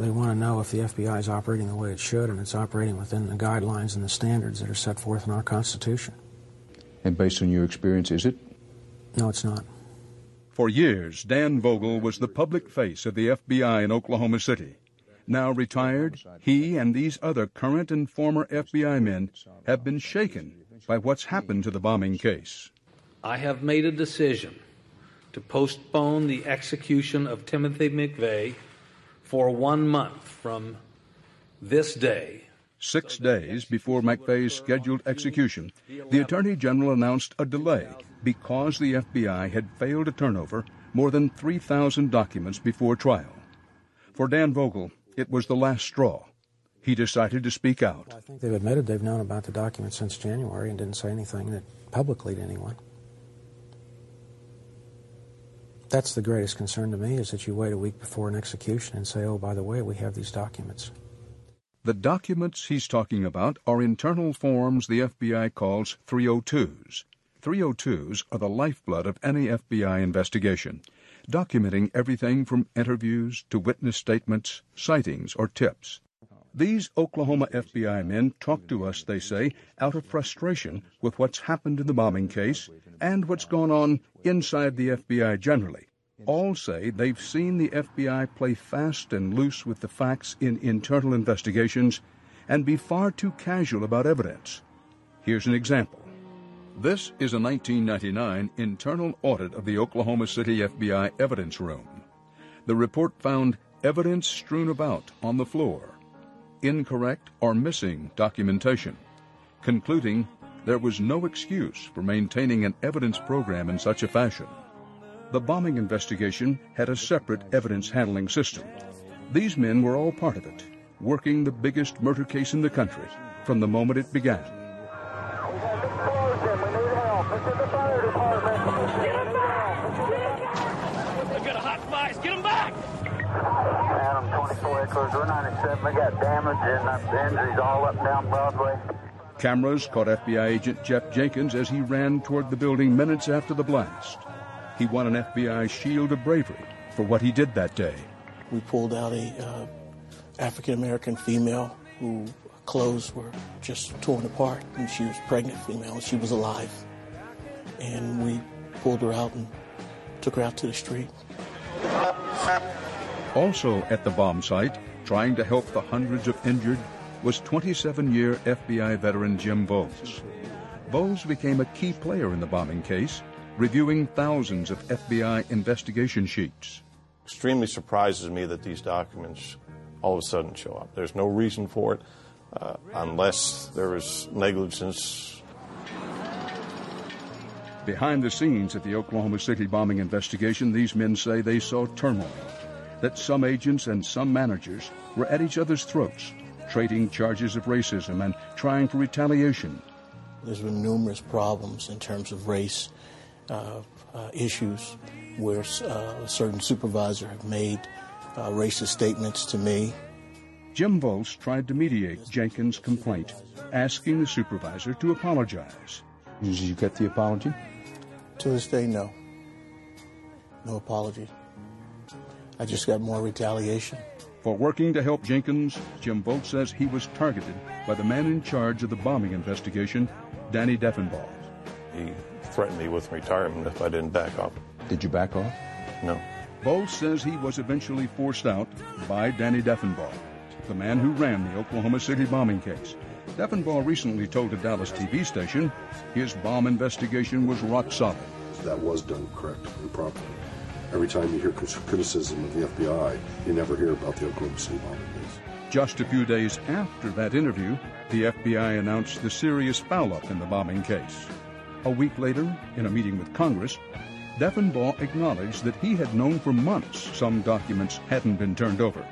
They want to know if the FBI is operating the way it should and it's operating within the guidelines and the standards that are set forth in our Constitution. And based on your experience, is it? No, it's not. For years, Dan Vogel was the public face of the FBI in Oklahoma City. Now retired, he and these other current and former FBI men have been shaken by what's happened to the bombing case. I have made a decision to postpone the execution of Timothy McVeigh for one month from this day. Six days before McVeigh's scheduled execution, the Attorney General announced a delay because the FBI had failed to turn over more than 3,000 documents before trial. For Dan Vogel, it was the last straw. He decided to speak out. I think they've admitted they've known about the documents since January and didn't say anything that publicly to anyone. That's the greatest concern to me is that you wait a week before an execution and say, oh, by the way, we have these documents. The documents he's talking about are internal forms the FBI calls 302s. 302s are the lifeblood of any FBI investigation, documenting everything from interviews to witness statements, sightings, or tips. These Oklahoma FBI men talk to us, they say, out of frustration with what's happened in the bombing case and what's gone on inside the FBI generally. All say they've seen the FBI play fast and loose with the facts in internal investigations and be far too casual about evidence. Here's an example. This is a 1999 internal audit of the Oklahoma City FBI evidence room. The report found evidence strewn about on the floor, incorrect or missing documentation, concluding there was no excuse for maintaining an evidence program in such a fashion. The bombing investigation had a separate evidence handling system. These men were all part of it, working the biggest murder case in the country from the moment it began. 24 Echoes, we're 97. We got damage and uh, injuries all up and down Broadway. Cameras caught FBI agent Jeff Jenkins as he ran toward the building minutes after the blast. He won an FBI Shield of Bravery for what he did that day. We pulled out a uh, African American female who clothes were just torn apart, and she was a pregnant female, and she was alive. And we pulled her out and took her out to the street. Also at the bomb site, trying to help the hundreds of injured, was 27 year FBI veteran Jim Volz. Volz became a key player in the bombing case, reviewing thousands of FBI investigation sheets. Extremely surprises me that these documents all of a sudden show up. There's no reason for it uh, unless there is negligence. Behind the scenes at the Oklahoma City bombing investigation, these men say they saw turmoil, that some agents and some managers were at each other's throats, trading charges of racism and trying for retaliation. There's been numerous problems in terms of race uh, uh, issues where uh, a certain supervisor have made uh, racist statements to me. Jim Volz tried to mediate Jenkins' complaint, asking the supervisor to apologize. Did you get the apology? To this day, no. No apology. I just got more retaliation. For working to help Jenkins, Jim Volz says he was targeted by the man in charge of the bombing investigation, Danny Deffenbaugh. He threatened me with retirement if I didn't back off. Did you back off? No. Volz says he was eventually forced out by Danny Deffenbaugh, the man who ran the Oklahoma City bombing case. Deffenbaugh recently told a Dallas TV station his bomb investigation was rock solid. That was done correctly and properly. Every time you hear criticism of the FBI, you never hear about the Oklahoma City bombing case. Just a few days after that interview, the FBI announced the serious foul up in the bombing case. A week later, in a meeting with Congress, Deffenbaugh acknowledged that he had known for months some documents hadn't been turned over.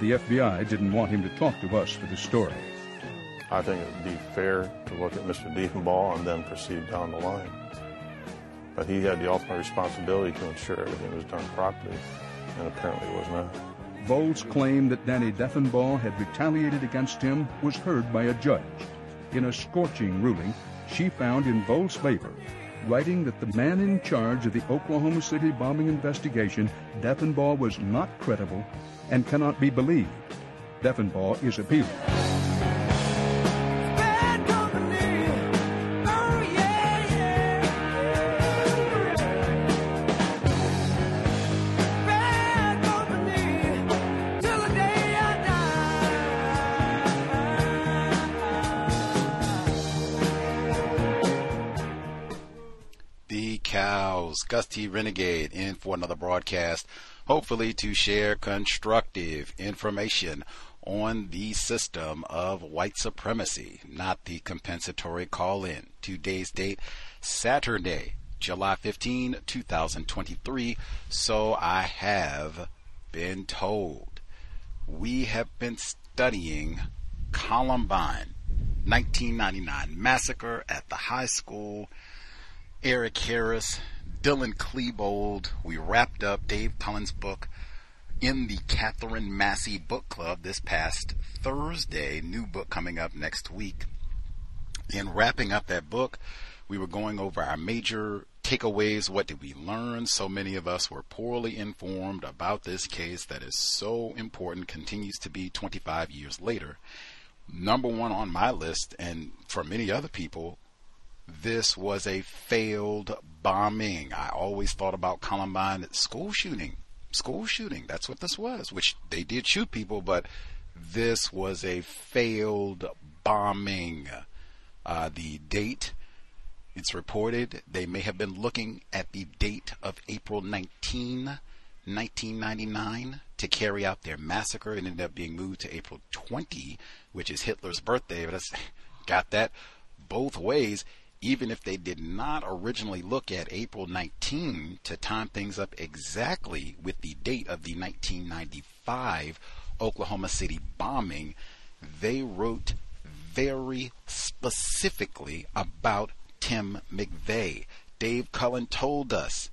The FBI didn't want him to talk to us for the story. I think it would be fair to look at Mr. Deffenbaugh and then proceed down the line. But he had the ultimate responsibility to ensure everything was done properly, and apparently was not. Volz' claim that Danny Deffenbaugh had retaliated against him was heard by a judge. In a scorching ruling, she found in Volz' favor, writing that the man in charge of the Oklahoma City bombing investigation, Deffenbaugh, was not credible and cannot be believed. Deffenbaugh is appealing. Cows, Gus T. Renegade, in for another broadcast, hopefully to share constructive information on the system of white supremacy, not the compensatory call in. Today's date, Saturday, July 15, 2023. So I have been told. We have been studying Columbine, 1999 massacre at the high school. Eric Harris, Dylan Klebold. We wrapped up Dave Cullen's book in the Katherine Massey Book Club this past Thursday. New book coming up next week. In wrapping up that book, we were going over our major takeaways. What did we learn? So many of us were poorly informed about this case that is so important, continues to be 25 years later. Number one on my list, and for many other people, this was a failed bombing. I always thought about Columbine school shooting. School shooting. That's what this was, which they did shoot people, but this was a failed bombing. Uh, the date, it's reported, they may have been looking at the date of April 19, 1999 to carry out their massacre. It ended up being moved to April 20, which is Hitler's birthday. But I got that both ways even if they did not originally look at April 19 to time things up exactly with the date of the 1995 Oklahoma City bombing, they wrote very specifically about Tim McVeigh. Dave Cullen told us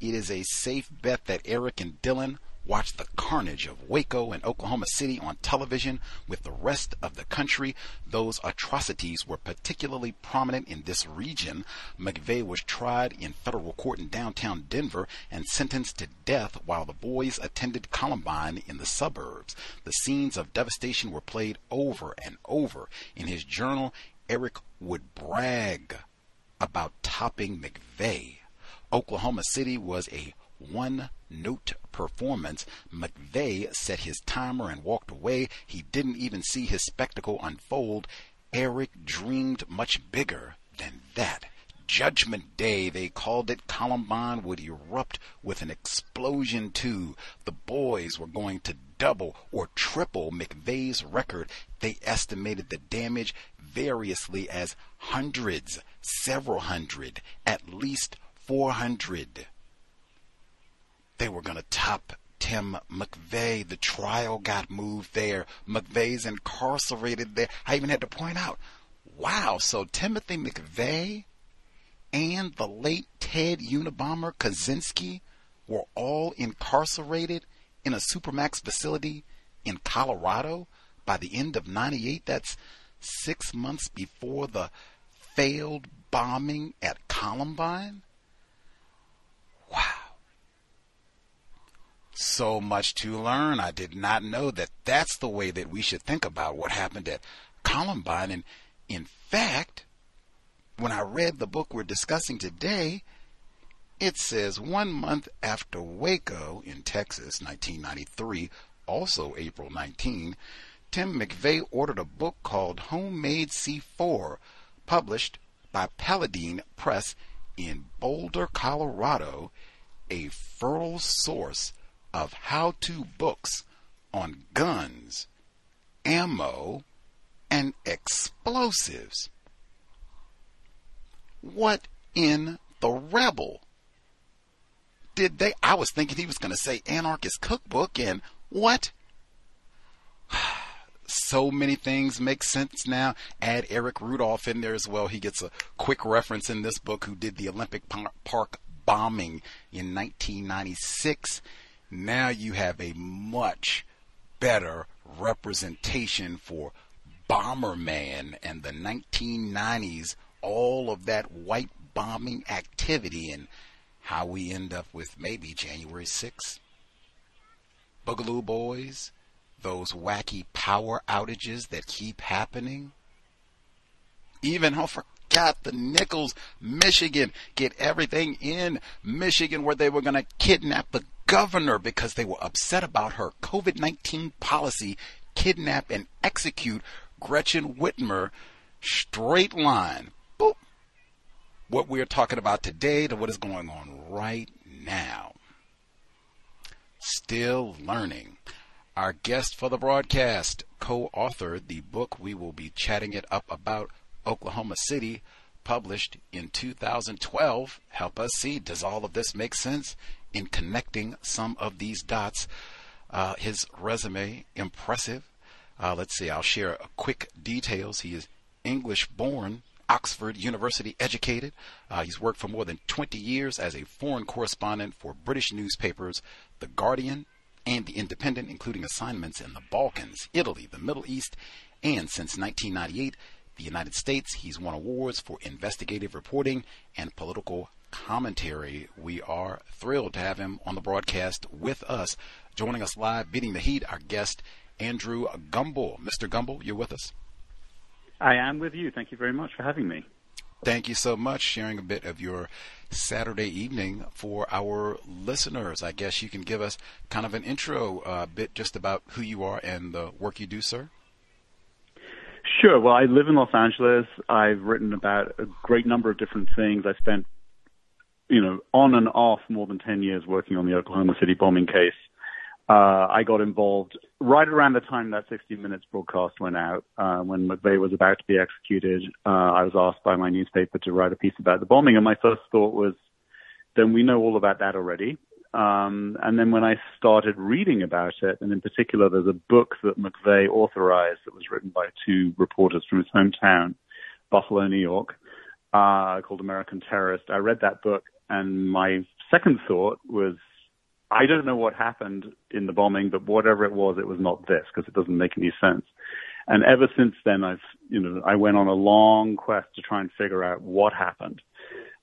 it is a safe bet that Eric and Dylan watch the carnage of Waco and Oklahoma City on television with the rest of the country. Those atrocities were particularly prominent in this region. McVeigh was tried in federal court in downtown Denver and sentenced to death while the boys attended Columbine in the suburbs. The scenes of devastation were played over and over. In his journal, Eric would brag about topping McVeigh. Oklahoma City was a one note performance. McVeigh set his timer and walked away. He didn't even see his spectacle unfold. Eric dreamed much bigger than that. Judgment Day, they called it. Columbine would erupt with an explosion too. The boys were going to double or triple McVeigh's record. They estimated the damage variously as hundreds, several hundred, at least 400 they were going to top Tim McVeigh. The trial got moved there. McVeigh's incarcerated there. I even had to point out, wow, so Timothy McVeigh and the late Ted Unabomber Kaczynski were all incarcerated in a Supermax facility in Colorado by the end of 98. That's six months before the failed bombing at Columbine. Wow so much to learn. I did not know that that's the way that we should think about what happened at Columbine. And in fact, when I read the book we're discussing today, it says one month after Waco in Texas, 1993, also April 19, Tim McVeigh ordered a book called Homemade C4, published by Paladin Press in Boulder, Colorado, a fertile source of how to books on guns, ammo, and explosives. What in the rebel did they? I was thinking he was going to say anarchist cookbook and what? so many things make sense now. Add Eric Rudolph in there as well. He gets a quick reference in this book who did the Olympic Park bombing in 1996. Now you have a much better representation for Bomberman and the 1990s, all of that white bombing activity, and how we end up with maybe January 6th. Boogaloo Boys, those wacky power outages that keep happening. Even, oh, forgot the Nichols, Michigan, get everything in Michigan where they were going to kidnap the governor because they were upset about her COVID 19 policy, kidnap and execute Gretchen Whitmer. Straight line. Boop. What we're talking about today to what is going on right now. Still learning. Our guest for the broadcast co authored the book we will be chatting it up about Oklahoma City, published in 2012. Help us see, does all of this make sense in connecting some of these dots? Uh, his resume, impressive. Uh, let's see, I'll share quick details. He is English born, Oxford University educated. Uh, he's worked for more than 20 years as a foreign correspondent for British newspapers, The Guardian, and The Independent, including assignments in the Balkans, Italy, the Middle East, and since 1998, the United States. He's won awards for investigative reporting and political commentary. We are thrilled to have him on the broadcast with us. Joining us live, beating the heat, our guest, Andrew Gumbel. Mr. Gumbel, you're with us. I am with you. Thank you very much for having me. Thank you so much, sharing a bit of your Saturday evening for our listeners. I guess you can give us kind of an intro uh, bit just about who you are and the work you do, sir. Sure. Well, I live in Los Angeles. I've written about a great number of different things. I spent, you know, on and off more than 10 years working on the Oklahoma City bombing case. Uh, I got involved right around the time that 60 Minutes broadcast went out, uh, when McVeigh was about to be executed. Uh, I was asked by my newspaper to write a piece about the bombing, and my first thought was, then we know all about that already. Um, and then when I started reading about it, and in particular, there's a book that McVeigh authorized that was written by two reporters from his hometown, Buffalo, New York, uh, called American Terrorist. I read that book, and my second thought was, I don't know what happened in the bombing, but whatever it was, it was not this because it doesn't make any sense. And ever since then, I've, you know, I went on a long quest to try and figure out what happened.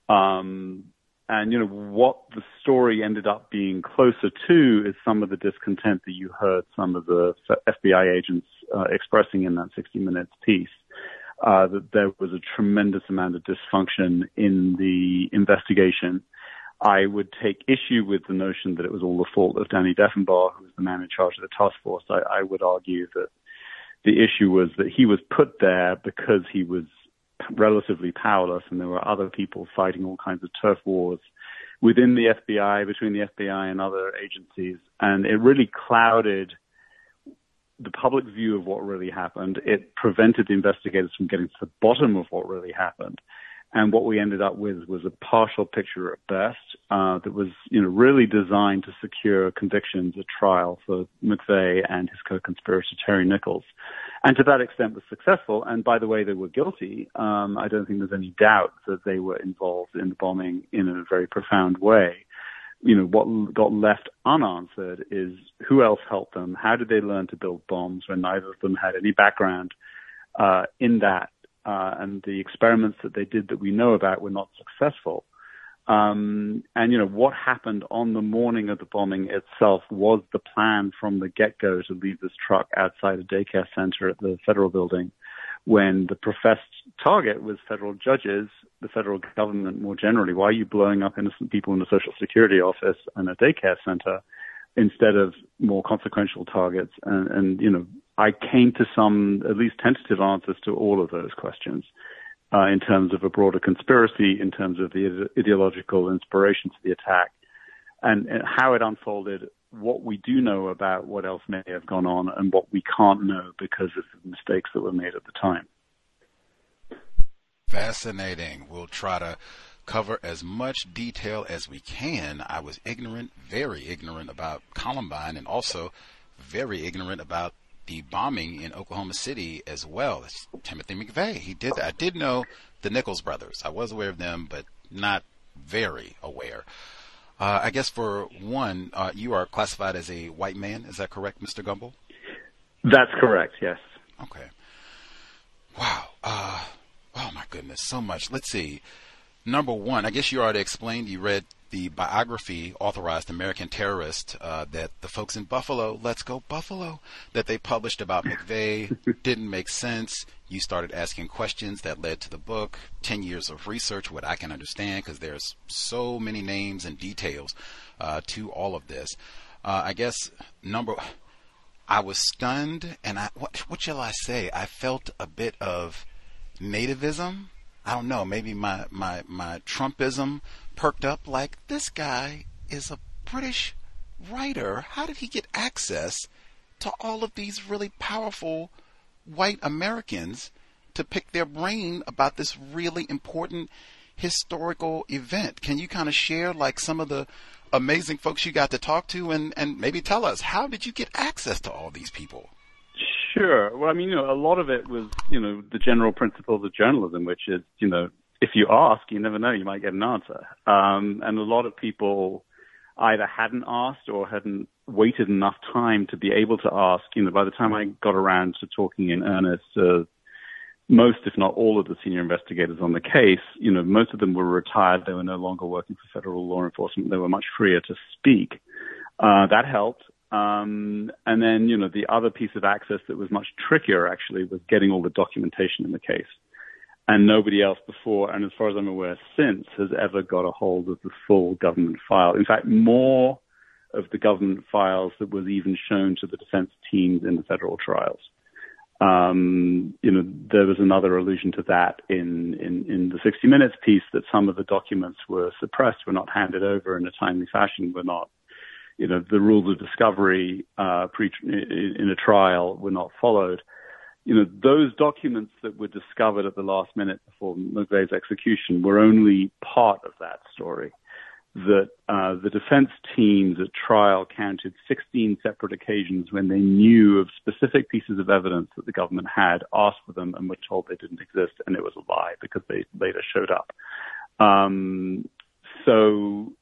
Um, and, you know, what the story ended up being closer to is some of the discontent that you heard some of the FBI agents uh, expressing in that 60 minutes piece. Uh, that there was a tremendous amount of dysfunction in the investigation. I would take issue with the notion that it was all the fault of Danny Deffenbaugh, who was the man in charge of the task force. I, I would argue that the issue was that he was put there because he was relatively powerless, and there were other people fighting all kinds of turf wars within the FBI, between the FBI and other agencies, and it really clouded the public view of what really happened. It prevented the investigators from getting to the bottom of what really happened. And what we ended up with was a partial picture at best uh, that was, you know, really designed to secure convictions at trial for McVeigh and his co-conspirator Terry Nichols, and to that extent was successful. And by the way, they were guilty. Um, I don't think there's any doubt that they were involved in the bombing in a very profound way. You know, what got left unanswered is who else helped them? How did they learn to build bombs when neither of them had any background uh, in that uh, and the experiments that they did that we know about were not successful. Um, and you know what happened on the morning of the bombing itself was the plan from the get-go to leave this truck outside a daycare center at the federal building, when the professed target was federal judges, the federal government more generally. Why are you blowing up innocent people in the Social Security office and a daycare center instead of more consequential targets? And, and you know I came to some at least tentative answers to all of those questions uh, in terms of a broader conspiracy, in terms of the ideological inspiration to the attack, and, and how it unfolded. What we do know about what else may have gone on, and what we can't know because of the mistakes that were made at the time. Fascinating. We'll try to cover as much detail as we can. I was ignorant, very ignorant about Columbine, and also very ignorant about the bombing in Oklahoma City as well. It's Timothy McVeigh. He did that. I did know the Nichols brothers. I was aware of them, but not very aware. Uh, I guess for one, uh, you are classified as a white man. Is that correct, Mr. Gumbel? That's correct. Yes. Okay. Wow. Uh, oh my goodness, so much. Let's see. Number one, I guess you already explained. You read the biography, authorized American terrorist, uh, that the folks in Buffalo, let's go Buffalo, that they published about McVeigh didn't make sense. You started asking questions that led to the book. Ten years of research, what I can understand, because there's so many names and details uh, to all of this. Uh, I guess number, I was stunned, and I what what shall I say? I felt a bit of nativism. I don't know, maybe my my my Trumpism perked up like this guy is a British writer. How did he get access to all of these really powerful white Americans to pick their brain about this really important historical event? Can you kind of share like some of the amazing folks you got to talk to and, and maybe tell us how did you get access to all these people? Sure. Well, I mean, you know, a lot of it was, you know, the general principles of journalism, which is, you know, if you ask, you never know, you might get an answer. Um, and a lot of people either hadn't asked or hadn't waited enough time to be able to ask. You know, by the time I got around to talking in earnest, uh, most, if not all, of the senior investigators on the case, you know, most of them were retired. They were no longer working for federal law enforcement. They were much freer to speak. Uh, that helped. Um, and then, you know, the other piece of access that was much trickier actually was getting all the documentation in the case and nobody else before, and as far as I'm aware, since has ever got a hold of the full government file. In fact, more of the government files that was even shown to the defense teams in the federal trials. Um, you know, there was another allusion to that in, in, in the 60 Minutes piece that some of the documents were suppressed, were not handed over in a timely fashion, were not, you know, the rules of discovery uh, pre- in a trial were not followed you know, those documents that were discovered at the last minute before McVeigh's execution were only part of that story. That uh, the defense teams at trial counted 16 separate occasions when they knew of specific pieces of evidence that the government had, asked for them, and were told they didn't exist, and it was a lie because they later showed up. Um, so,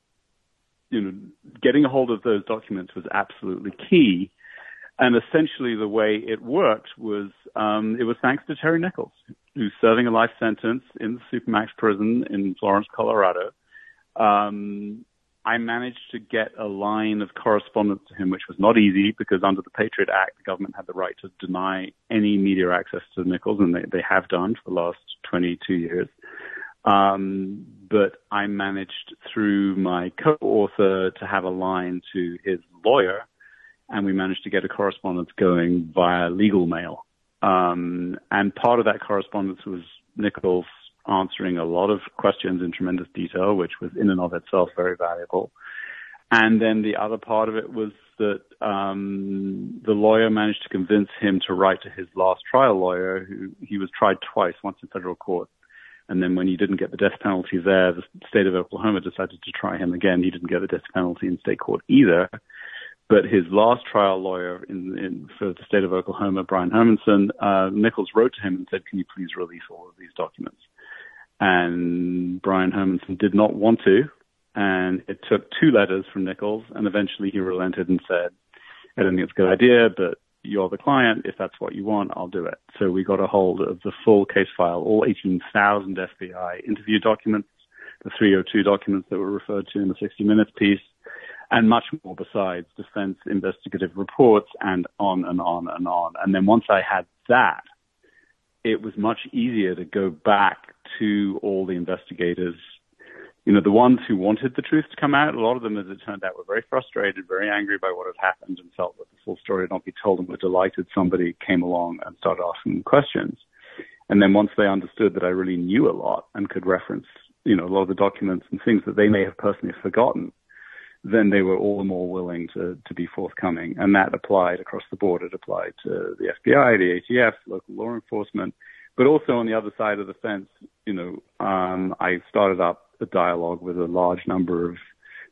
you know, getting a hold of those documents was absolutely key and essentially, the way it worked was um, it was thanks to Terry Nichols, who's serving a life sentence in the Supermax prison in Florence, Colorado. Um, I managed to get a line of correspondence to him, which was not easy because under the Patriot Act, the government had the right to deny any media access to Nichols, and they, they have done for the last 22 years. Um, but I managed through my co-author to have a line to his lawyer and we managed to get a correspondence going via legal mail. Um, and part of that correspondence was Nichols answering a lot of questions in tremendous detail, which was in and of itself very valuable. And then the other part of it was that um, the lawyer managed to convince him to write to his last trial lawyer, who he was tried twice, once in federal court. And then when he didn't get the death penalty there, the state of Oklahoma decided to try him again. He didn't get the death penalty in state court either. But his last trial lawyer in, in, for the state of Oklahoma, Brian Hermanson, uh, Nichols wrote to him and said, "Can you please release all of these documents?" And Brian Hermanson did not want to, and it took two letters from Nichols, and eventually he relented and said, "I don't think it's a good idea, but you're the client. If that's what you want, I'll do it." So we got a hold of the full case file, all 18,000 FBI interview documents, the 302 documents that were referred to in the 60 Minutes piece and much more besides defense investigative reports and on and on and on. And then once I had that, it was much easier to go back to all the investigators. You know, the ones who wanted the truth to come out, a lot of them, as it turned out, were very frustrated, very angry by what had happened and felt that the full story had not been told and were delighted somebody came along and started asking questions. And then once they understood that I really knew a lot and could reference, you know, a lot of the documents and things that they may have personally forgotten, then they were all the more willing to, to be forthcoming. And that applied across the board. It applied to the FBI, the ATF, local law enforcement, but also on the other side of the fence, you know, um, I started up a dialogue with a large number of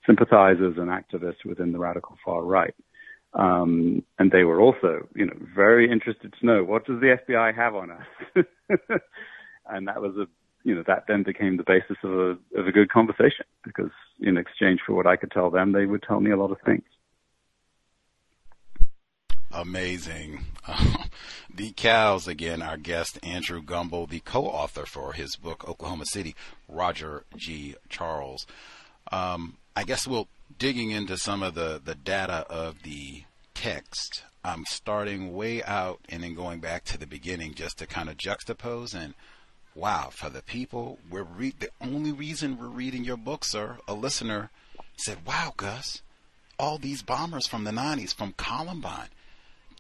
sympathizers and activists within the radical far right. Um, and they were also, you know, very interested to know what does the FBI have on us, and that was a, you know, that then became the basis of a of a good conversation because in exchange for what I could tell them, they would tell me a lot of things. Amazing. the cows again. Our guest Andrew Gumbel, the co-author for his book Oklahoma City, Roger G. Charles. Um, I guess we'll digging into some of the, the data of the text. I'm starting way out and then going back to the beginning just to kind of juxtapose and wow, for the people we're re- the only reason we're reading your book, sir, a listener said, "Wow, Gus, all these bombers from the 90s from Columbine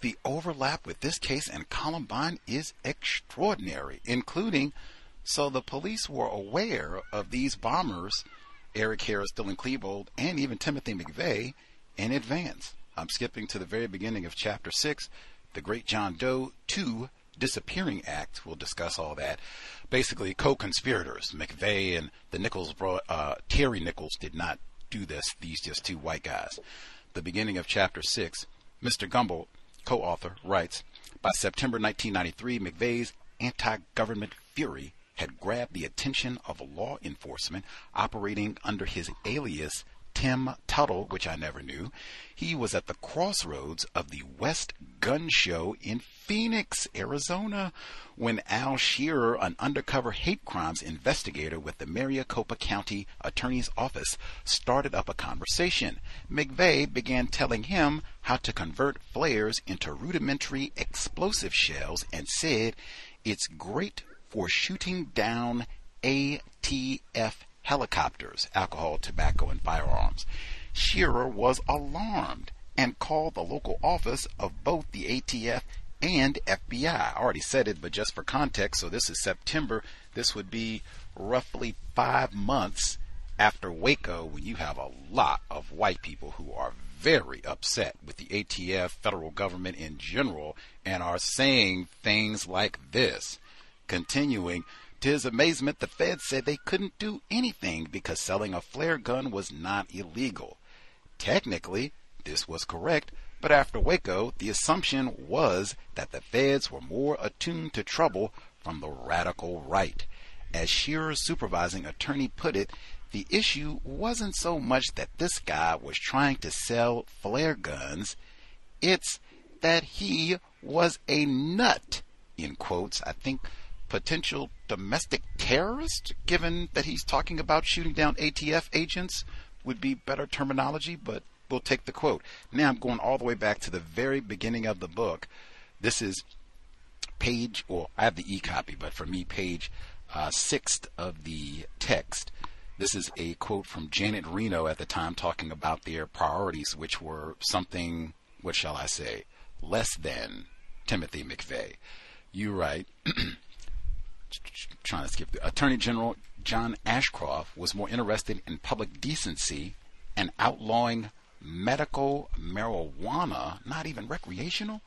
the overlap with this case and Columbine is extraordinary, including so the police were aware of these bombers, Eric Harris, Dylan Klebold, and even Timothy McVeigh in advance. I'm skipping to the very beginning of chapter 6, the Great John Doe 2 Disappearing Act. We'll discuss all that. Basically, co-conspirators, McVeigh and the Nichols, bro- uh, Terry Nichols did not do this, these just two white guys. The beginning of chapter 6, Mr. Gumbel co author, writes By September 1993, McVeigh's anti government fury had grabbed the attention of law enforcement operating under his alias Tim Tuttle, which I never knew. He was at the crossroads of the West Gun Show in Phoenix, Arizona, when Al Shearer, an undercover hate crimes investigator with the Maricopa County Attorney's Office, started up a conversation. McVeigh began telling him how to convert flares into rudimentary explosive shells and said, It's great for shooting down ATF helicopters, alcohol, tobacco, and firearms. Shearer was alarmed and called the local office of both the ATF and FBI. I already said it, but just for context, so this is September. This would be roughly five months after Waco, when you have a lot of white people who are very upset with the ATF, federal government in general, and are saying things like this. Continuing, to his amazement, the feds said they couldn't do anything because selling a flare gun was not illegal. Technically, this was correct, but after Waco, the assumption was that the feds were more attuned to trouble from the radical right. As Shearer's supervising attorney put it, the issue wasn't so much that this guy was trying to sell flare guns, it's that he was a nut, in quotes. I think potential domestic terrorist, given that he's talking about shooting down ATF agents, would be better terminology, but we'll take the quote. Now I'm going all the way back to the very beginning of the book. This is page, well, I have the e copy, but for me, page uh, sixth of the text. This is a quote from Janet Reno at the time talking about their priorities, which were something, what shall I say, less than Timothy McVeigh. You write, trying to skip the Attorney General John Ashcroft was more interested in public decency and outlawing medical marijuana, not even recreational,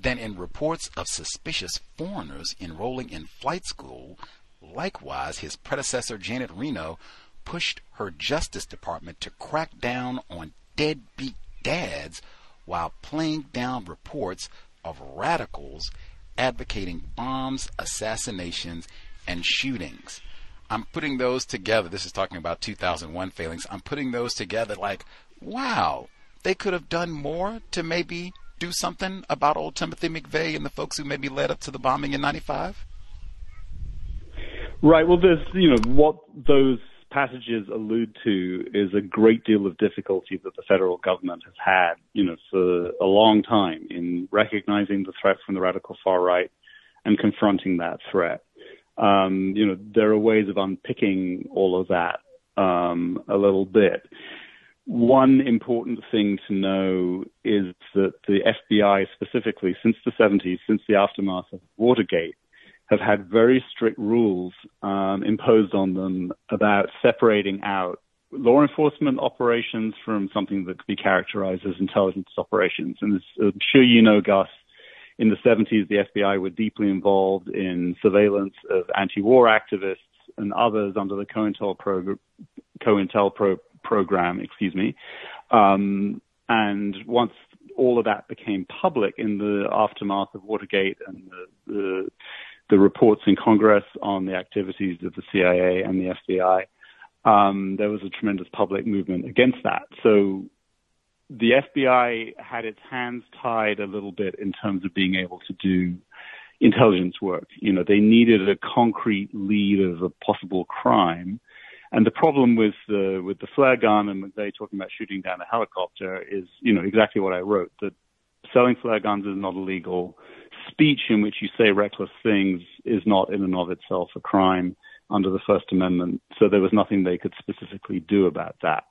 than in reports of suspicious foreigners enrolling in flight school. Likewise, his predecessor Janet Reno pushed her Justice Department to crack down on deadbeat dads while playing down reports of radicals advocating bombs, assassinations, and shootings. I'm putting those together. This is talking about 2001 failings. I'm putting those together like, wow, they could have done more to maybe do something about old Timothy McVeigh and the folks who maybe led up to the bombing in 95? Right. Well, there's, you know, what those passages allude to is a great deal of difficulty that the federal government has had, you know, for a long time in recognizing the threat from the radical far right and confronting that threat. Um, you know, there are ways of unpicking all of that um, a little bit. One important thing to know is that the FBI, specifically since the 70s, since the aftermath of Watergate, have had very strict rules um, imposed on them about separating out law enforcement operations from something that could be characterized as intelligence operations. And I'm sure you know, Gus, in the 70s, the FBI were deeply involved in surveillance of anti-war activists and others under the COINTEL, prog- COINTEL pro- program, excuse me. Um, and once all of that became public in the aftermath of Watergate and the, the, the reports in Congress on the activities of the CIA and the FBI, um, there was a tremendous public movement against that. So the FBI had its hands tied a little bit in terms of being able to do intelligence work. You know, they needed a concrete lead of a possible crime. And the problem with the with the flare gun and McVeigh talking about shooting down a helicopter is, you know, exactly what I wrote that selling flare guns is not illegal. Speech in which you say reckless things is not in and of itself a crime under the First Amendment. So there was nothing they could specifically do about that.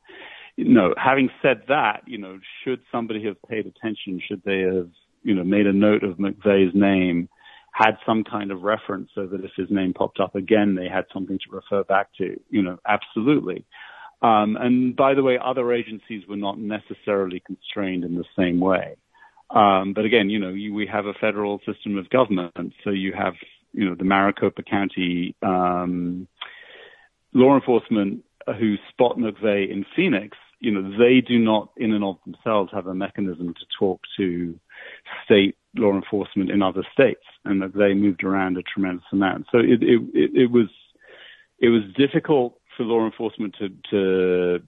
You know, having said that, you know, should somebody have paid attention? Should they have, you know, made a note of McVeigh's name? had some kind of reference so that if his name popped up again, they had something to refer back to. You know, absolutely. Um, and by the way, other agencies were not necessarily constrained in the same way. Um, but again, you know, you, we have a federal system of government, so you have, you know, the Maricopa County um, law enforcement who spot McVeigh in Phoenix. You know, they do not, in and of themselves, have a mechanism to talk to state law enforcement in other states, and that they moved around a tremendous amount. So it it, it was it was difficult for law enforcement to to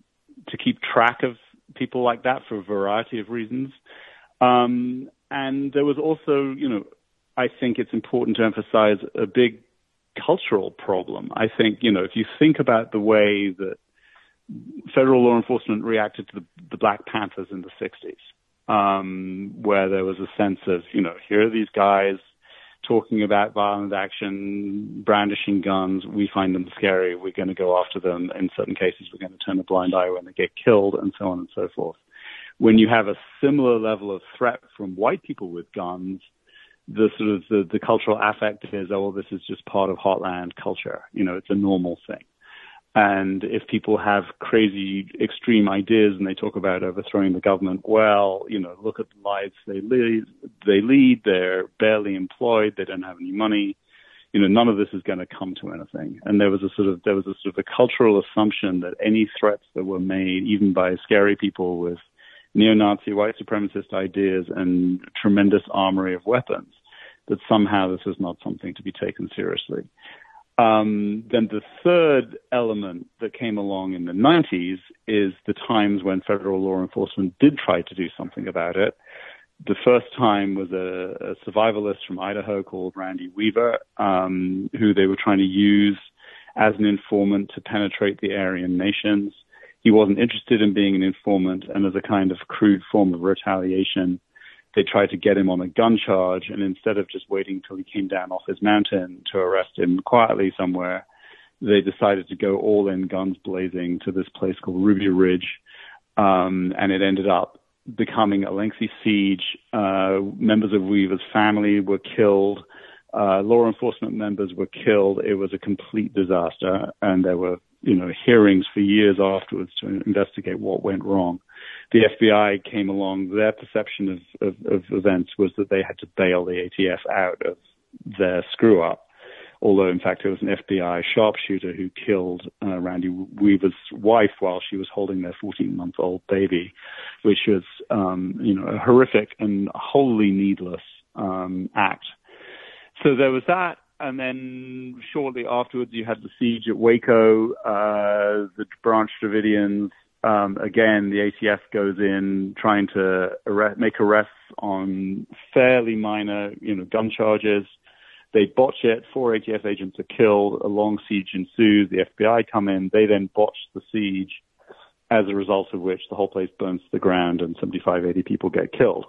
to keep track of people like that for a variety of reasons. Um, and there was also, you know, I think it's important to emphasize a big cultural problem. I think, you know, if you think about the way that federal law enforcement reacted to the, the Black Panthers in the 60s, um, where there was a sense of, you know, here are these guys talking about violent action, brandishing guns. We find them scary. We're going to go after them. In certain cases, we're going to turn a blind eye when they get killed, and so on and so forth. When you have a similar level of threat from white people with guns, the sort of the, the cultural affect is, oh, well, this is just part of heartland culture. You know, it's a normal thing. And if people have crazy, extreme ideas and they talk about overthrowing the government, well, you know, look at the lives they lead. They lead. They're barely employed. They don't have any money. You know, none of this is going to come to anything. And there was a sort of there was a sort of a cultural assumption that any threats that were made, even by scary people with neo-Nazi, white supremacist ideas and tremendous armory of weapons, that somehow this is not something to be taken seriously. Um, then the third element that came along in the 90s is the times when federal law enforcement did try to do something about it. The first time was a, a survivalist from Idaho called Randy Weaver, um, who they were trying to use as an informant to penetrate the Aryan nations. He wasn't interested in being an informant, and as a kind of crude form of retaliation, they tried to get him on a gun charge, and instead of just waiting till he came down off his mountain to arrest him quietly somewhere, they decided to go all in, guns blazing, to this place called Ruby Ridge, um, and it ended up becoming a lengthy siege. Uh, members of Weaver's family were killed. Uh, law enforcement members were killed. It was a complete disaster, and there were, you know, hearings for years afterwards to investigate what went wrong the FBI came along, their perception of, of, of events was that they had to bail the ATF out of their screw up. Although, in fact, it was an FBI sharpshooter who killed uh, Randy Weaver's wife while she was holding their 14-month-old baby, which was, um, you know, a horrific and wholly needless um, act. So there was that, and then shortly afterwards, you had the siege at Waco. Uh, the Branch Davidians um, again, the ATF goes in trying to arrest, make arrests on fairly minor, you know, gun charges. They botch it. Four ATF agents are killed. A long siege ensues. The FBI come in. They then botch the siege, as a result of which the whole place burns to the ground and 75, 80 people get killed.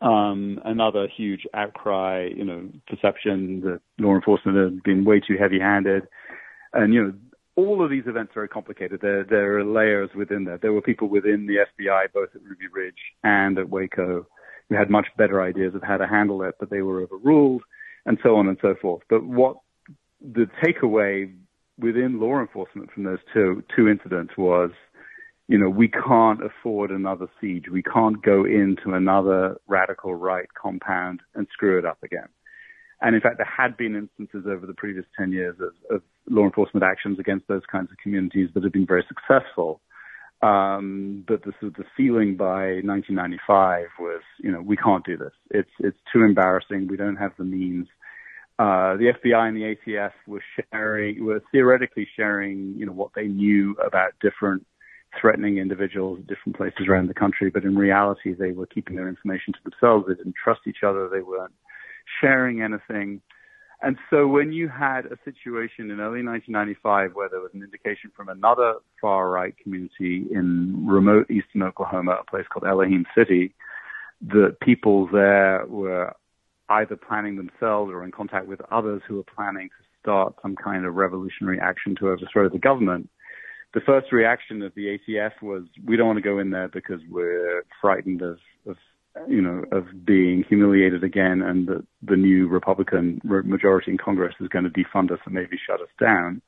Um, another huge outcry, you know, perception that law enforcement had been way too heavy-handed. And, you know, all of these events are very complicated. There, there are layers within there. There were people within the FBI, both at Ruby Ridge and at Waco, who had much better ideas of how to handle it, but they were overruled, and so on and so forth. But what the takeaway within law enforcement from those two two incidents was, you know, we can't afford another siege. We can't go into another radical right compound and screw it up again. And in fact, there had been instances over the previous 10 years of, of law enforcement actions against those kinds of communities that have been very successful. Um, but the the feeling by 1995 was, you know, we can't do this. It's it's too embarrassing. We don't have the means. Uh, the FBI and the ATF were sharing, were theoretically sharing, you know, what they knew about different threatening individuals at different places around the country, but in reality, they were keeping their information to themselves. They didn't trust each other. They weren't sharing anything. And so when you had a situation in early 1995 where there was an indication from another far right community in remote eastern Oklahoma, a place called Elohim City, that people there were either planning themselves or in contact with others who were planning to start some kind of revolutionary action to overthrow the government. The first reaction of the ATF was, we don't want to go in there because we're frightened of, of you know, of being humiliated again, and that the new Republican majority in Congress is going to defund us and maybe shut us down.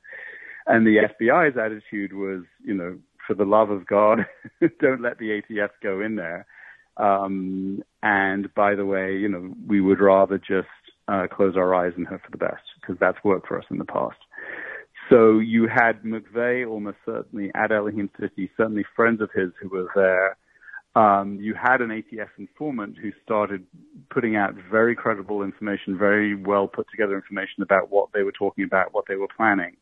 And the FBI's attitude was, you know, for the love of God, don't let the ATF go in there. Um, and by the way, you know, we would rather just uh, close our eyes and hope for the best because that's worked for us in the past. So you had McVeigh almost certainly at Elohim City, certainly friends of his who were there um, you had an ATF informant who started putting out very credible information, very well put together information about what they were talking about, what they were planning.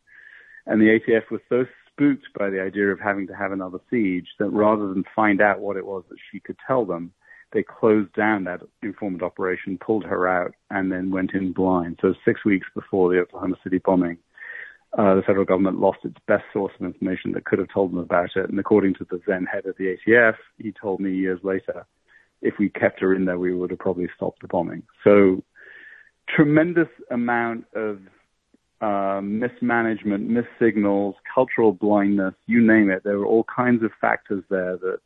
And the ATF was so spooked by the idea of having to have another siege that rather than find out what it was that she could tell them, they closed down that informant operation, pulled her out, and then went in blind. So six weeks before the Oklahoma City bombing, uh, the federal government lost its best source of information that could have told them about it. And according to the then head of the ATF, he told me years later, if we kept her in there, we would have probably stopped the bombing. So tremendous amount of uh, mismanagement, missignals, cultural blindness, you name it. There were all kinds of factors there that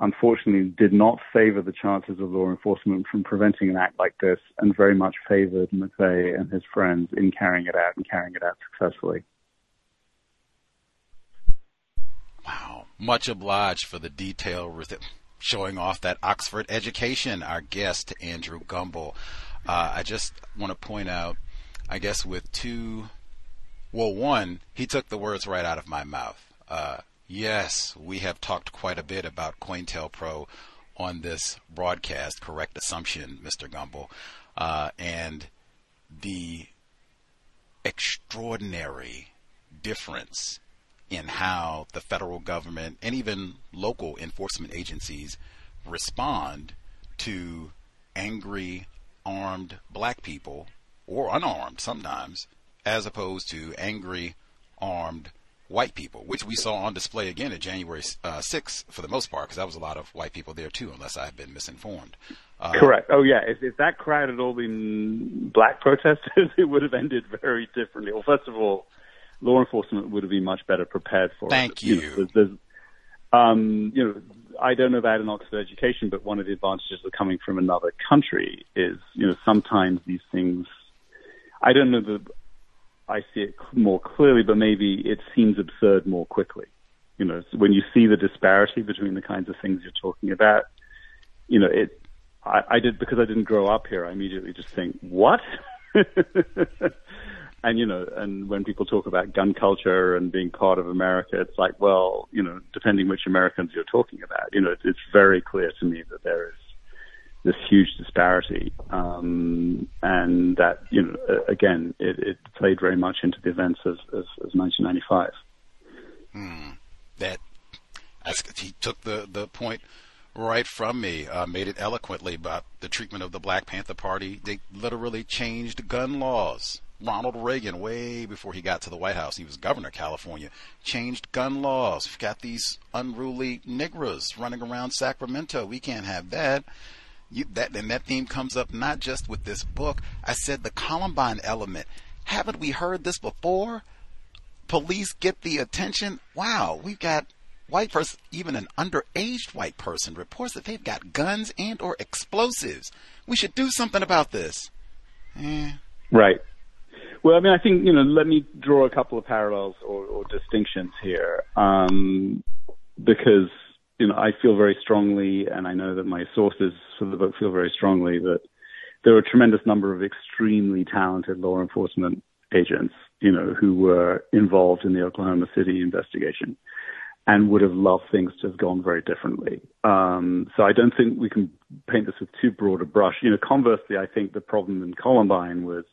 unfortunately did not favor the chances of law enforcement from preventing an act like this and very much favored McVeigh and his friends in carrying it out and carrying it out successfully. Wow. Much obliged for the detail showing off that Oxford education, our guest, Andrew Gumbel. Uh, I just want to point out, I guess, with two, well, one, he took the words right out of my mouth. Uh, Yes, we have talked quite a bit about COINTELPRO on this broadcast. Correct assumption, Mr. Gumbel. Uh, and the extraordinary difference in how the federal government and even local enforcement agencies respond to angry, armed black people, or unarmed sometimes, as opposed to angry, armed white people, which we saw on display again at January uh, 6th for the most part, because that was a lot of white people there too, unless I've been misinformed. Uh, Correct. Oh yeah. If, if that crowd had all been black protesters, it would have ended very differently. Well, first of all, law enforcement would have been much better prepared for Thank it. you. you know, there's, there's, um, you know, I don't know about an Oxford education, but one of the advantages of coming from another country is, you know, sometimes these things. I don't know the I see it more clearly, but maybe it seems absurd more quickly. You know, when you see the disparity between the kinds of things you're talking about, you know, it. I, I did because I didn't grow up here. I immediately just think, what? and you know, and when people talk about gun culture and being part of America, it's like, well, you know, depending which Americans you're talking about, you know, it's, it's very clear to me that there is this huge disparity, um, and that you know again it, it, played very much into the events of, of, of 1995. Hmm. That he took the the point right from me, uh, made it eloquently about the treatment of the Black Panther Party. They literally changed gun laws. Ronald Reagan, way before he got to the White House, he was governor of California, changed gun laws. We've got these unruly Negroes running around Sacramento. We can't have that you, that and that theme comes up not just with this book. I said the Columbine element. Haven't we heard this before? Police get the attention. Wow, we've got white person, even an underaged white person, reports that they've got guns and or explosives. We should do something about this. Eh. Right. Well, I mean, I think you know. Let me draw a couple of parallels or, or distinctions here, um, because you know, I feel very strongly, and I know that my sources for the book feel very strongly that there are a tremendous number of extremely talented law enforcement agents, you know, who were involved in the Oklahoma City investigation. and would have loved things to have gone very differently. Um, so I don't think we can paint this with too broad a brush. You know, conversely, I think the problem in Columbine was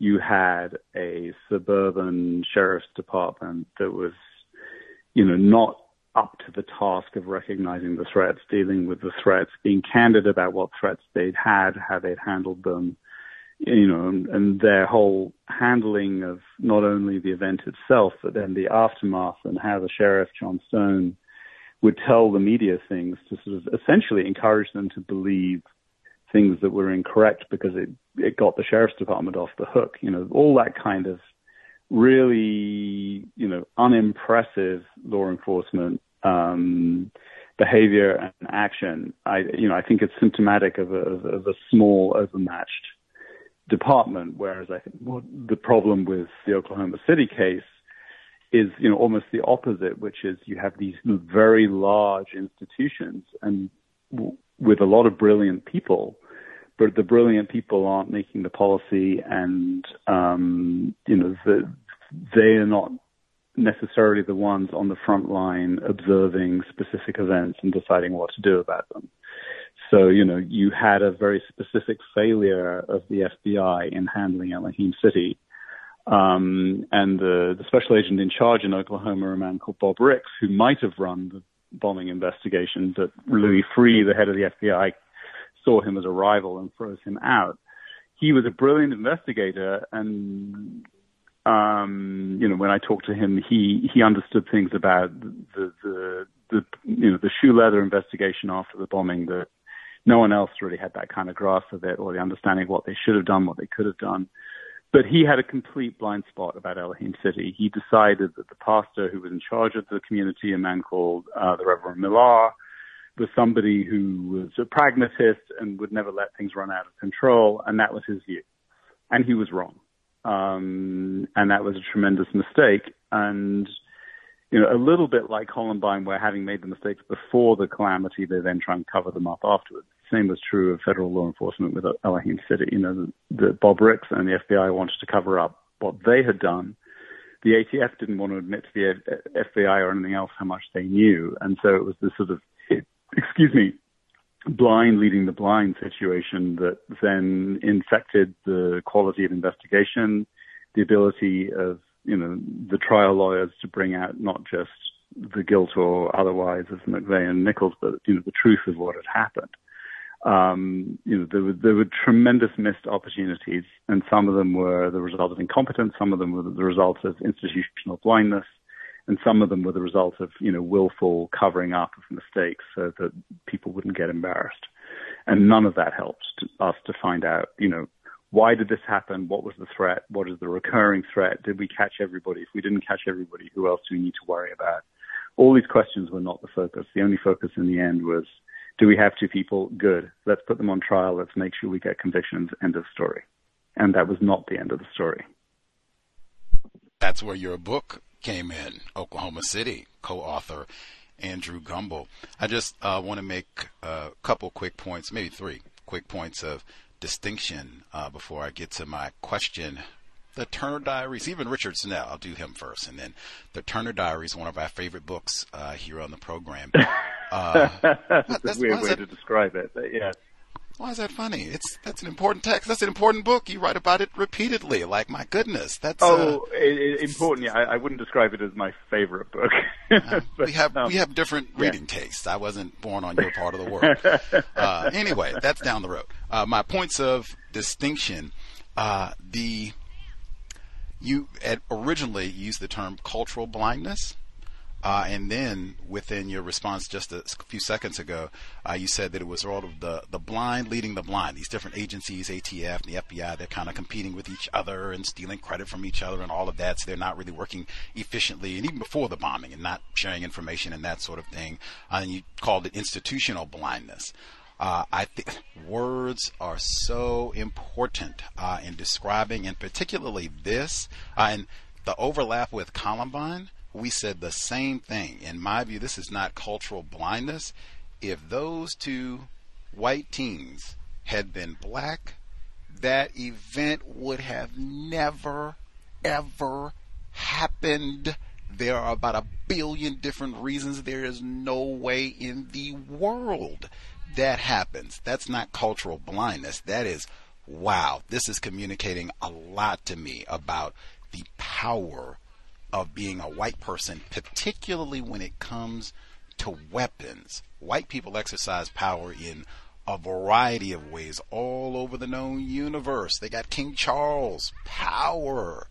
you had a suburban sheriff's department that was, you know, not up to the task of recognizing the threats, dealing with the threats, being candid about what threats they'd had, how they'd handled them, you know, and, and, their whole handling of not only the event itself, but then the aftermath and how the sheriff, John Stone, would tell the media things to sort of essentially encourage them to believe things that were incorrect because it, it got the sheriff's department off the hook. You know, all that kind of really, you know, unimpressive law enforcement um, behavior and action. I, you know, I think it's symptomatic of a, of a small, overmatched department. Whereas I think what the problem with the Oklahoma City case is, you know, almost the opposite, which is you have these very large institutions and w- with a lot of brilliant people, but the brilliant people aren't making the policy, and um, you know, the, they are not necessarily the ones on the front line observing specific events and deciding what to do about them. So, you know, you had a very specific failure of the FBI in handling Elohim City. Um, and the, the special agent in charge in Oklahoma, a man called Bob Ricks, who might have run the bombing investigation, but Louis Freeh, the head of the FBI, saw him as a rival and froze him out. He was a brilliant investigator and um, you know, when I talked to him, he he understood things about the the the you know the shoe leather investigation after the bombing that no one else really had that kind of grasp of it or the understanding of what they should have done, what they could have done. But he had a complete blind spot about Elohim City. He decided that the pastor who was in charge of the community, a man called uh, the Reverend Millar, was somebody who was a pragmatist and would never let things run out of control, and that was his view. And he was wrong. Um, and that was a tremendous mistake. And, you know, a little bit like Columbine, where having made the mistakes before the calamity, they then try and cover them up afterwards. Same was true of federal law enforcement with Elohim City. You know, the, the Bob Ricks and the FBI wanted to cover up what they had done. The ATF didn't want to admit to the FBI or anything else how much they knew. And so it was this sort of, excuse me, blind leading the blind situation that then infected the quality of investigation, the ability of, you know, the trial lawyers to bring out not just the guilt or otherwise of McVeigh and Nichols, but, you know, the truth of what had happened. Um, you know, there were, there were tremendous missed opportunities, and some of them were the result of incompetence, some of them were the result of institutional blindness, and some of them were the result of you know willful covering up of mistakes so that people wouldn't get embarrassed. And none of that helped us to find out you know why did this happen? What was the threat? What is the recurring threat? Did we catch everybody? If we didn't catch everybody, who else do we need to worry about? All these questions were not the focus. The only focus in the end was do we have two people? Good. Let's put them on trial. Let's make sure we get convictions. End of story. And that was not the end of the story. That's where your book came in, Oklahoma City, co-author Andrew Gumbel. I just uh, want to make a couple quick points, maybe three quick points of distinction uh, before I get to my question. The Turner Diaries, even Richard Snell, I'll do him first, and then the Turner Diaries, one of our favorite books uh, here on the program. Uh, that's a weird way to describe it, but yeah. Why is that funny? It's that's an important text. That's an important book. You write about it repeatedly. Like my goodness, that's oh, uh, it, it, important. Yeah, I, I, wouldn't describe it as my favorite book. uh, but, we have um, we have different reading yeah. tastes. I wasn't born on your part of the world. uh, anyway, that's down the road. Uh, my points of distinction. Uh, the you originally used the term cultural blindness. Uh, and then within your response just a few seconds ago, uh, you said that it was sort of the, the blind leading the blind. These different agencies, ATF and the FBI, they're kind of competing with each other and stealing credit from each other and all of that. So they're not really working efficiently. And even before the bombing and not sharing information and that sort of thing. Uh, and you called it institutional blindness. Uh, I think words are so important uh, in describing, and particularly this, uh, and the overlap with Columbine we said the same thing. In my view, this is not cultural blindness. If those two white teens had been black, that event would have never, ever happened. There are about a billion different reasons. There is no way in the world that happens. That's not cultural blindness. That is, wow, this is communicating a lot to me about the power of being a white person, particularly when it comes to weapons. White people exercise power in a variety of ways all over the known universe. They got King Charles power,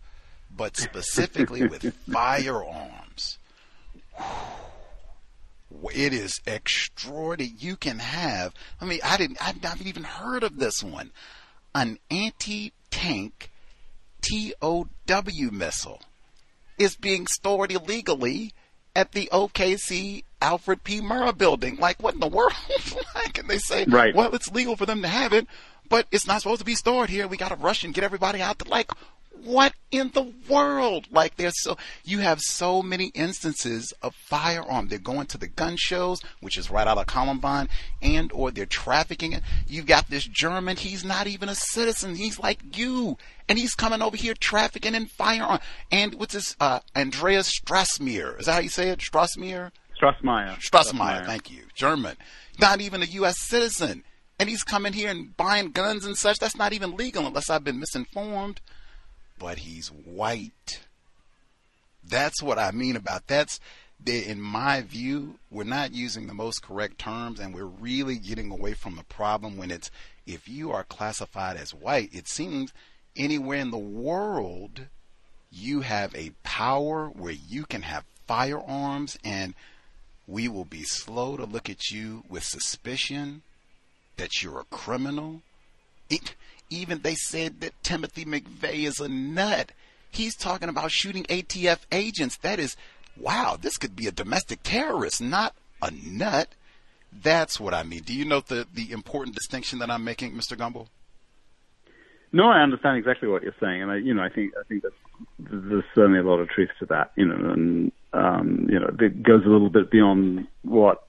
but specifically with firearms. It is extraordinary. You can have, I mean, I didn't, I've not even heard of this one. An anti-tank TOW missile is being stored illegally at the OKC Alfred P. Murrah building. Like, what in the world? like, and they say, right. well, it's legal for them to have it, but it's not supposed to be stored here. We got to rush and get everybody out. To, like, what in the world? Like there's so you have so many instances of firearm. They're going to the gun shows, which is right out of Columbine, and or they're trafficking it. You've got this German. He's not even a citizen. He's like you, and he's coming over here trafficking in firearm. And what's this? Uh, Andreas Strassmeir. Is that how you say it? Strassmeir. Strassmeir. Strassmeir. Thank you. German. Not even a U.S. citizen. And he's coming here and buying guns and such. That's not even legal unless I've been misinformed but he's white. That's what I mean about that's in my view, we're not using the most correct terms and we're really getting away from the problem when it's if you are classified as white, it seems anywhere in the world you have a power where you can have firearms and we will be slow to look at you with suspicion that you're a criminal. It, even they said that Timothy McVeigh is a nut. He's talking about shooting ATF agents. That is, wow, this could be a domestic terrorist, not a nut. That's what I mean. Do you know the, the important distinction that I'm making, Mr. Gumbel? No, I understand exactly what you're saying, and I, you know, I think I think that there's certainly a lot of truth to that, you know, and um, you know, it goes a little bit beyond what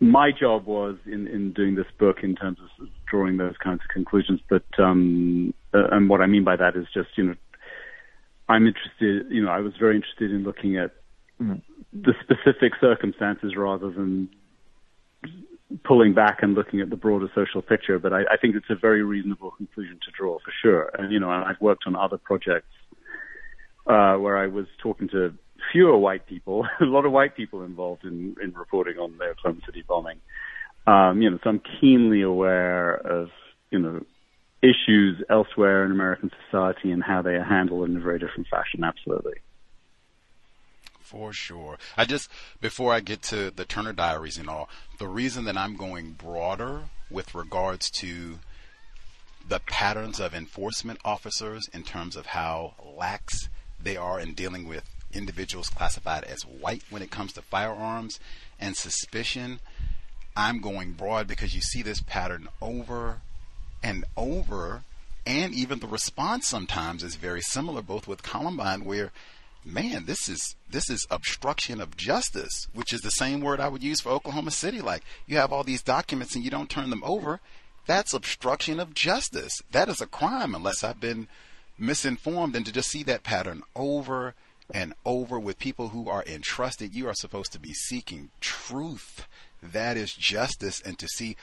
my job was in, in doing this book in terms of drawing those kinds of conclusions. But um, uh, and what I mean by that is just you know I'm interested. You know, I was very interested in looking at the specific circumstances rather than pulling back and looking at the broader social picture. But I, I think it's a very reasonable conclusion to draw for sure. And you know, I've worked on other projects uh, where I was talking to fewer white people, a lot of white people involved in, in reporting on the Oklahoma City bombing. Um, you know, so I'm keenly aware of, you know, issues elsewhere in American society and how they are handled in a very different fashion. Absolutely. For sure. I just, before I get to the Turner Diaries and all, the reason that I'm going broader with regards to the patterns of enforcement officers in terms of how lax they are in dealing with individuals classified as white when it comes to firearms and suspicion. I'm going broad because you see this pattern over and over, and even the response sometimes is very similar, both with Columbine, where man, this is this is obstruction of justice, which is the same word I would use for Oklahoma City. Like you have all these documents and you don't turn them over. That's obstruction of justice. That is a crime unless I've been misinformed. And to just see that pattern over and over with people who are entrusted. You are supposed to be seeking truth. That is justice. And to see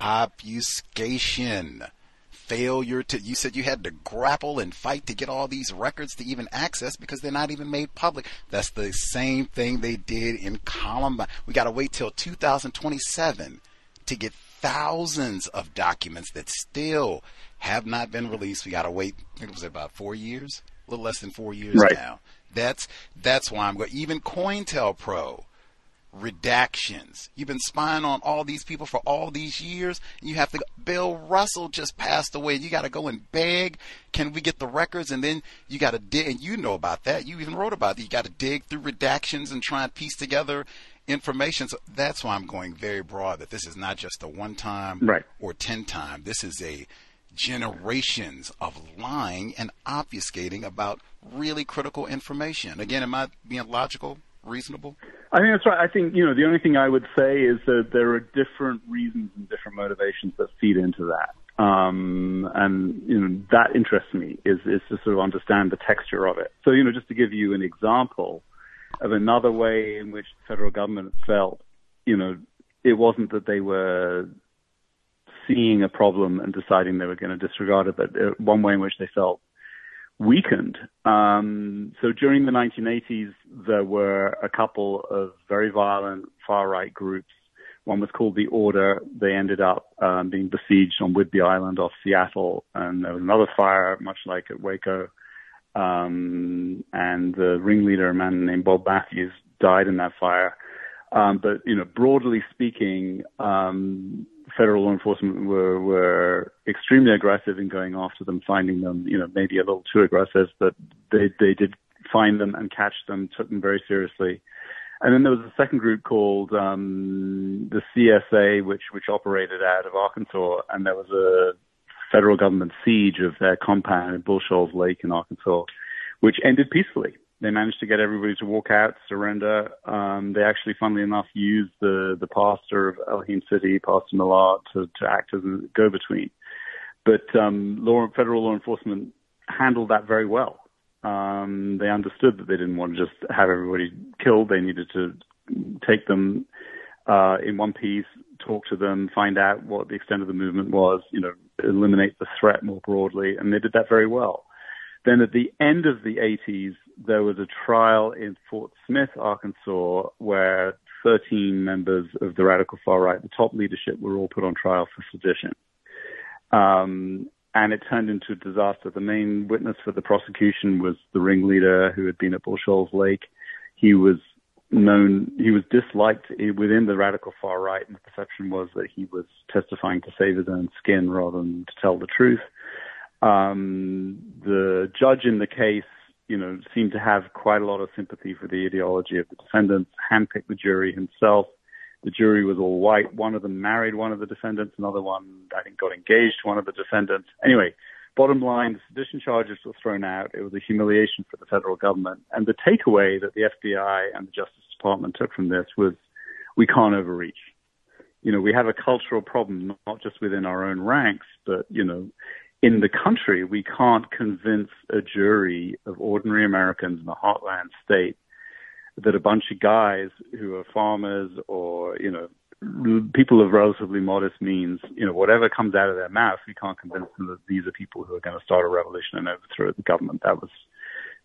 obfuscation, failure to, you said you had to grapple and fight to get all these records to even access because they're not even made public. That's the same thing they did in Columbine. We got to wait till 2027 to get thousands of documents that still have not been released. We got to wait, I think it was about four years, a little less than four years right. now. That's that's why I'm going. Even COINTELPRO redactions. You've been spying on all these people for all these years. And you have to. Bill Russell just passed away. You got to go and beg. Can we get the records? And then you got to dig. And you know about that. You even wrote about it. You got to dig through redactions and try and piece together information. So that's why I'm going very broad. That this is not just a one time right. or ten time. This is a generations of lying and obfuscating about really critical information. Again, am I being logical, reasonable? I think that's right. I think, you know, the only thing I would say is that there are different reasons and different motivations that feed into that. Um, and, you know, that interests me is, is to sort of understand the texture of it. So, you know, just to give you an example, of another way in which the federal government felt, you know, it wasn't that they were seeing a problem and deciding they were going to disregard it, but uh, one way in which they felt weakened. Um, so during the 1980s, there were a couple of very violent far right groups. One was called the Order. They ended up um, being besieged on Whidbey Island off Seattle, and there was another fire, much like at Waco. Um, and the ringleader, a man named Bob Mathews, died in that fire. Um, but you know, broadly speaking, um, federal law enforcement were were extremely aggressive in going after them, finding them. You know, maybe a little too aggressive, but they they did find them and catch them, took them very seriously. And then there was a second group called um, the CSA, which which operated out of Arkansas, and there was a federal government siege of their compound in Bull Shoals Lake in Arkansas, which ended peacefully. They managed to get everybody to walk out, surrender. Um, they actually, funnily enough, used the, the pastor of Elohim City, Pastor Millard, to, to act as a go-between. But um, law, federal law enforcement handled that very well. Um, they understood that they didn't want to just have everybody killed. They needed to take them uh, in one piece, talk to them, find out what the extent of the movement was, you know, eliminate the threat more broadly, and they did that very well. Then at the end of the 80s, there was a trial in Fort Smith, Arkansas, where 13 members of the radical far right, the top leadership, were all put on trial for sedition. Um, and it turned into a disaster. The main witness for the prosecution was the ringleader who had been at Bull Shoals Lake. He was known, he was disliked within the radical far right, and the perception was that he was testifying to save his own skin rather than to tell the truth. Um, the judge in the case, you know, seemed to have quite a lot of sympathy for the ideology of the defendants, handpicked the jury himself. The jury was all white. One of them married one of the defendants. Another one, I think, got engaged to one of the defendants. Anyway, bottom line, the sedition charges were thrown out. It was a humiliation for the federal government. And the takeaway that the FBI and the Justice Department took from this was we can't overreach. You know, we have a cultural problem, not just within our own ranks, but, you know, in the country, we can't convince a jury of ordinary Americans in the heartland state that a bunch of guys who are farmers or, you know, people of relatively modest means, you know, whatever comes out of their mouth, we can't convince them that these are people who are going to start a revolution and overthrow the government. That was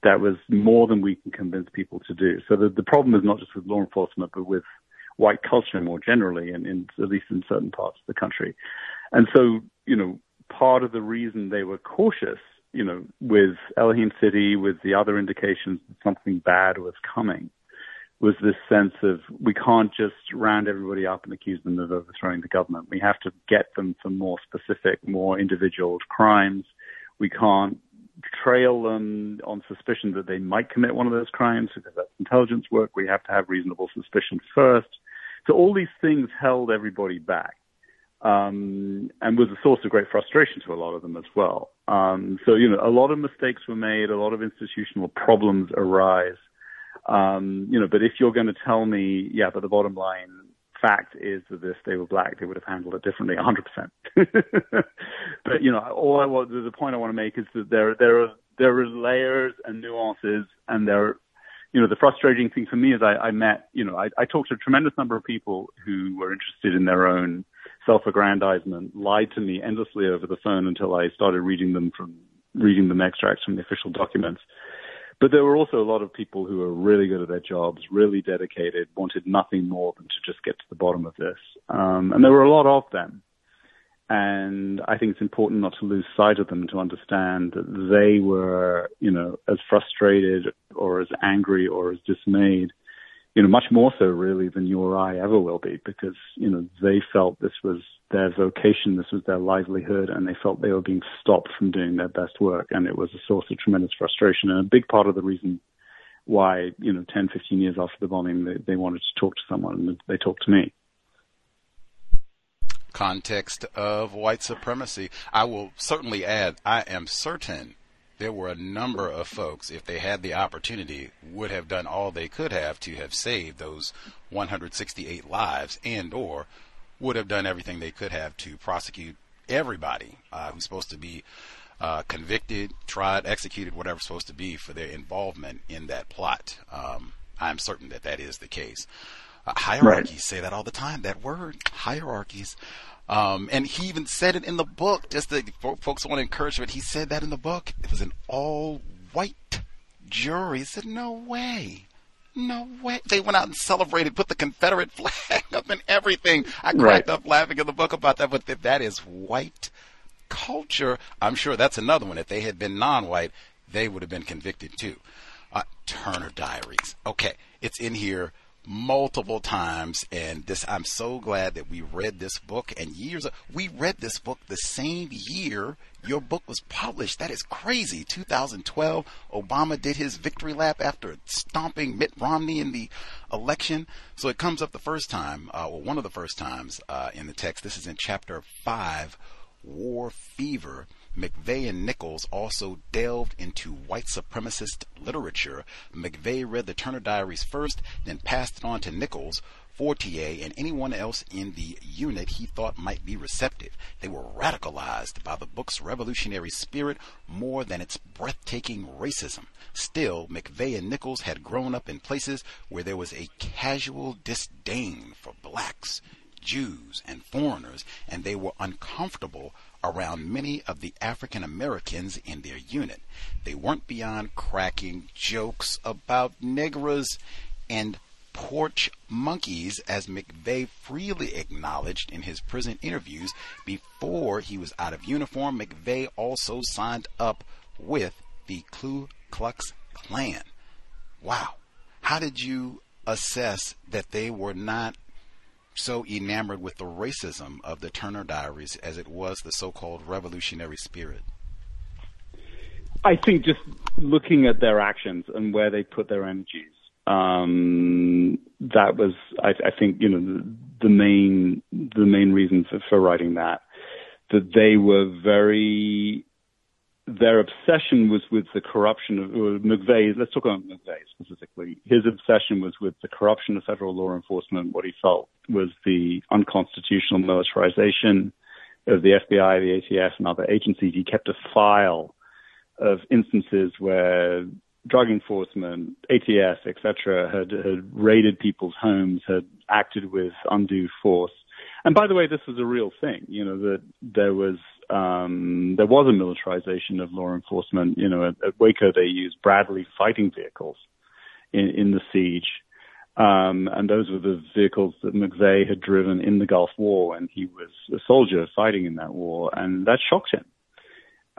that was more than we can convince people to do. So the, the problem is not just with law enforcement, but with white culture more generally, and in, at least in certain parts of the country. And so, you know, part of the reason they were cautious, you know, with Elohim City, with the other indications that something bad was coming, was this sense of we can't just round everybody up and accuse them of overthrowing the government. We have to get them for more specific, more individual crimes. We can't trail them on suspicion that they might commit one of those crimes because that's intelligence work. We have to have reasonable suspicion first. So all these things held everybody back um, and was a source of great frustration to a lot of them as well. Um, so, you know, a lot of mistakes were made, a lot of institutional problems arise. Um, you know, but if you're going to tell me, yeah, but the bottom line fact is that if they were black, they would have handled it differently, 100%. but, you know, all I want, the point I want to make is that there, there are, there are layers and nuances and there you know, the frustrating thing for me is I, I met, you know, I, I talked to a tremendous number of people who were interested in their own self-aggrandizement, lied to me endlessly over the phone until I started reading them from reading them extracts from the official documents. But there were also a lot of people who were really good at their jobs, really dedicated, wanted nothing more than to just get to the bottom of this. Um, and there were a lot of them. And I think it's important not to lose sight of them to understand that they were, you know, as frustrated or as angry or as dismayed, you know, much more so really than you or I ever will be because, you know, they felt this was their vocation, this was their livelihood, and they felt they were being stopped from doing their best work. And it was a source of tremendous frustration and a big part of the reason why, you know, 10, 15 years after the bombing, they, they wanted to talk to someone and they talked to me context of white supremacy. I will certainly add, I am certain there were a number of folks, if they had the opportunity, would have done all they could have to have saved those 168 lives and or would have done everything they could have to prosecute everybody uh, who's supposed to be uh, convicted, tried, executed, whatever it's supposed to be for their involvement in that plot. Um, I'm certain that that is the case. Uh, hierarchies Right. say that all the time. That word, hierarchies. Um, and he even said it in the book. Just that folks want encouragement. He said that in the book. It was an all-white jury. He said, "No way." No way. They went out and celebrated, put the Confederate flag up and everything. I cracked Right. up laughing in the book about that, but if that is white culture, I'm sure that's another one. If they had been non-white, they would have been convicted too. Uh, Turner Diaries. Okay, it's in here multiple times, and this I'm so glad that we read this book. And years we read this book the same year your book was published. That is crazy. 2012, Obama did his victory lap after stomping Mitt Romney in the election. So it comes up the first time, uh, or one of the first times uh, in the text. This is in chapter five war fever, McVeigh and Nichols also delved into white supremacist literature. McVeigh read the Turner Diaries first, then passed it on to Nichols, Fortier, and anyone else in the unit he thought might be receptive. They were radicalized by the book's revolutionary spirit more than its breathtaking racism. Still, McVeigh and Nichols had grown up in places where there was a casual disdain for blacks, Jews and foreigners, and they were uncomfortable around many of the African Americans in their unit. They weren't beyond cracking jokes about negras and porch monkeys, as McVeigh freely acknowledged in his prison interviews. Before he was out of uniform, McVeigh also signed up with the Ku Klux Klan. Wow. How did you assess that they were not so enamored with the racism of the Turner Diaries as it was the so-called revolutionary spirit? I think just looking at their actions and where they put their energies, um, that was, I, I think, you know, the, the main the main reason for, for writing that. That they were very, their obsession was with the corruption of or McVeigh. Let's talk about McVeigh specifically. His obsession was with the corruption of federal law enforcement. What he felt was the unconstitutional militarization of the FBI, the ATF, and other agencies. He kept a file of instances where drug enforcement, ATF, etc., had, had raided people's homes, had acted with undue force. And by the way, this was a real thing. You know that there was um, there was a militarization of law enforcement. You know, at, at Waco they used Bradley fighting vehicles in, in the siege, um, and those were the vehicles that McVeigh had driven in the Gulf War when he was a soldier fighting in that war, and that shocked him.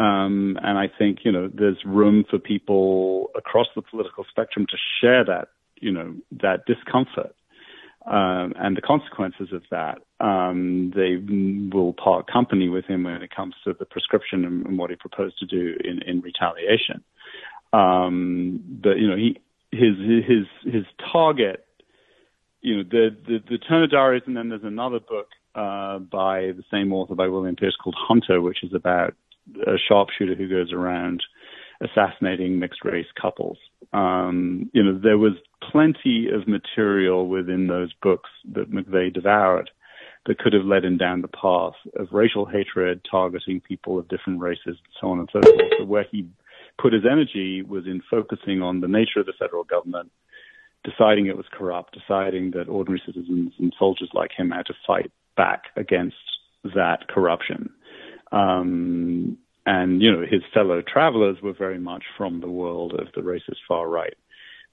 Um, and I think, you know, there's room for people across the political spectrum to share that, you know, that discomfort. Um, and the consequences of that, um, they will part company with him when it comes to the prescription and, and what he proposed to do in, in retaliation. Um, but you know, he his his his target, you know, the the, the Turner Diaries, and then there's another book uh, by the same author by William Pierce called Hunter, which is about a sharpshooter who goes around assassinating mixed race couples. Um, you know, there was plenty of material within those books that McVeigh devoured that could have led him down the path of racial hatred, targeting people of different races, and so on and so forth. So where he put his energy was in focusing on the nature of the federal government, deciding it was corrupt, deciding that ordinary citizens and soldiers like him had to fight back against that corruption. Um, and you know his fellow travelers were very much from the world of the racist far right.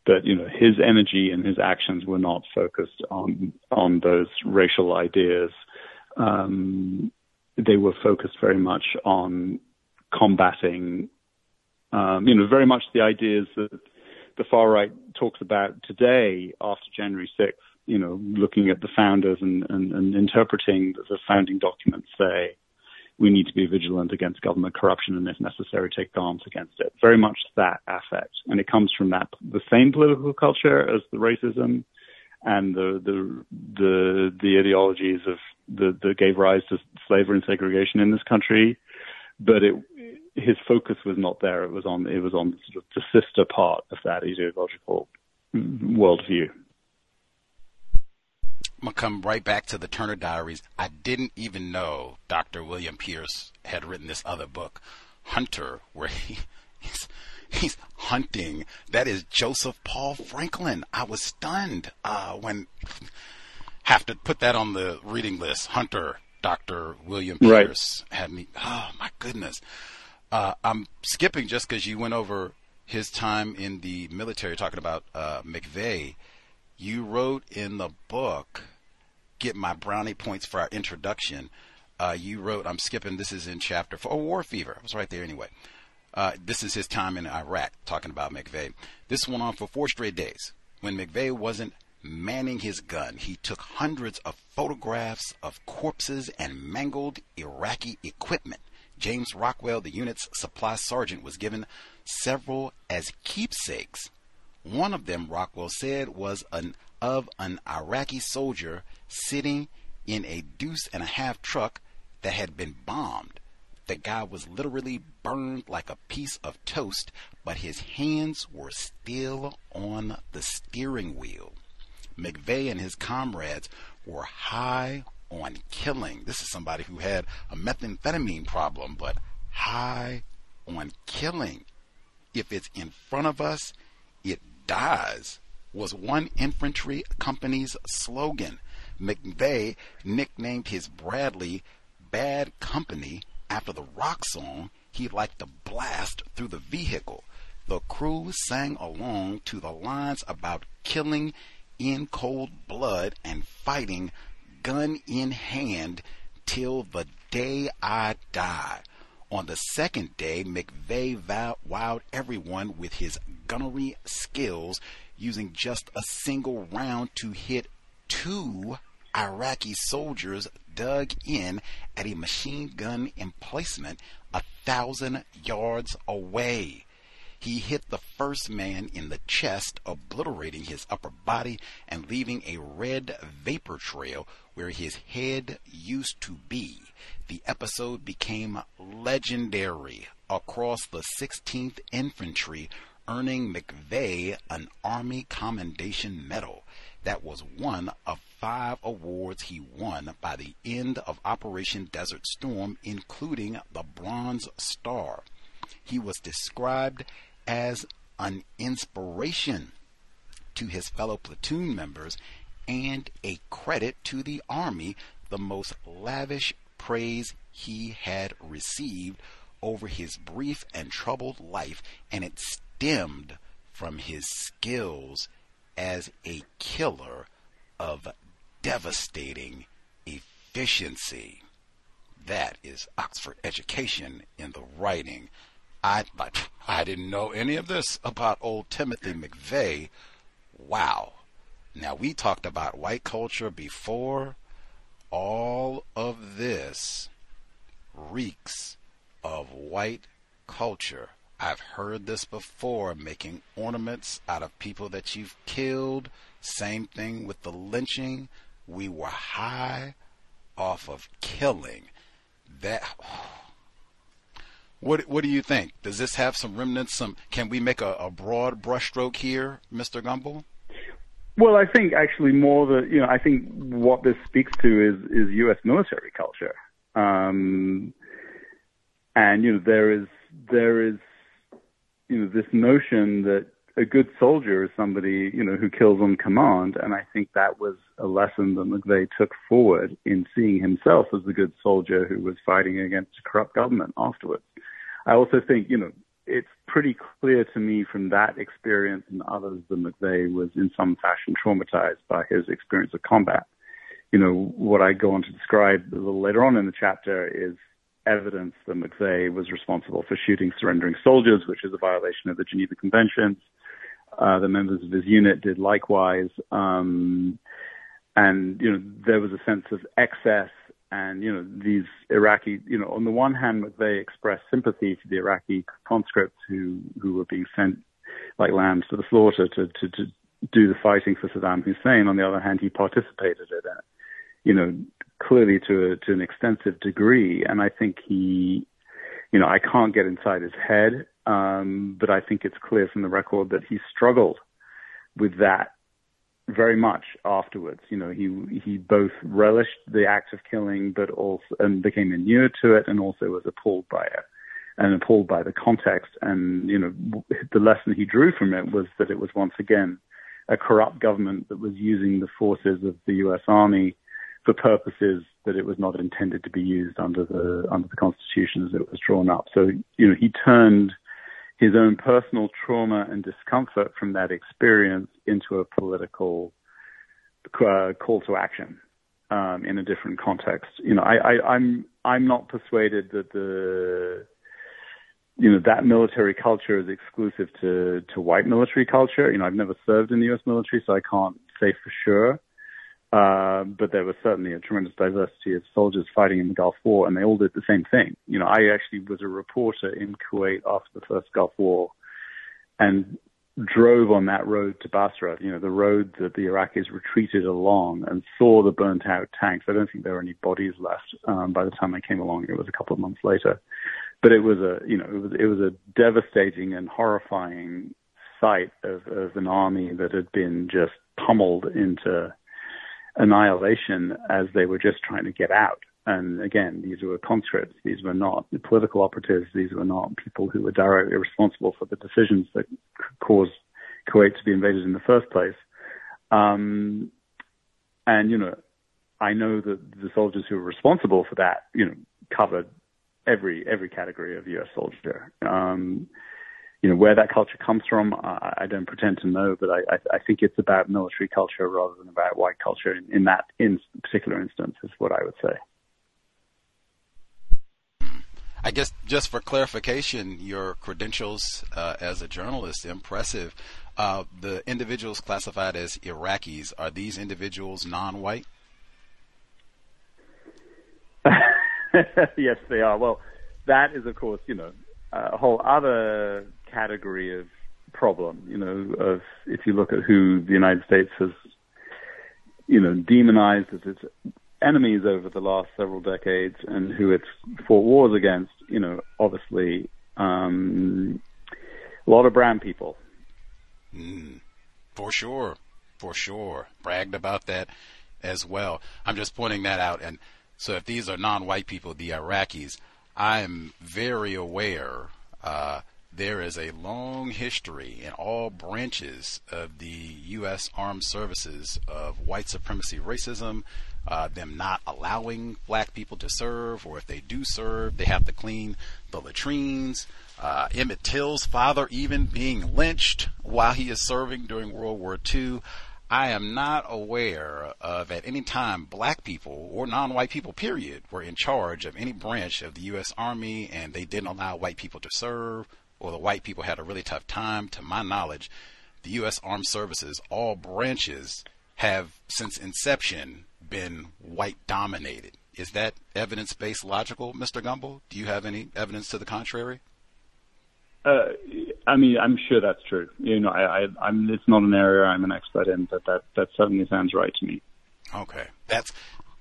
But you know his energy and his actions were not focused on on those racial ideas. Um, they were focused very much on combating um, you know very much the ideas that the far right talks about today after January 6th you know looking at the founders and, and, and interpreting the founding documents say we need to be vigilant against government corruption and, if necessary, take arms against it. Very much that affect, and it comes from that the same political culture as the racism and the the the, the ideologies of the that gave rise to slavery and segregation in this country. But it his focus was not there. It was on it was on sort of the sister part of that ideological worldview. I'm going to come right back to the Turner Diaries. I didn't even know Dr. William Pierce had written this other book, Hunter, where he, he's hunting. That is Joseph Paul Franklin. I was stunned uh, when have to put that on the reading list. Hunter, Dr. William Pierce right. had me. Oh my goodness. Uh, I'm skipping just because you went over his time in the military, talking about uh, McVeigh. You wrote in the book, "Get My Brownie Points for our introduction." Uh, you wrote, I'm skipping. This is in chapter four. Oh, War Fever. I was right there anyway. Uh, this is his time in Iraq, talking about McVeigh. This went on for four straight days. When McVeigh wasn't manning his gun, he took hundreds of photographs of corpses and mangled Iraqi equipment. James Rockwell, the unit's supply sergeant, was given several as keepsakes. One of them, Rockwell said, was an of an Iraqi soldier sitting in a deuce and a half truck that had been bombed. The guy was literally burned like a piece of toast, but his hands were still on the steering wheel. McVeigh and his comrades were high on killing. This is somebody who had a methamphetamine problem, but high on killing. If it's in front of us, dies, was one infantry company's slogan. McVeigh nicknamed his Bradley Bad Company after the rock song he liked to blast through the vehicle. The crew sang along to the lines about killing in cold blood and fighting gun in hand till the day I die. On the second day, McVeigh wowed everyone with his gunnery skills, using just a single round to hit two Iraqi soldiers dug in at a machine gun emplacement a thousand yards away. He hit the first man in the chest, obliterating his upper body and leaving a red vapor trail where his head used to be. The episode became legendary across the 16th Infantry, earning McVeigh an Army Commendation Medal. That was one of five awards he won by the end of Operation Desert Storm, including the Bronze Star. He was described as an inspiration to his fellow platoon members and a credit to the Army, the most lavish praise he had received over his brief and troubled life, and it stemmed from his skills as a killer of devastating efficiency. That is Oxford education in the writing. I but I didn't know any of this about old Timothy McVeigh. Wow. Now we talked about white culture before. All of this reeks of white culture. I've heard this before, making ornaments out of people that you've killed. Same thing with the lynching we were high off of killing. That. What What do you think? Does this have some remnants? Some can we make a, a broad brushstroke here, Mr. Gumbel? Well, I think actually more that you know. I think what this speaks to is is U.S. military culture, um, and you know there is there is you know this notion that a good soldier is somebody, you know, who kills on command. And I think that was a lesson that McVeigh took forward in seeing himself as the good soldier who was fighting against a corrupt government afterwards. I also think, you know, it's pretty clear to me from that experience and others that McVeigh was in some fashion traumatized by his experience of combat. You know, what I go on to describe a little later on in the chapter is evidence that McVeigh was responsible for shooting surrendering soldiers, which is a violation of the Geneva Conventions. Uh, the members of his unit did likewise. Um, and, you know, there was a sense of excess and, you know, these Iraqi, you know, on the one hand, McVeigh expressed sympathy for the Iraqi conscripts who, who were being sent like lambs to the slaughter to, to, to do the fighting for Saddam Hussein. On the other hand, he participated in it, you know, clearly to, a, to an extensive degree. And I think he, you know, I can't get inside his head um, but I think it's clear from the record that he struggled with that very much afterwards. You know, he he both relished the act of killing, but also and became inured to it, and also was appalled by it. and appalled by the context. And you know, the lesson he drew from it was that it was once again a corrupt government that was using the forces of the U.S. Army for purposes that it was not intended to be used under the under the Constitution as it was drawn up. So you know, he turned his own personal trauma and discomfort from that experience into a political uh, call to action um, in a different context. You know, I, I, I'm I'm not persuaded that the you know that military culture is exclusive to to white military culture. You know, I've never served in the U.S. military, so I can't say for sure. Uh, but there was certainly a tremendous diversity of soldiers fighting in the Gulf War, and they all did the same thing. You know, I actually was a reporter in Kuwait after the first Gulf War, and drove on that road to Basra, you know, the road that the Iraqis retreated along and saw the burnt out tanks. I don't think there were any bodies left um, by the time I came along. It was a couple of months later, but it was a, you know, it was it was a devastating and horrifying sight of, of an army that had been just pummeled into annihilation as they were just trying to get out. And again, these were conscripts. These were not political operatives. These were not people who were directly responsible for the decisions that caused Kuwait to be invaded in the first place. Um, and, you know, I know that the soldiers who were responsible for that, you know, covered every, every category of U.S. soldier. Um, you know, where that culture comes from, I, I don't pretend to know, but I, I, think it's about military culture rather than about white culture in, in that in particular instance is what I would say. I guess just for clarification, your credentials uh, as a journalist impressive. Uh, the individuals classified as Iraqis are these individuals non-white? yes, they are. Well, that is, of course, you know, a whole other category of problem. You know, of if you look at who the United States has, you know, demonized as its enemies over the last several decades and who it's fought wars against, you know, obviously um, a lot of brown people. Mm, for sure, for sure. Bragged about that as well. I'm just pointing that out. And so if these are non-white people, the Iraqis, I'm very aware uh, there is a long history in all branches of the U.S. Armed Services of white supremacy racism, uh, them not allowing black people to serve, or if they do serve, they have to clean the latrines. Uh, Emmett Till's father even being lynched while he is serving during World War II. I am not aware of at any time black people or non-white people, period, were in charge of any branch of the U.S. Army and they didn't allow white people to serve or the white people had a really tough time. To my knowledge, the U.S. Armed Services, all branches have since inception been white dominated. Is that evidence based logical, Mr. Gumbel? Do you have any evidence to the contrary? Uh, I mean, I'm sure that's true. You know, I, I, I'm. It's not an area I'm an expert in, but that that certainly sounds right to me. Okay, that's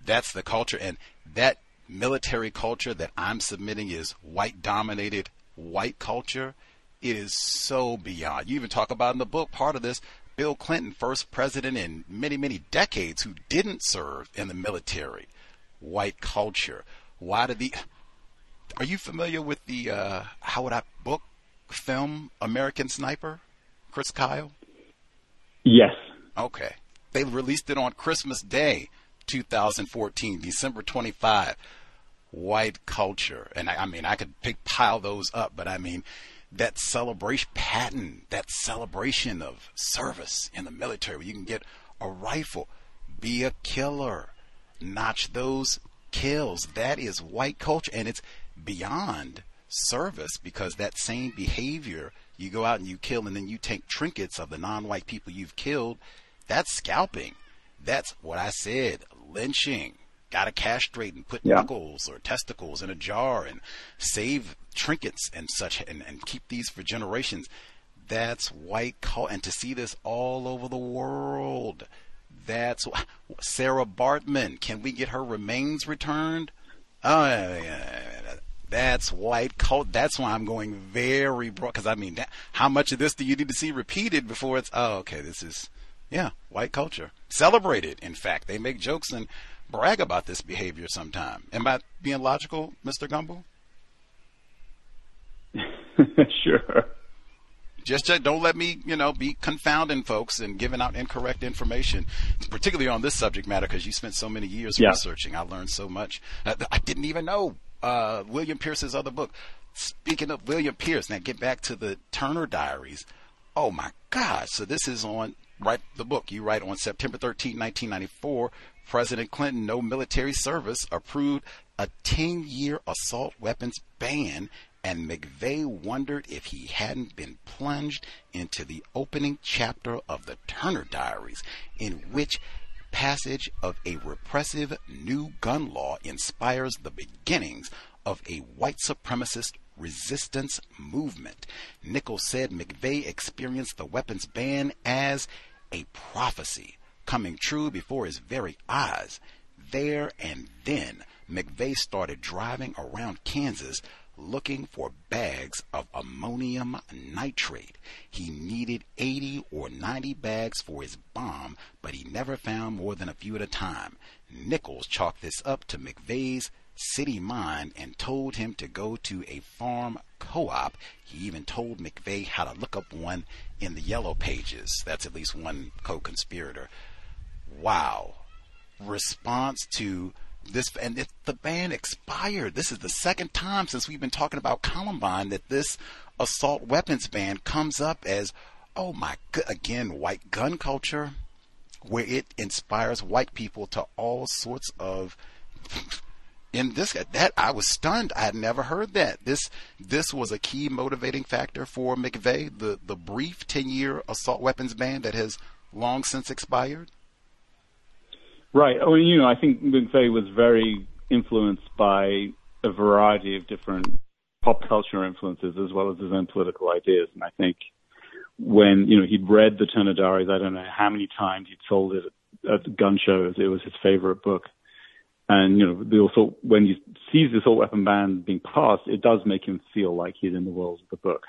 that's the culture, and that military culture that I'm submitting is white dominated white culture. It is so beyond. You even talk about in the book part of this Bill Clinton, first president in many, many decades who didn't serve in the military. White culture. Why did the. Are you familiar with the, uh, how would I book film American Sniper? Chris Kyle? Yes. Okay. They released it on Christmas Day, 2014, December 25. White culture. And I, I mean, I could pick, pile those up, but I mean, that celebration pattern, that celebration of service in the military, where you can get a rifle, be a killer, notch those kills. That is white culture, and it's beyond service because that same behavior, you go out and you kill, and then you take trinkets of the non-white people you've killed. That's scalping. That's what I said. Lynching got to castrate and put yeah. knuckles or testicles in a jar and save trinkets and such and, and keep these for generations. That's white culture. And to see this all over the world, that's Sarah Baartman. Can we get her remains returned? Oh, yeah, that's white culture. That's why I'm going very broad. Because I mean, that, how much of this do you need to see repeated before it's oh, okay, this is yeah, white culture. Celebrated, in fact. They make jokes and brag about this behavior sometime. Am I being logical, Mr. Gumbel? sure. Just, just don't let me, you know, be confounding folks and giving out incorrect information, particularly on this subject matter, because you spent so many years Yeah. researching. I learned so much. I, I didn't even know uh, William Pierce's other book. Speaking of William Pierce, now get back to the Turner Diaries. Oh my God! So this is on right the book you write on September 13, 1994. President Clinton, no military service, approved a 10-year assault weapons ban and McVeigh wondered if he hadn't been plunged into the opening chapter of the Turner Diaries, in which passage of a repressive new gun law inspires the beginnings of a white supremacist resistance movement. Nichols said McVeigh experienced the weapons ban as a prophecy coming true before his very eyes. There and then, McVeigh started driving around Kansas looking for bags of ammonium nitrate. He needed 80 or 90 bags for his bomb, but he never found more than a few at a time. Nichols chalked this up to McVeigh's city mind and told him to go to a farm co-op. He even told McVeigh how to look up one in the yellow pages. That's at least one co-conspirator. Wow. Response to this, and it, the ban expired. This is the second time since we've been talking about Columbine that this assault weapons ban comes up as, oh my, again, white gun culture, where it inspires white people to all sorts of. In this, that I was stunned. I had never heard that. This, this was a key motivating factor for McVeigh. The the brief ten year assault weapons ban that has long since expired. Right. I mean, you know, I think McVeigh was very influenced by a variety of different pop culture influences as well as his own political ideas. And I think when, you know, he'd read the Turner Diaries, I don't know how many times he'd sold it at the gun shows. It was his favorite book. And, you know, the also, when he sees this assault weapon ban being passed, it does make him feel like he's in the world of the book.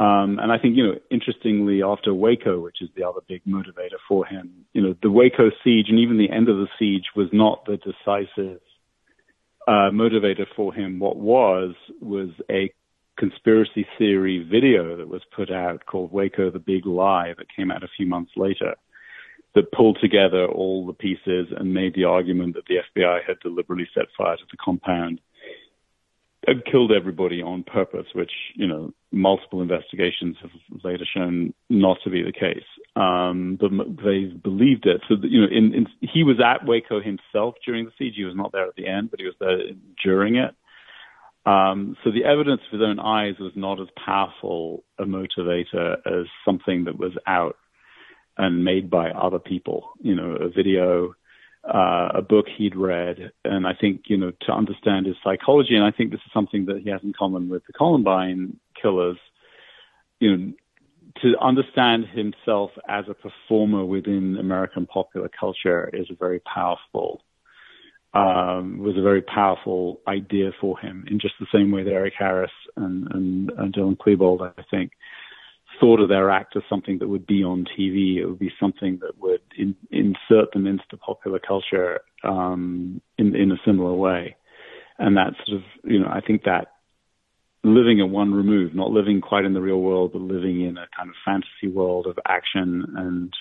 Um, and I think, you know, interestingly, after Waco, which is the other big motivator for him, you know, the Waco siege and even the end of the siege was not the decisive uh, motivator for him. What was was a conspiracy theory video that was put out called Waco: The Big Lie that came out a few months later that pulled together all the pieces and made the argument that the FBI had deliberately set fire to the compound killed everybody on purpose, which, you know, multiple investigations have later shown not to be the case. Um, but they believed it. So, you know, in, in, he was at Waco himself during the siege. He was not there at the end, but he was there during it. Um, so the evidence of his own eyes was not as powerful a motivator as something that was out and made by other people. You know, a video, uh, a book he'd read, and I think you know to understand his psychology, and I think this is something that he has in common with the Columbine killers. You know, to understand himself as a performer within American popular culture is a very powerful. Um, was a very powerful idea for him in just the same way that Eric Harris and, and, and Dylan Klebold, I think, thought of their act as something that would be on TV. It would be something that would in, insert them into the popular culture um, in in a similar way, and that sort of you know I think that living at one remove, not living quite in the real world, but living in a kind of fantasy world of action and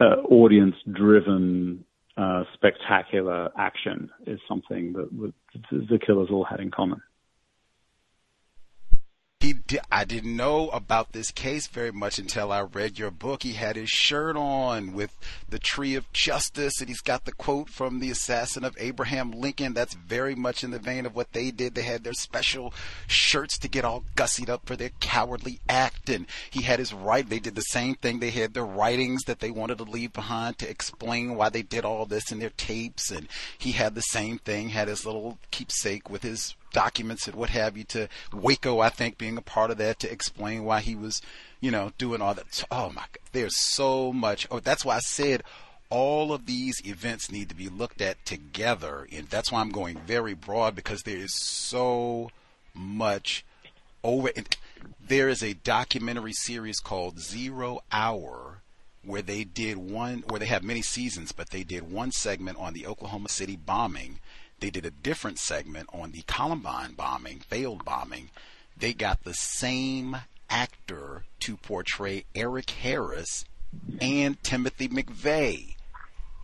uh, audience-driven, uh, spectacular action is something that the killers all had in common. I didn't know about this case very much until I read your book. He had his shirt on with the tree of justice, and he's got the quote from the assassin of Abraham Lincoln. That's very much in the vein of what they did. They had their special shirts to get all gussied up for their cowardly act, and he had his right. They did the same thing. They had their writings that they wanted to leave behind to explain why they did all this in their tapes, and he had the same thing. Had his little keepsake with his documents and what have you to Waco, I think, being a part of that to explain why he was, you know, doing all that. Oh my God, there's so much. Oh, that's why I said all of these events need to be looked at together, and that's why I'm going very broad because there is so much over. There is a documentary series called Zero Hour where they did one, where they have many seasons, but they did one segment on the Oklahoma City bombing they did a different segment on the Columbine bombing, failed bombing. they got the same actor to portray Eric Harris and Timothy McVeigh.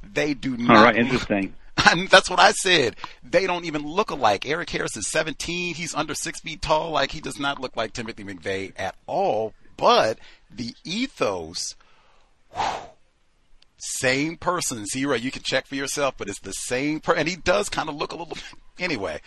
They do not. All right, interesting. that's what I said. They don't even look alike. Eric Harris is 17. He's under six feet tall. Like he does not look like Timothy McVeigh at all. But the ethos, whew, same person. Zero. You can check for yourself, but it's the same person. And he does kind of look a little. Anyway,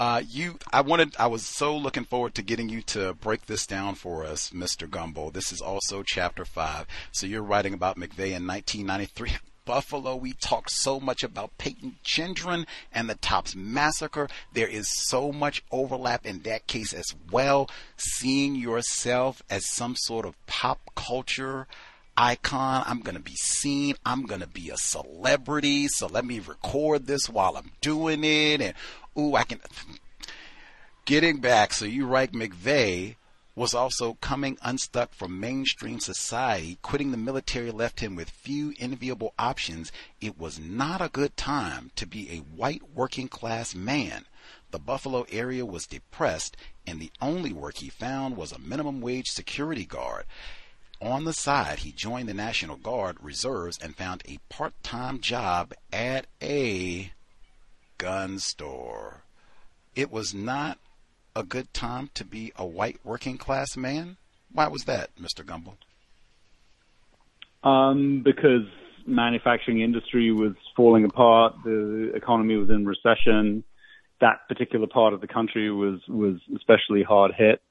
uh, you, I wanted, I was so looking forward to getting you to break this down for us, Mr. Gumbo. This is also chapter five. So you're writing about McVeigh in 1993. Buffalo, we talk so much about Peyton Gendron and the Tops Massacre. There is so much overlap in that case as well. Seeing yourself as some sort of pop culture icon. I'm going to be seen. I'm going to be a celebrity. So let me record this while I'm doing it. And, ooh, I can. Getting back, so you write McVeigh was also coming unstuck from mainstream society. Quitting the military left him with few enviable options. It was not a good time to be a white working class man. The Buffalo area was depressed, and the only work he found was a minimum wage security guard. On the side, he joined the National Guard Reserves and found a part time job at a gun store. It was not a good time to be a white working class man? Why was that, Mr. Gumbo? Um, because manufacturing industry was falling apart, the economy was in recession. That particular part of the country was was especially hard hit.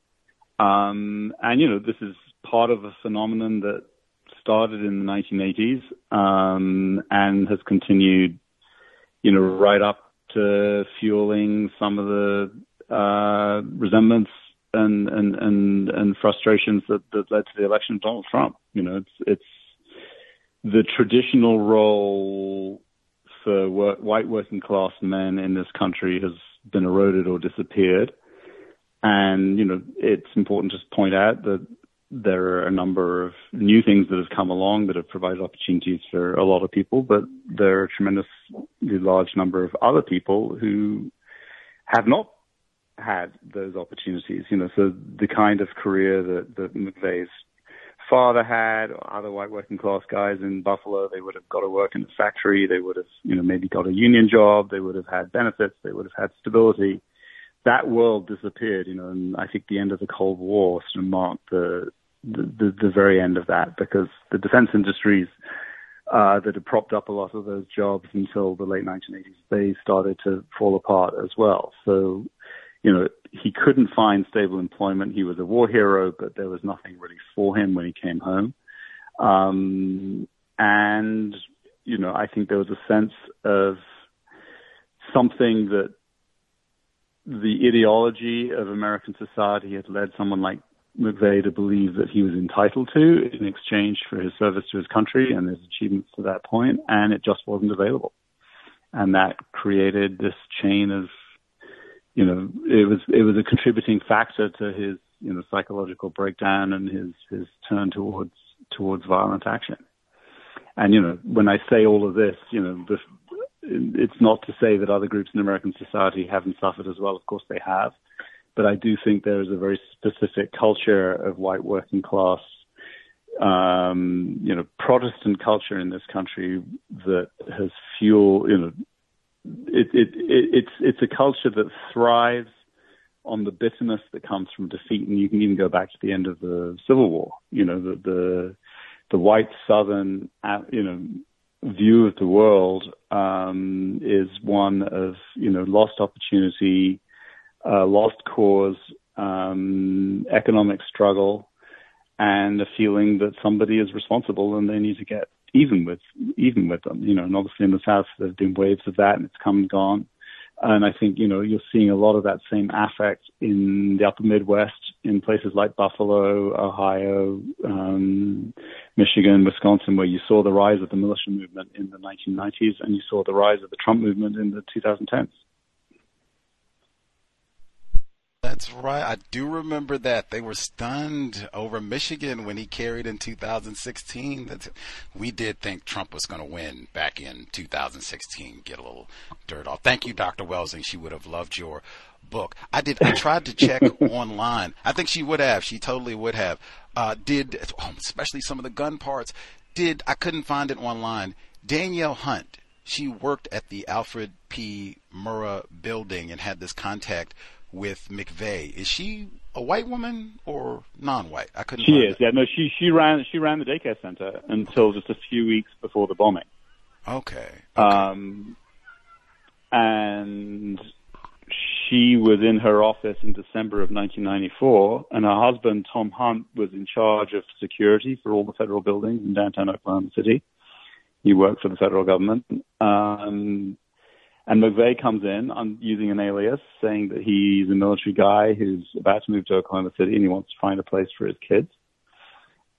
Um, and you know, this is part of a phenomenon that started in the 1980s um, and has continued, you know, right up to fueling some of the uh, resentments and, and, and, and frustrations that, that led to the election of Donald Trump. You know, it's, it's the traditional role for work, white working class men in this country has been eroded or disappeared. And, you know, it's important to point out that there are a number of new things that have come along that have provided opportunities for a lot of people, but there are a tremendously large number of other people who have not had those opportunities. You know, so the kind of career that, that McVeigh's father had, or other white working class guys in Buffalo, they would have got to work in a factory, they would have, you know, maybe got a union job, they would have had benefits, they would have had stability. That world disappeared, you know, and I think the end of the Cold War sort of marked the the, the, very end of that because the defense industries uh, that had propped up a lot of those jobs until the late 1980s, they started to fall apart as well. So you know, he couldn't find stable employment. He was a war hero, but there was nothing really for him when he came home. Um, and, you know, I think there was a sense of something that the ideology of American society had led someone like McVeigh to believe that he was entitled to in exchange for his service to his country and his achievements to that point, and it just wasn't available. And that created this chain of you know, it was it was a contributing factor to his you know psychological breakdown and his his turn towards towards violent action. And you know, when I say all of this, you know, it's not to say that other groups in American society haven't suffered as well. Of course, they have, but I do think there is a very specific culture of white working class, um, you know, Protestant culture in this country that has fueled, you know, it, it, it, it's it's a culture that thrives on the bitterness that comes from defeat, and you can even go back to the end of the Civil War. You know, the the, the white Southern, you know, view of the world um, is one of you know lost opportunity, uh, lost cause, um, economic struggle, and a feeling that somebody is responsible and they need to get even with even with them. You know, and obviously in the South there have been waves of that, and it's come and gone. And I think you know you're seeing a lot of that same affect in the Upper Midwest, in places like Buffalo, Ohio, um, Michigan, Wisconsin, where you saw the rise of the militia movement in the 1990s, and you saw the rise of the Trump movement in the 2010s. That's right. I do remember that. They were stunned over Michigan when he carried in 2016. That's, we did think Trump was going to win back in 2016. Get a little dirt off. Thank you, Dr. Welsing. She would have loved your book. I did. I tried to check online. I think she would have. She totally would have. Uh, did oh, especially some of the gun parts. Did I couldn't find it online. Danielle Hunt. She worked at the Alfred P. Murrah building and had this contact with McVeigh. Is she a white woman or non-white? I couldn't. She is. That. Yeah. No. She she ran she ran the daycare center until just a few weeks before the bombing. Okay. okay. Um, and she was in her office in December of 1994, and her husband, Tom Hunt, was in charge of security for all the federal buildings in downtown Oklahoma City. He worked for the federal government. Um, and McVeigh comes in on, using an alias, saying that he's a military guy who's about to move to Oklahoma City and he wants to find a place for his kids.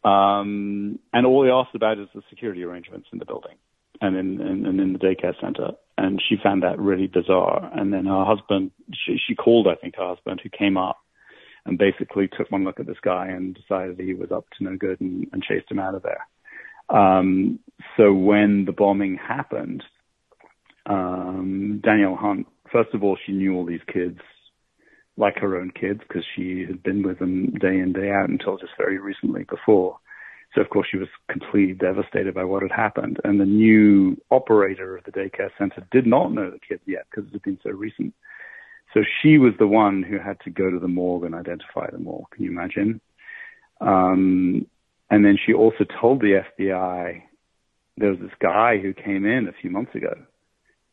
Um, and all he asked about is the security arrangements in the building and in, in, and in the daycare center. And she found that really bizarre. And then her husband, she, she called, I think, her husband, who came up and basically took one look at this guy and decided he was up to no good and, and chased him out of there. Um, so when the bombing happened, um, Danielle Hunt, first of all, she knew all these kids like her own kids because she had been with them day in, day out until just very recently before. So of course she was completely devastated by what had happened. And the new operator of the daycare center did not know the kids yet because it had been so recent. So she was the one who had to go to the morgue and identify them all. Can you imagine? Um, and then she also told the FBI there was this guy who came in a few months ago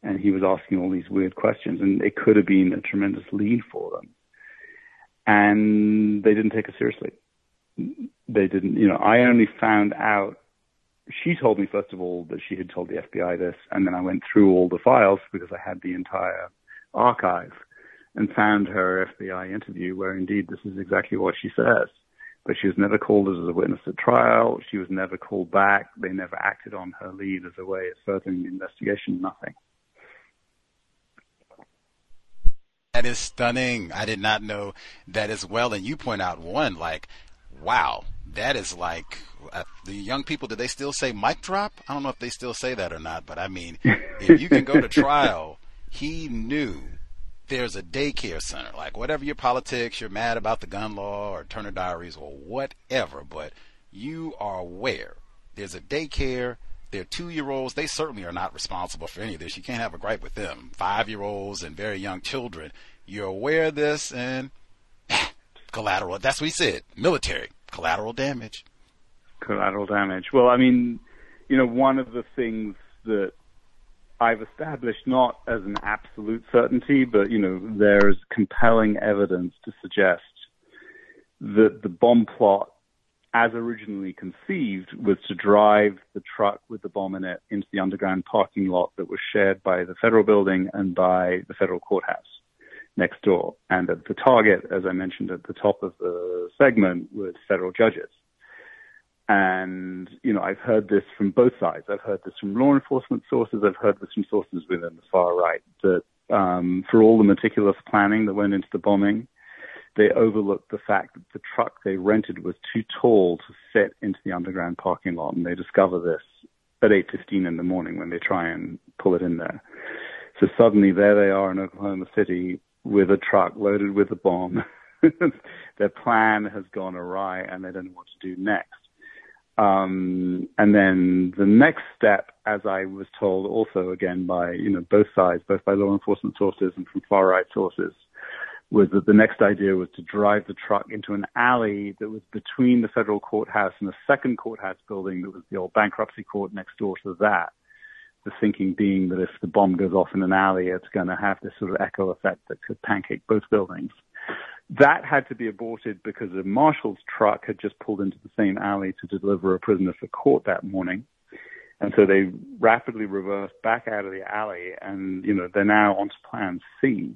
and he was asking all these weird questions and it could have been a tremendous lead for them. And they didn't take it seriously they didn't, you know, I only found out, she told me, first of all, that she had told the FBI this, and then I went through all the files because I had the entire archive and found her FBI interview where indeed this is exactly what she says. But she was never called as a witness at trial. She was never called back. They never acted on her lead as a way of furthering the investigation. Nothing. That is stunning. I did not know that as well. And you point out one, like, wow, that is like uh, the young people. Did they still say mic drop? I don't know if they still say that or not. But I mean, if you can go to trial, he knew there's a daycare center. Like whatever your politics, you're mad about the gun law or Turner Diaries or whatever, but you are aware there's a daycare. They're two year olds. They certainly are not responsible for any of this. You can't have a gripe with them. Five year olds and very young children. You're aware of this and collateral. That's what he said. Military collateral damage. Collateral damage. Well, I mean, you know, one of the things that I've established not as an absolute certainty, but you know, there's compelling evidence to suggest that the bomb plot, as originally conceived, was to drive the truck with the bomb in it into the underground parking lot that was shared by the federal building and by the federal courthouse next door. And the target, as I mentioned at the top of the segment, was federal judges. And, you know, I've heard this from both sides. I've heard this from law enforcement sources. I've heard this from sources within the far right that um, for all the meticulous planning that went into the bombing, they overlooked the fact that the truck they rented was too tall to fit into the underground parking lot. And they discover this at 8.15 in the morning when they try and pull it in there. So suddenly there they are in Oklahoma City with a truck loaded with a bomb. Their plan has gone awry and they don't know what to do next. Um, and then the next step, as I was told also again by, you know, both sides, both by law enforcement sources and from far right sources, was that the next idea was to drive the truck into an alley that was between the federal courthouse and the second courthouse building that was the old bankruptcy court next door to that the thinking being that if the bomb goes off in an alley, it's going to have this sort of echo effect that could pancake both buildings. That had to be aborted because a marshal's truck had just pulled into the same alley to deliver a prisoner for court that morning. And so they rapidly reversed back out of the alley and, you know, they're now onto plan C.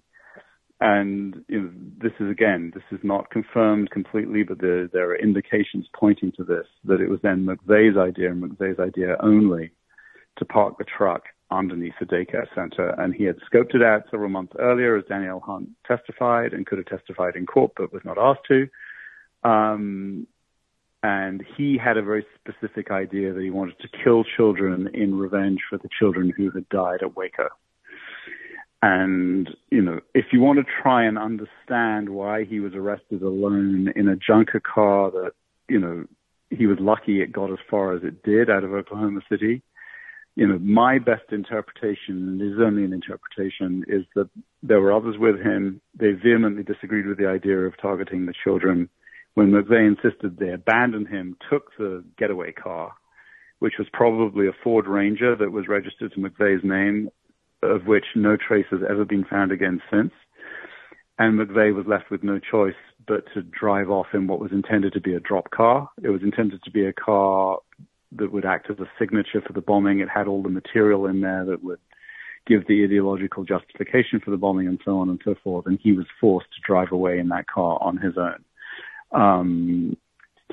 And, you know, this is again, this is not confirmed completely, but there, there are indications pointing to this, that it was then McVeigh's idea and McVeigh's idea only to park the truck underneath the daycare center. And he had scoped it out several months earlier, as Danielle Hunt testified and could have testified in court, but was not asked to. Um, and he had a very specific idea that he wanted to kill children in revenge for the children who had died at Waco. and, you know, if you want to try and understand why he was arrested alone in a junker car that, you know, he was lucky it got as far as it did out of Oklahoma City. You know, my best interpretation, and is only an interpretation, is that there were others with him. They vehemently disagreed with the idea of targeting the children. When McVeigh insisted they abandon him, took the getaway car, which was probably a Ford Ranger that was registered to McVeigh's name, of which no trace has ever been found again since. And McVeigh was left with no choice but to drive off in what was intended to be a drop car. It was intended to be a car that would act as a signature for the bombing. It had all the material in there that would give the ideological justification for the bombing and so on and so forth. And he was forced to drive away in that car on his own. Um,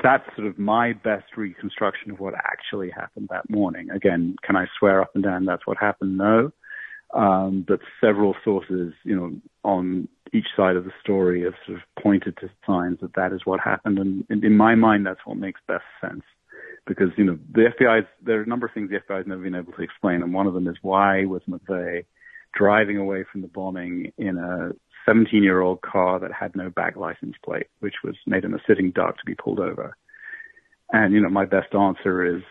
that's sort of my best reconstruction of what actually happened that morning. Again, can I swear up and down that's what happened? No. Um, but several sources, you know, on each side of the story have sort of pointed to signs that that is what happened. And, and in my mind, that's what makes best sense. Because, you know, the FBI, there are a number of things the FBI has never been able to explain. And one of them is why was McVeigh driving away from the bombing in a 17 year old car that had no back license plate, which was made in a sitting duck to be pulled over. And, you know, my best answer is,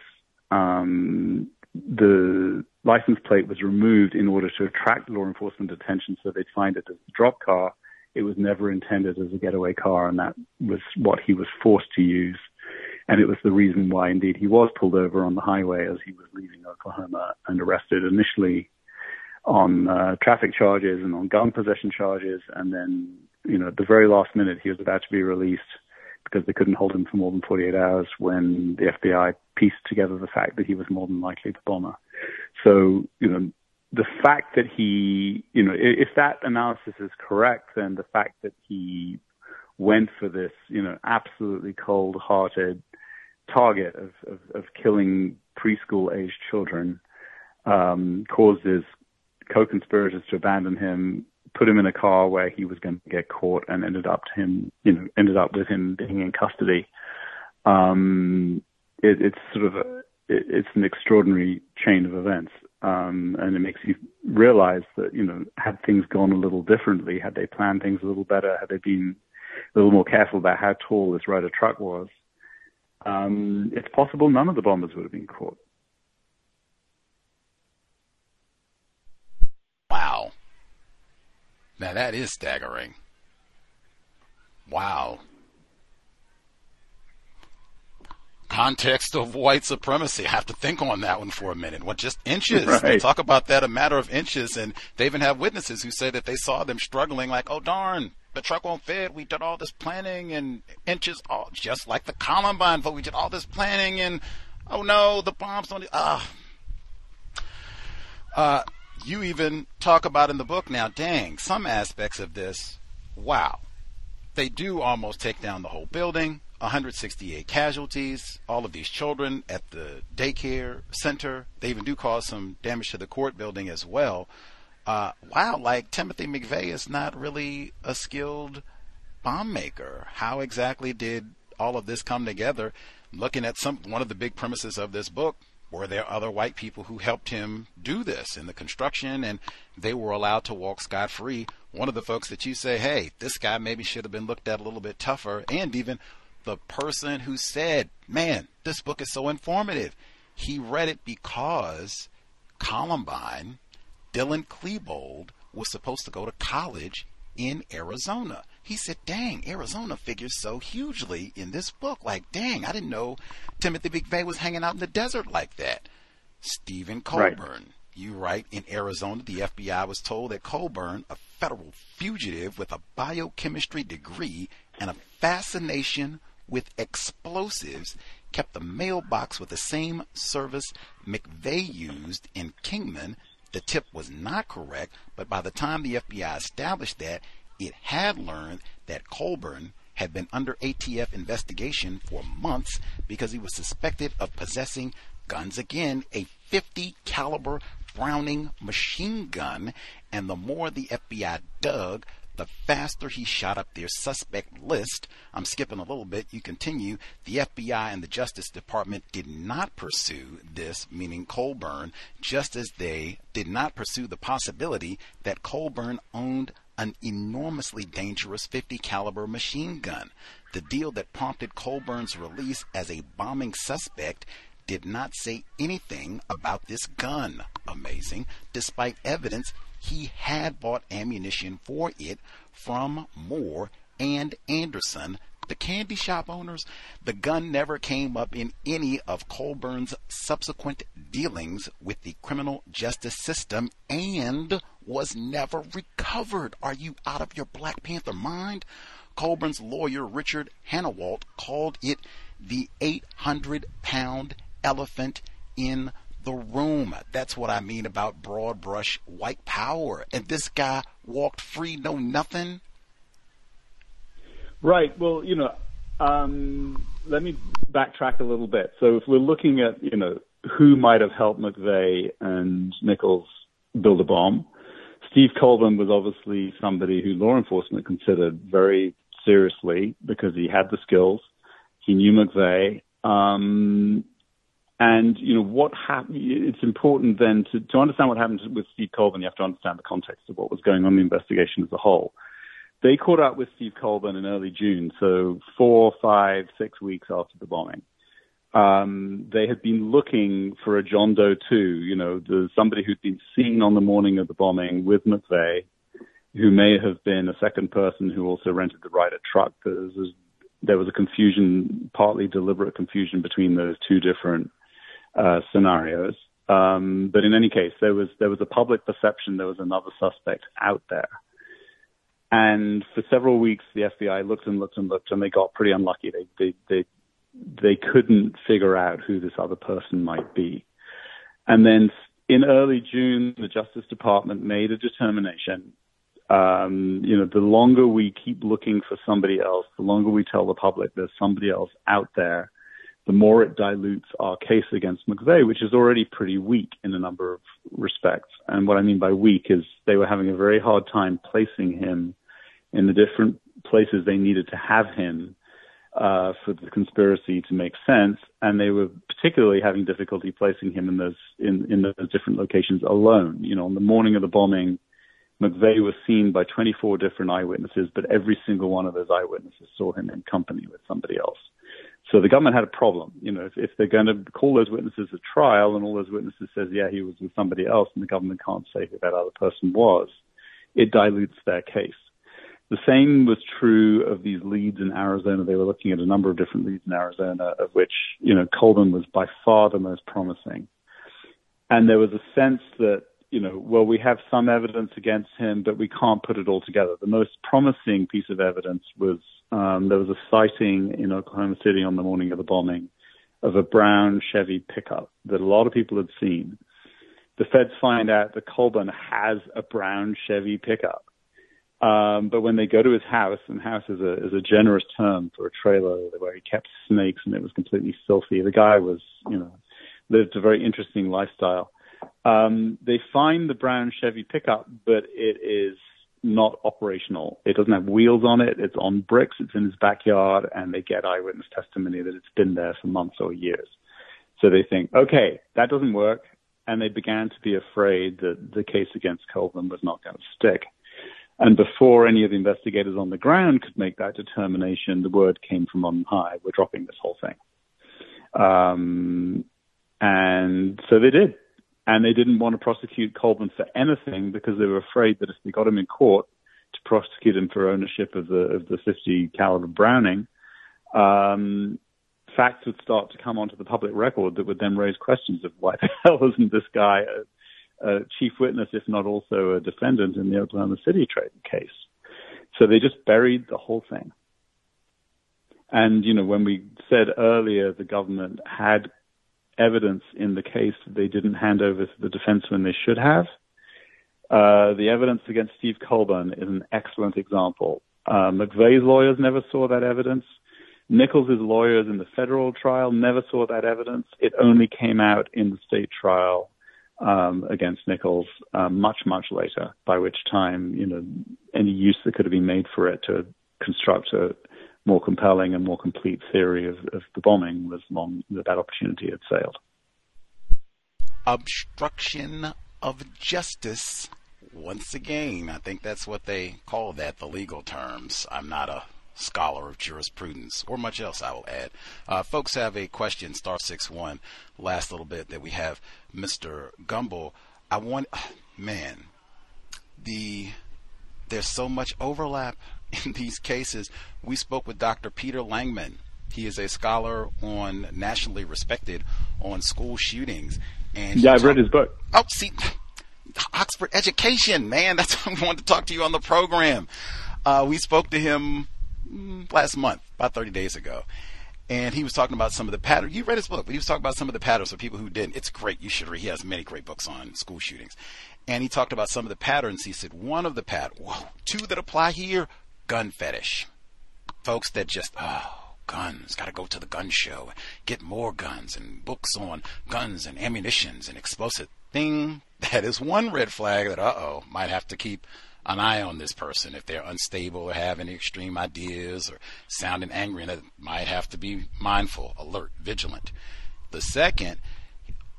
um, the license plate was removed in order to attract law enforcement attention so they'd find it as a drop car. It was never intended as a getaway car, and that was what he was forced to use. And it was the reason why, indeed, he was pulled over on the highway as he was leaving Oklahoma and arrested initially on uh, traffic charges and on gun possession charges. And then, you know, at the very last minute, he was about to be released because they couldn't hold him for more than 48 hours when the FBI pieced together the fact that he was more than likely the bomber. So, you know, the fact that he, you know, if that analysis is correct, then the fact that he went for this, you know, absolutely cold-hearted target of, of, of killing preschool-aged children um, caused his co-conspirators to abandon him, put him in a car where he was going to get caught, and ended up him, you know, ended up with him being in custody. Um, it, it's sort of a, it, it's an extraordinary chain of events, um, and it makes you realize that you know had things gone a little differently, had they planned things a little better, had they been a little more careful about how tall this Ryder truck was, um, it's possible none of the bombers would have been caught. Wow. Now that is staggering. Wow. context of white supremacy. I have to think on that one for a minute. What just inches? Right. They talk about that a matter of inches, and they even have witnesses who say that they saw them struggling, like, "Oh darn, the truck won't fit. We did all this planning and inches, all just like the Columbine but We did all this planning, and oh no, the bombs don't. Ah, uh, uh, you even talk about in the book now. Dang, some aspects of this. Wow, they do almost take down the whole building 168 casualties, all of these children at the daycare center. They even do cause some damage to the court building as well. Uh, wow, like Timothy McVeigh is not really a skilled bomb maker. How exactly did all of this come together? Looking at some one of the big premises of this book, were there other white people who helped him do this in the construction and they were allowed to walk scot free? One of the folks that you say, hey, this guy maybe should have been looked at a little bit tougher, and even the person who said, Man, this book is so informative. He read it because Columbine, Dylan Klebold, was supposed to go to college in Arizona. He said, Dang, Arizona figures so hugely in this book. Like, dang, I didn't know Timothy McVeigh was hanging out in the desert like that. Steven Colbern. Right. You write in Arizona, the FBI was told that Colbern, a federal fugitive with a biochemistry degree and a fascination with explosives kept the mailbox with the same service McVeigh used in Kingman. The tip was not correct, but by the time the FBI established that, it had learned that Colbern had been under ATF investigation for months because he was suspected of possessing guns again, a 50 caliber Browning machine gun, and the more the FBI dug, the faster he shot up their suspect list. I'm skipping a little bit. You continue. The FBI and the Justice Department did not pursue this, meaning Colbern, just as they did not pursue the possibility that Colbern owned an enormously dangerous 50 caliber machine gun. The deal that prompted Colbern's release as a bombing suspect did not say anything about this gun. Amazing, despite evidence he had bought ammunition for it from Moore and Anderson, the candy shop owners. The gun never came up in any of Colbern's subsequent dealings with the criminal justice system and was never recovered. Are you out of your Black Panther mind? Colbern's lawyer, Richard Hanawalt, called it the 800 pound elephant in the room. That's what I mean about broad brush white power. And this guy walked free, no nothing. Right. Well, you know, um, let me backtrack a little bit. So if we're looking at, you know, who might have helped McVeigh and Nichols build a bomb, Steve Colbern was obviously somebody who law enforcement considered very seriously because he had the skills. He knew McVeigh. Um, and you know what happened. It's important then to, to understand what happened with Steve Colbern. You have to understand the context of what was going on in the investigation as a whole. They caught up with Steve Colbern in early June, so four, five, six weeks after the bombing. Um, they had been looking for a John Doe 2, you know, the, somebody who'd been seen on the morning of the bombing with McVeigh, who may have been a second person who also rented the Ryder truck. There was, there was a confusion, partly deliberate confusion between those two different uh, scenarios. Um, but in any case, there was there was a public perception there was another suspect out there, and for several weeks the FBI looked and looked and looked, and they got pretty unlucky. They they they they couldn't figure out who this other person might be, and then in early June, the Justice Department made a determination. Um, you know, the longer we keep looking for somebody else, the longer we tell the public there's somebody else out there the more it dilutes our case against McVeigh, which is already pretty weak in a number of respects. And what I mean by weak is they were having a very hard time placing him in the different places they needed to have him uh, for the conspiracy to make sense, and they were particularly having difficulty placing him in those in, in those different locations alone. You know, on the morning of the bombing, McVeigh was seen by 24 different eyewitnesses, but every single one of those eyewitnesses saw him in company with somebody else. So the government had a problem. You know, if, if they're going to call those witnesses at trial and all those witnesses says, yeah, he was with somebody else and the government can't say who that other person was, it dilutes their case. The same was true of these leads in Arizona. They were looking at a number of different leads in Arizona, of which, you know, Colbern was by far the most promising. And there was a sense that you know, well, we have some evidence against him, but we can't put it all together. The most promising piece of evidence was um, there was a sighting in Oklahoma City on the morning of the bombing of a brown Chevy pickup that a lot of people had seen. The feds find out that Colbern has a brown Chevy pickup. Um, but when they go to his house, and house is a is a generous term for a trailer where he kept snakes and it was completely filthy. The guy was, you know, lived a very interesting lifestyle. Um, they find the brown Chevy pickup, but it is not operational. It doesn't have wheels on it. It's on bricks. It's in his backyard, and they get eyewitness testimony that it's been there for months or years. So they think, okay, that doesn't work, and they began to be afraid that the case against Colbern was not going to stick. And before any of the investigators on the ground could make that determination, the word came from on high: we're dropping this whole thing. Um, and so they did and they didn't want to prosecute Colbern for anything because they were afraid that if they got him in court to prosecute him for ownership of the of the 50 caliber Browning, um, facts would start to come onto the public record that would then raise questions of why the hell isn't this guy a, a chief witness, if not also a defendant in the Oklahoma City trade case? So they just buried the whole thing. And, you know, when we said earlier the government had evidence in the case that they didn't hand over to the defense when they should have. Uh, the evidence against Steve Colbern is an excellent example. Uh, McVeigh's lawyers never saw that evidence. Nichols' lawyers in the federal trial never saw that evidence. It only came out in the state trial um, against Nichols uh, much, much later, by which time, you know, any use that could have been made for it to construct a more compelling and more complete theory of, of the bombing was long that opportunity had sailed. Obstruction of justice. Once again, I think that's what they call that, the legal terms. I'm not a scholar of jurisprudence or much else I will add. Uh, folks have a question, star six one. Last little bit that we have, Mr. Gumbel. I want, man, the there's so much overlap in these cases. We spoke with Dr. Peter Langman. He is a scholar on nationally respected on school shootings. And yeah, I've read his book. Oh, see, Oxford education, man. That's why I wanted to talk to you on the program. Uh, we spoke to him mm, last month, about 30 days ago. And he was talking about some of the patterns. You read his book, but he was talking about some of the patterns for people who didn't. It's great. You should read. He has many great books on school shootings. And he talked about some of the patterns. He said one of the pat, whoa, two that apply here, gun fetish. Folks that just, oh, guns, gotta go to the gun show, get more guns and books on guns and ammunitions and explosive thing. That is one red flag that, uh oh, might have to keep an eye on this person if they're unstable or have any extreme ideas or sounding angry and might have to be mindful, alert, vigilant. The second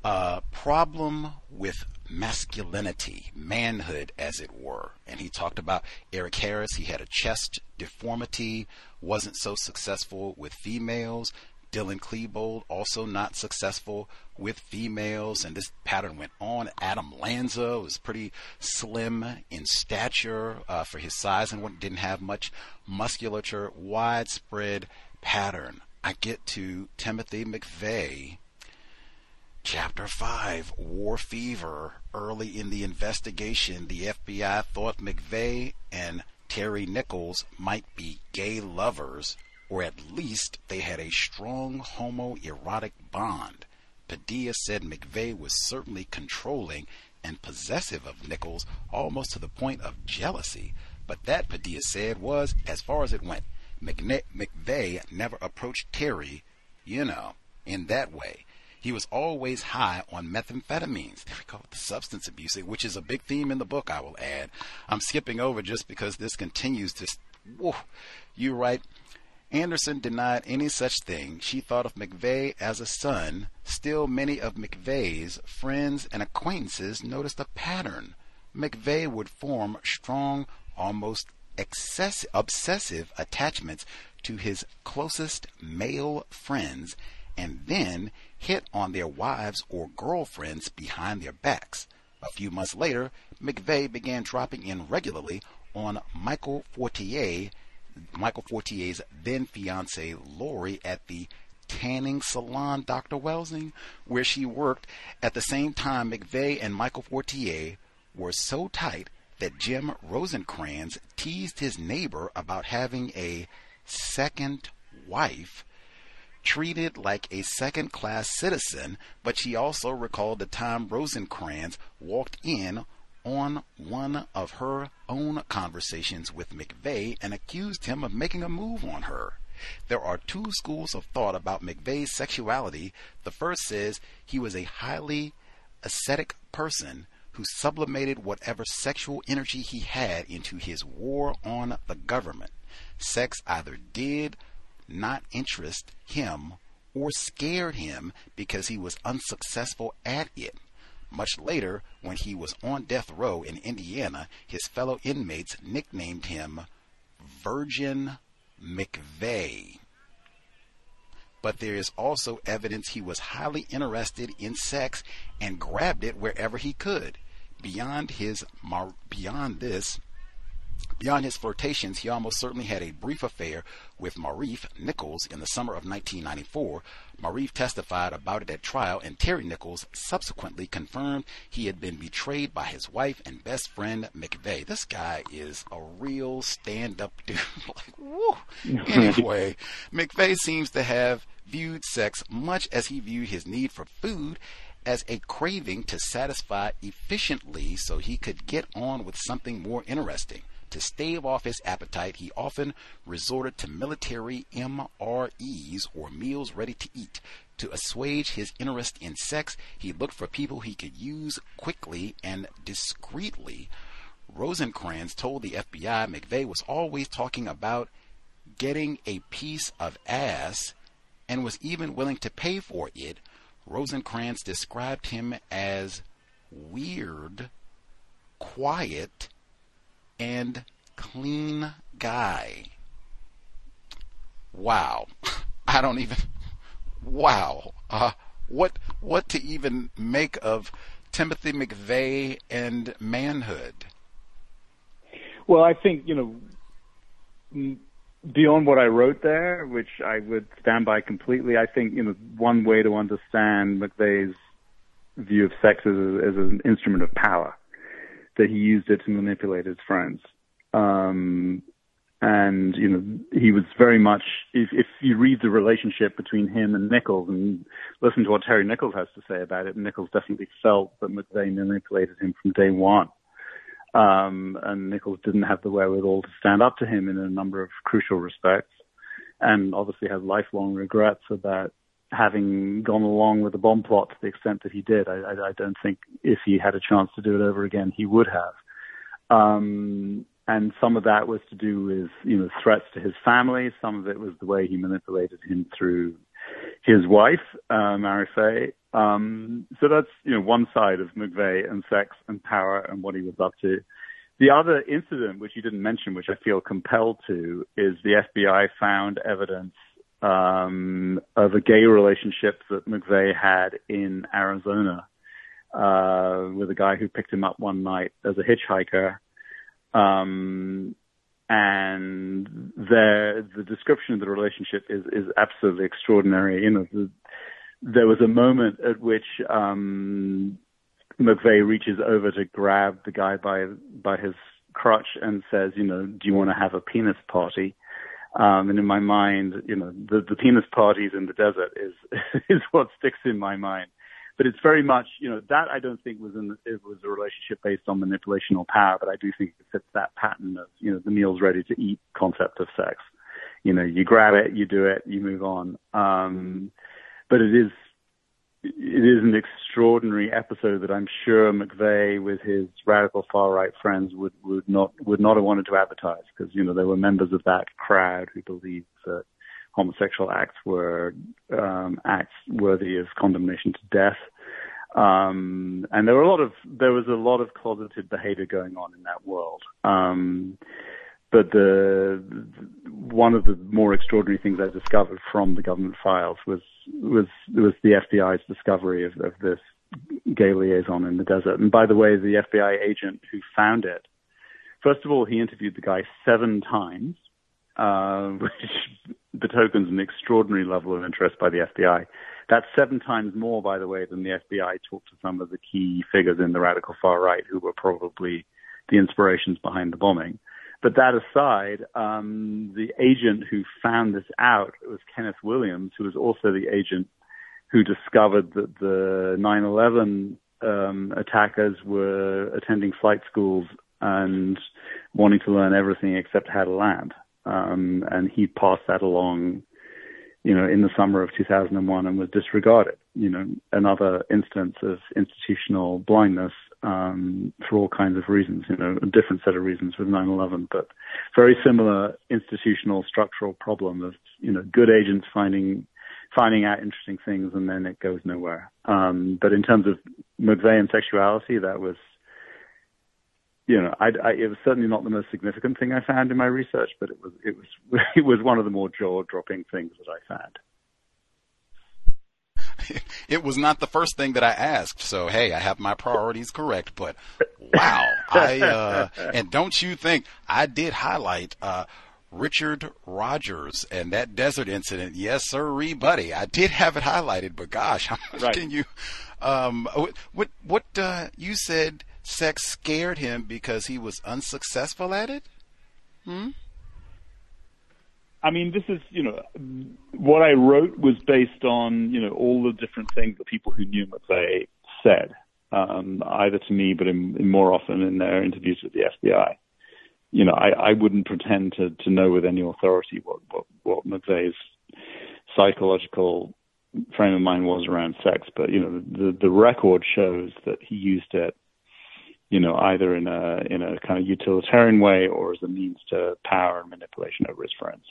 uh, problem with masculinity, manhood, as it were. And he talked about Eric Harris. He had a chest deformity, wasn't so successful with females. Dylan Klebold also not successful with females, and this pattern went on. Adam Lanza was pretty slim in stature uh, for his size and didn't have much musculature. Widespread pattern. I get to Timothy McVeigh Chapter 5 War Fever. Early in the investigation, the FBI thought McVeigh and Terry Nichols might be gay lovers, or at least they had a strong homoerotic bond. Padilla said McVeigh was certainly controlling and possessive of Nichols, almost to the point of jealousy. But that, Padilla said, was as far as it went. McVeigh never approached Terry, you know, in that way. He was always high on methamphetamines. We go with the substance abuse, which is a big theme in the book, I will add. I'm skipping over just because this continues to. Whoa, you write. Anderson denied any such thing. She thought of McVeigh as a son. Still, many of McVeigh's friends and acquaintances noticed a pattern. McVeigh would form strong, almost excessive, obsessive attachments to his closest male friends, and then hit on their wives or girlfriends behind their backs. A few months later, McVeigh began dropping in regularly on Michael Fortier, Michael Fortier's then fiancee Lori at the tanning salon Dr. Welsing, where she worked. At the same time, McVeigh and Michael Fortier were so tight that Jim Rosencrans teased his neighbor about having a second wife treated like a second class citizen, but she also recalled the time Rosencrans walked in on one of her own conversations with McVeigh and accused him of making a move on her. There are two schools of thought about McVeigh's sexuality. The first says he was a highly ascetic person who sublimated whatever sexual energy he had into his war on the government. Sex either did not interest him or scared him because he was unsuccessful at it. Much later, when he was on death row in Indiana, his fellow inmates nicknamed him Virgin McVeigh. But there is also evidence he was highly interested in sex and grabbed it wherever he could. Beyond his beyond this, Beyond his flirtations, he almost certainly had a brief affair with Marife Nichols in the summer of 1994. Marife testified about it at trial, and Terry Nichols subsequently confirmed he had been betrayed by his wife and best friend McVeigh. This guy is a real stand-up dude. like, woo. Anyway, McVeigh seems to have viewed sex much as he viewed his need for food as a craving to satisfy efficiently so he could get on with something more interesting. To stave off his appetite, he often resorted to military MREs or meals ready to eat. To assuage his interest in sex, he looked for people he could use quickly and discreetly. Rosencrans told the FBI McVeigh was always talking about getting a piece of ass and was even willing to pay for it. Rosencrans described him as weird, quiet, and clean guy. Wow. I don't even wow. Uh, what what to even make of Timothy McVeigh and manhood? Well, I think you know beyond what I wrote there, which I would stand by completely. I think you know one way to understand McVeigh's view of sex as, an instrument of power, that he used it to manipulate his friends. Um, and you know he was very much if, if you read the relationship between him and Nichols and listen to what Terry Nichols has to say about it, Nichols definitely felt that McVeigh manipulated him from day one. Um, and Nichols didn't have the wherewithal to stand up to him in a number of crucial respects, and obviously has lifelong regrets about having gone along with the bomb plot to the extent that he did. I, I, I don't think if he had a chance to do it over again, he would have. Um, and some of that was to do with you know threats to his family. Some of it was the way he manipulated him through his wife, uh, Um, so that's you know one side of McVeigh and sex and power and what he was up to. The other incident, which you didn't mention, which I feel compelled to, is the FBI found evidence um, of a gay relationship that McVeigh had in Arizona uh, with a guy who picked him up one night as a hitchhiker um, and the the description of the relationship is is absolutely extraordinary. You know, the, there was a moment at which um, McVeigh reaches over to grab the guy by by his crotch and says, you know, do you want to have a penis party? Um, and in my mind, you know, the, the penis parties in the desert is is what sticks in my mind but it's very much, you know, that I don't think was in, it was a relationship based on manipulation or power, but I do think it fits that pattern of, you know, the meal's ready to eat concept of sex. You know, you grab it, you do it, you move on. Um, but it is, it is an extraordinary episode that I'm sure McVeigh with his radical far right friends would, would not, would not have wanted to advertise because, you know, there were members of that crowd who believed that homosexual acts were um, acts worthy of condemnation to death. Um, and there were a lot of there was a lot of closeted behavior going on in that world. Um, but the, one of the more extraordinary things I discovered from the government files was was was the FBI's discovery of, of this gay liaison in the desert. And by the way, the FBI agent who found it, first of all, he interviewed the guy seven times, uh, which betokens an extraordinary level of interest by the FBI. That's seven times more, by the way, than the FBI talked to some of the key figures in the radical far right who were probably the inspirations behind the bombing. But that aside, um, the agent who found this out was Kenneth Williams, who was also the agent who discovered that the 9/11 um, attackers were attending flight schools and wanting to learn everything except how to land. Um, and he passed that along, you know, in the summer of 2001 and was disregarded. You know, another instance of institutional blindness um, for all kinds of reasons. You know, a different set of reasons with 9/11, but very similar institutional structural problem of you know good agents finding finding out interesting things and then it goes nowhere. Um, but in terms of McVeigh and sexuality, that was you know, I, I, it was certainly not the most significant thing I found in my research, but it was it was it was one of the more jaw-dropping things that I found. It was not the first thing that I asked, so hey, I have my priorities correct. But wow, I uh, and don't you think I did highlight uh, Richard Rogers and that desert incident? Yes, sir, buddy. I did have it highlighted, but gosh, how much right. can you? Um, what what uh, you said? sex scared him because he was unsuccessful at it? Hmm? I mean, this is, you know, what I wrote was based on, you know, all the different things that people who knew McVeigh said, um, either to me, but in, in more often in their interviews with the FBI. You know, I, I wouldn't pretend to, to know with any authority what, what, what McVeigh's psychological frame of mind was around sex, but, you know, the, the record shows that he used it you know, either in a in a kind of utilitarian way or as a means to power and manipulation over his friends.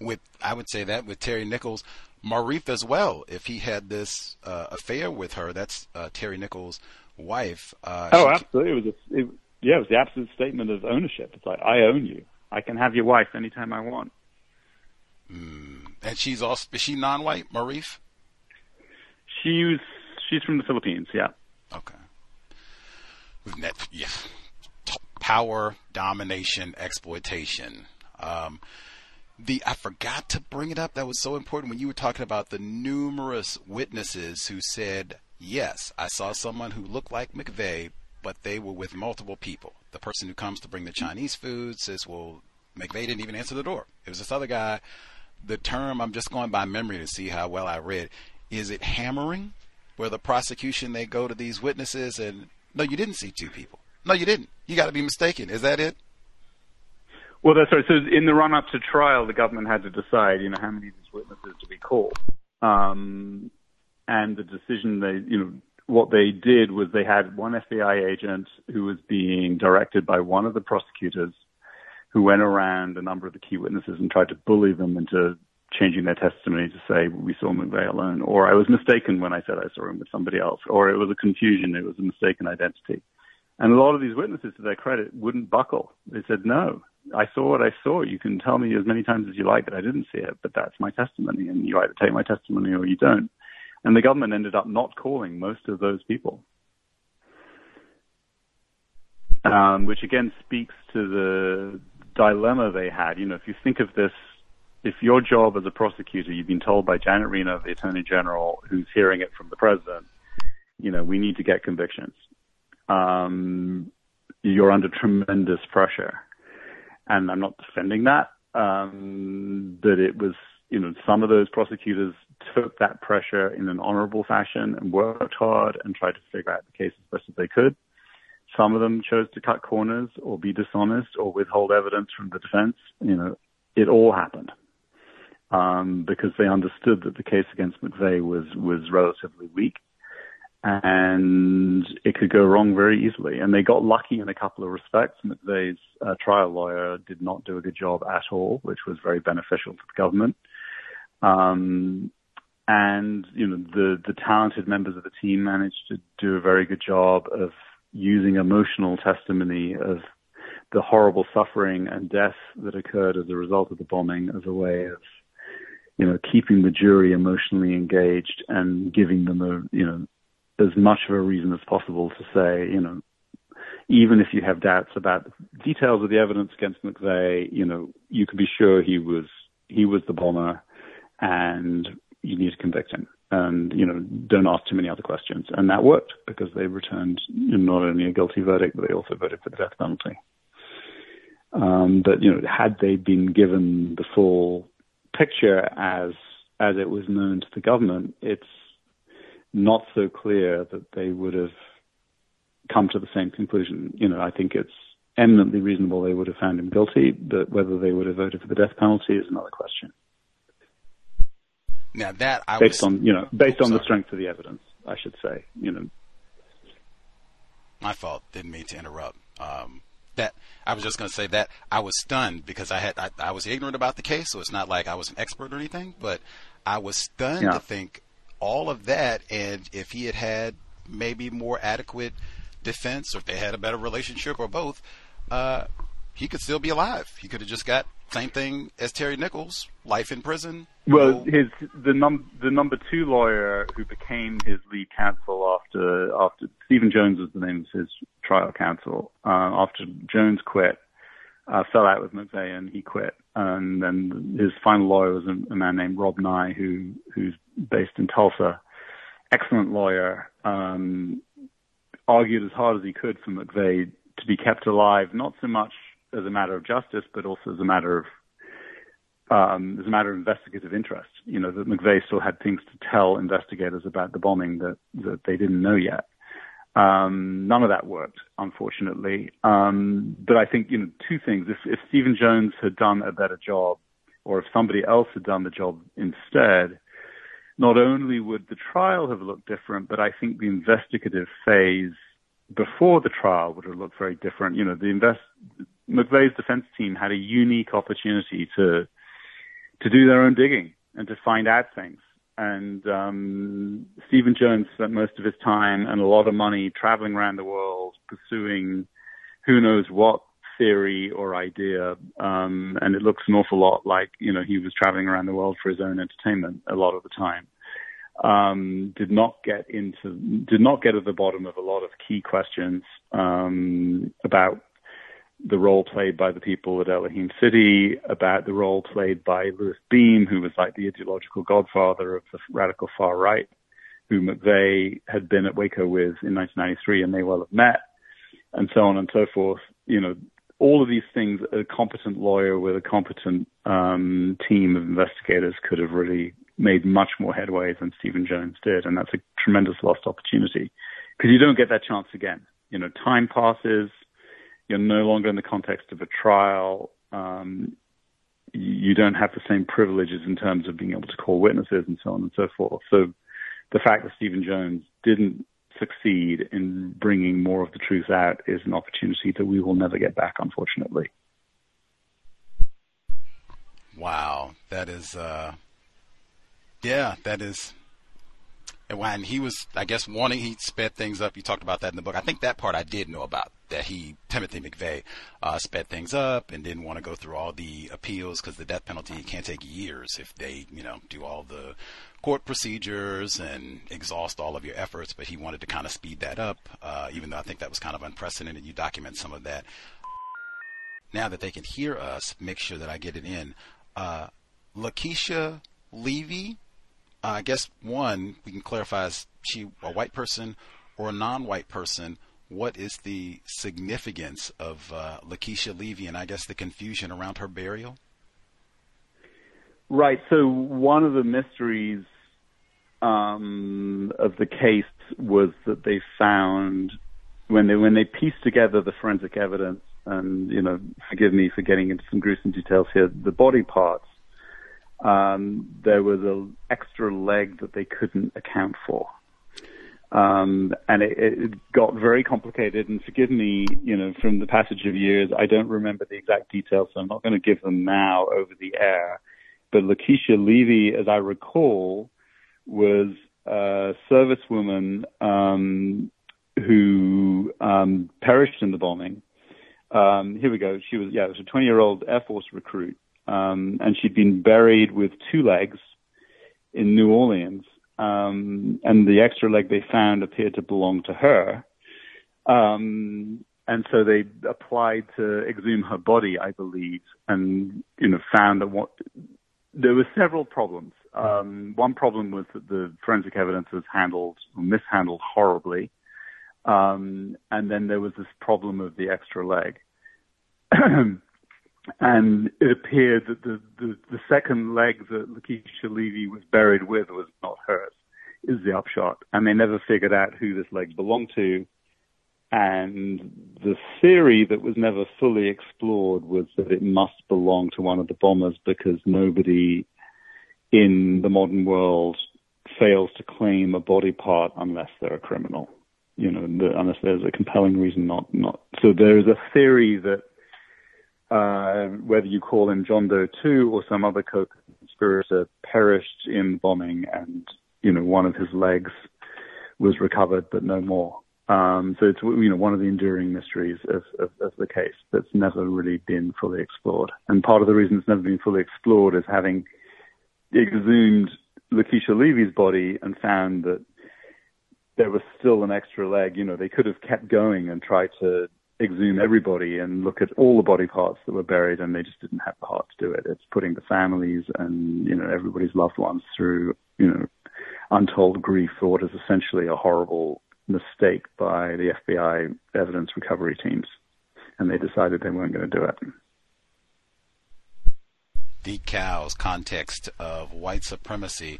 With I would say that with Terry Nichols, Marife as well. If he had this uh, affair with her, that's uh, Terry Nichols' wife. Uh, oh, absolutely. It was a, it, yeah, it was the absolute statement of ownership. It's like I own you. I can have your wife anytime I want. Mm. And she's also is she non-white, Marife? She's she's from the Philippines. Yeah. Okay. Net, yeah. Power, domination, exploitation. Um, the I forgot to bring it up. That was so important when you were talking about the numerous witnesses who said, "Yes, I saw someone who looked like McVeigh, but they were with multiple people." The person who comes to bring the Chinese food says, "Well, McVeigh didn't even answer the door. It was this other guy." The term I'm just going by memory to see how well I read. Is it hammering? Where the prosecution they go to these witnesses and no, you didn't see two people. No, you didn't. You got to be mistaken. Is that it? Well, that's right. So in the run up to trial, the government had to decide, you know, how many of these witnesses to be called. Um, and the decision they, you know, what they did was they had one FBI agent who was being directed by one of the prosecutors who went around a number of the key witnesses and tried to bully them into changing their testimony to say we saw McVeigh alone, or I was mistaken when I said I saw him with somebody else, or it was a confusion, it was a mistaken identity. And a lot of these witnesses, to their credit, wouldn't buckle. They said, no, I saw what I saw. You can tell me as many times as you like that I didn't see it, but that's my testimony, and you either take my testimony or you don't. And the government ended up not calling most of those people. Um, which again speaks to the dilemma they had. You know, if you think of this if your job as a prosecutor, you've been told by Janet Reno, the Attorney General, who's hearing it from the President, you know, we need to get convictions. Um, you're under tremendous pressure. And I'm not defending that, um, but it was, you know, some of those prosecutors took that pressure in an honorable fashion and worked hard and tried to figure out the case as best as they could. Some of them chose to cut corners or be dishonest or withhold evidence from the defense. You know, it all happened um, because they understood that the case against McVeigh was was relatively weak, and could go wrong very easily. And they got lucky in a couple of respects. McVeigh's uh, trial lawyer did not do a good job at all, which was very beneficial to the government. Um, and you know the the talented members of the team managed to do a very good job of using emotional testimony of the horrible suffering and death that occurred as a result of the bombing as a way of you know, keeping the jury emotionally engaged and giving them a, you know, as much of a reason as possible to say, you know, even if you have doubts about the details of the evidence against McVeigh, you know, you can be sure he was he was the bomber, and you need to convict him. And you know, don't ask too many other questions. And that worked because they returned not only a guilty verdict, but they also voted for the death penalty. Um, but you know, had they been given the full picture as as it was known to the government, it's not so clear that they would have come to the same conclusion. You know, I think it's eminently reasonable they would have found him guilty, but whether they would have voted for the death penalty is another question. Now that I based was, on you know based on the strength of the evidence, I should say. You know, my fault. Didn't mean to interrupt. Um, that I was just going to say that I was stunned because I had I, I, was ignorant about the case, so it's not like I was an expert or anything, but I was stunned yeah. to think all of that, and if he had had maybe more adequate defense, or if they had a better relationship, or both, uh, he could still be alive. He could have just got same thing as Terry Nichols, life in prison. Well, his the num the number two lawyer who became his lead counsel after after Stephen Jones was the name of his trial counsel. Uh, after Jones quit, uh, fell out with McVeigh and he quit. And then his final lawyer was a, a man named Rob Nigh, who who's based in Tulsa. Excellent lawyer. Um, argued as hard as he could for McVeigh to be kept alive, not so much as a matter of justice, but also as a matter of um, as a matter of investigative interest. You know that McVeigh still had things to tell investigators about the bombing that that they didn't know yet. Um, none of that worked, unfortunately. Um, but I think you know two things. If, if Stephen Jones had done a better job, or if somebody else had done the job instead, not only would the trial have looked different, but I think the investigative phase before the trial would have looked very different. You know, the invest McVeigh's defense team had a unique opportunity to to do their own digging and to find out things. And um, Stephen Jones spent most of his time and a lot of money traveling around the world pursuing who knows what theory or idea. Um, and it looks an awful lot like you know he was traveling around the world for his own entertainment a lot of the time. Um, did not get into did not get at the bottom of a lot of key questions um, about the role played by the people at Elohim City, about the role played by Louis Beam, who was like the ideological godfather of the radical far right, who McVeigh had been at Waco with in 1993 and may well have met, and so on and so forth. You know, all of these things, a competent lawyer with a competent um, team of investigators could have really made much more headway than Stephen Jones did, and that's a tremendous lost opportunity because you don't get that chance again. You know, time passes you're no longer in the context of a trial. Um, you don't have the same privileges in terms of being able to call witnesses and so on and so forth. So the fact that Stephen Jones didn't succeed in bringing more of the truth out is an opportunity that we will never get back, unfortunately. Wow, that is, uh, yeah, that is. And when he was, I guess, wanting, he sped things up. You talked about that in the book. I think that part I did know about that he Timothy McVeigh uh, sped things up and didn't want to go through all the appeals because the death penalty can take years if they you know do all the court procedures and exhaust all of your efforts. But he wanted to kind of speed that up, uh, even though I think that was kind of unprecedented. You document some of that. Now that they can hear us, make sure that I get it in. Uh, Lakesha Levy, uh, I guess one we can clarify is she a white person or a non-white person what is the significance of uh, Lakesha Levy and I guess the confusion around her burial? Right. So one of the mysteries um, of the case was that they found when they when they pieced together the forensic evidence, and you know, forgive me for getting into some gruesome details here, the body parts. Um, there was an extra leg that they couldn't account for. Um, and it, it, got very complicated. And forgive me, you know, from the passage of years, I don't remember the exact details, so I'm not going to give them now over the air. But Lakesha Levy, as I recall, was a servicewoman um, who um, perished in the bombing. Um, here we go. She was, yeah, it was a 20 year old Air Force recruit. Um, and she'd been buried with two legs in New Orleans um, and the extra leg they found appeared to belong to her. Um, and so they applied to exhume her body, I believe, and you know found that what there were several problems. Um, one problem was that the forensic evidence was handled mishandled horribly, um, and then there was this problem of the extra leg. and it appeared that the, the, the second leg that Lakesha Levy was buried with was not hers, is the upshot. And they never figured out who this leg belonged to. And the theory that was never fully explored was that it must belong to one of the bombers because nobody in the modern world fails to claim a body part unless they're a criminal. You know, unless there's a compelling reason not not. So there is a theory that uh, whether you call him John Doe 2 or some other co-conspirator, perished in bombing, and you know one of his legs was recovered, but no more. Um, so it's you know one of the enduring mysteries of, of, of, the case that's never really been fully explored. And part of the reason it's never been fully explored is having exhumed Lakesha Levy's body and found that there was still an extra leg. You know, they could have kept going and tried to exhume everybody and look at all the body parts that were buried, and they just didn't have the heart to do it. It's putting the families and you know everybody's loved ones through you know untold grief for what is essentially a horrible mistake by the FBI evidence recovery teams, and they decided they weren't going to do it. The cows context of white supremacy.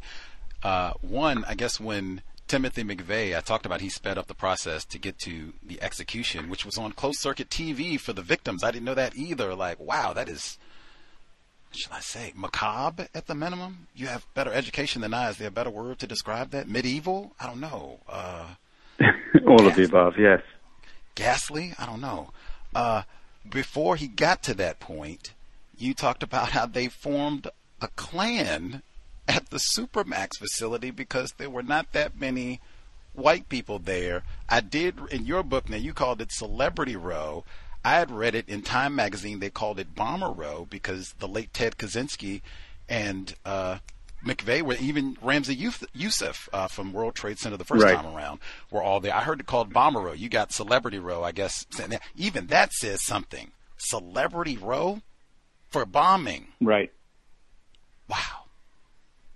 Uh, one, I guess when Timothy McVeigh, I talked about he sped up the process to get to the execution, which was on closed circuit TV for the victims. I didn't know that either. Like, wow, that is, should I say, macabre at the minimum? You have better education than I. Is there a better word to describe that? Medieval? I don't know. Uh, All of the above, yes. ghastly. I don't know. Uh, before he got to that point, you talked about how they formed a clan at the Supermax facility because there were not that many white people there. I did in your book. Now you called it Celebrity Row. I had read it in Time magazine. They called it Bomber Row because the late Ted Kaczynski and uh, McVeigh were even Ramzi Yousef uh, from World Trade Center the first right. time around were all there. I heard it called Bomber Row. You got Celebrity Row, I guess. Even that says something. Celebrity Row for bombing. Right. Wow.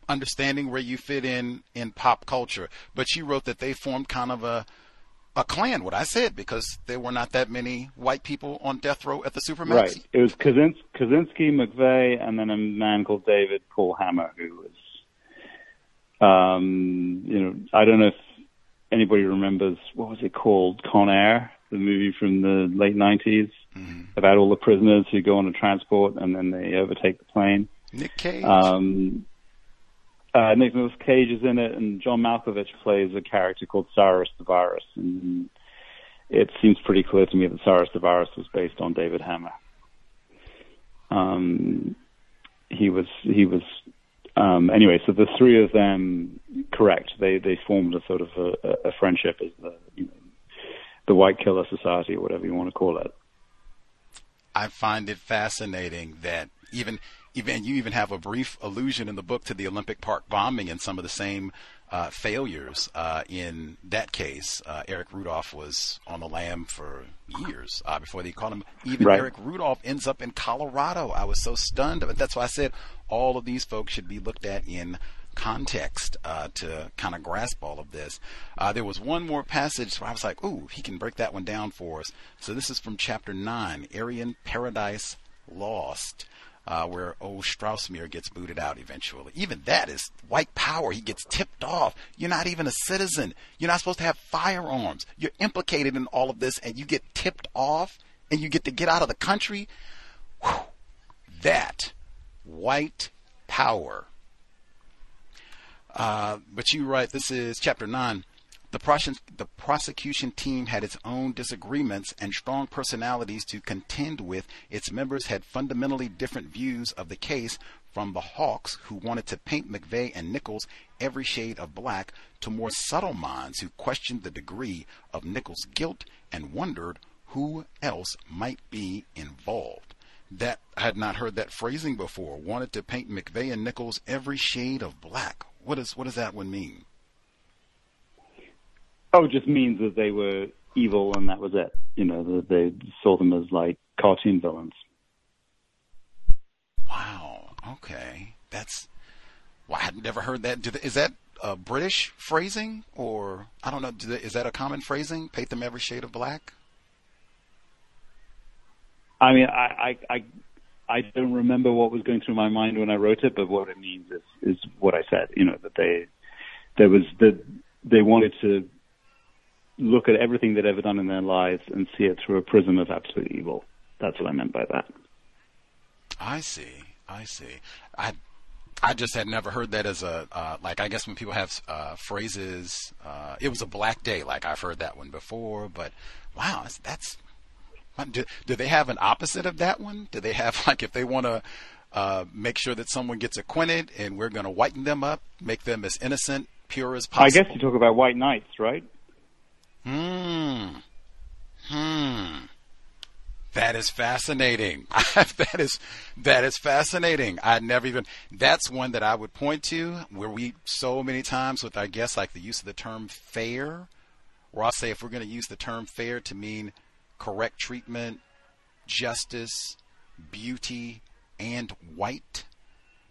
Understanding where you fit in in pop culture, but you wrote that they formed kind of a a clan, what I said, because there were not that many white people on death row at the Supermax. Right. It was Kaczynski, Kaczynski, McVeigh, and then a man called David Paul Hammer, who was, um, you know, I don't know if anybody remembers what was it called, Con Air, the movie from the late 90s mm-hmm. about all the prisoners who go on a transport and then they overtake the plane. Nick Cage. Um, uh, Cage is in it, and John Malkovich plays a character called Cyrus the Virus. And it seems pretty clear to me that Cyrus the Virus was based on David Hammer. Um, he was he was um, anyway. So the three of them, correct? They they formed a sort of a, a friendship as the you know, the White Killer Society or whatever you want to call it. I find it fascinating that even even you even have a brief allusion in the book to the Olympic Park bombing and some of the same uh, failures uh, in that case. Uh, Eric Rudolph was on the lam for years uh, before they caught him. Even right. Eric Rudolph ends up in Colorado. I was so stunned. That's why I said all of these folks should be looked at in context uh, to kind of grasp all of this. Uh, there was one more passage where I was like, ooh, he can break that one down for us. So this is from chapter 9, Aryan Paradise Lost uh, where old Strassmeir gets booted out eventually. Even that is white power. He gets tipped off. You're not even a citizen. You're not supposed to have firearms. You're implicated in all of this, and you get tipped off, and you get to get out of the country. Whew. That white power. Uh, but you write, this is chapter 9. The, the prosecution team had its own disagreements and strong personalities to contend with. Its members had fundamentally different views of the case, from the hawks who wanted to paint McVeigh and Nichols every shade of black to more subtle minds who questioned the degree of Nichols' guilt and wondered who else might be involved. That I had not heard that phrasing before. Wanted to paint McVeigh and Nichols every shade of black. What does what does that one mean? Oh, it just means that they were evil and that was it. You know, that they saw them as like cartoon villains. Wow. Okay. That's. Well, I had never heard that. They, is that a British phrasing, or I don't know? They, is that a common phrasing? Paint them every shade of black. I mean, I, I, I, I don't remember what was going through my mind when I wrote it, but what it means is, is what I said. You know, that they, there was that they wanted to look at everything they'd ever done in their lives and see it through a prism of absolute evil. That's what I meant by that. I see. I see. I I just had never heard that as a uh, like. I guess when people have uh, phrases, uh, it was a black day. Like I've heard that one before, but wow, that's. that's do, do they have an opposite of that one? Do they have like if they want to uh, make sure that someone gets acquitted and we're going to whiten them up, make them as innocent, pure as possible? I guess you talk about white knights, right? Hmm. Hmm. That is fascinating. that is that is fascinating. I never even that's one that I would point to where we so many times with I guess like the use of the term fair, where I'll say if we're going to use the term fair to mean correct treatment, justice, beauty, and white,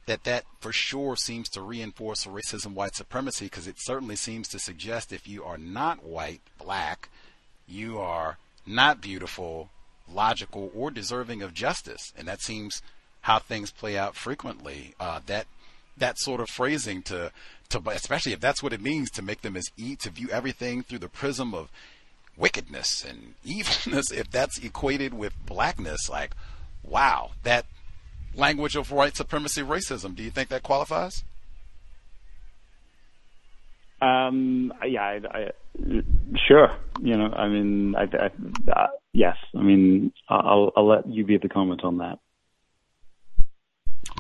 that that for sure seems to reinforce racism, white supremacy, because it certainly seems to suggest if you are not white, black, you are not beautiful, logical, or deserving of justice, and that seems how things play out frequently. Uh, that that sort of phrasing to to especially if that's what it means to make them as e to view everything through the prism of wickedness and evilness if that's equated with blackness like wow that language of white supremacy racism. Do you think that qualifies? Um, yeah, I, I, Sure. You know, I mean, I, I, uh, yes. I mean, I'll, I'll let you be the comment on that.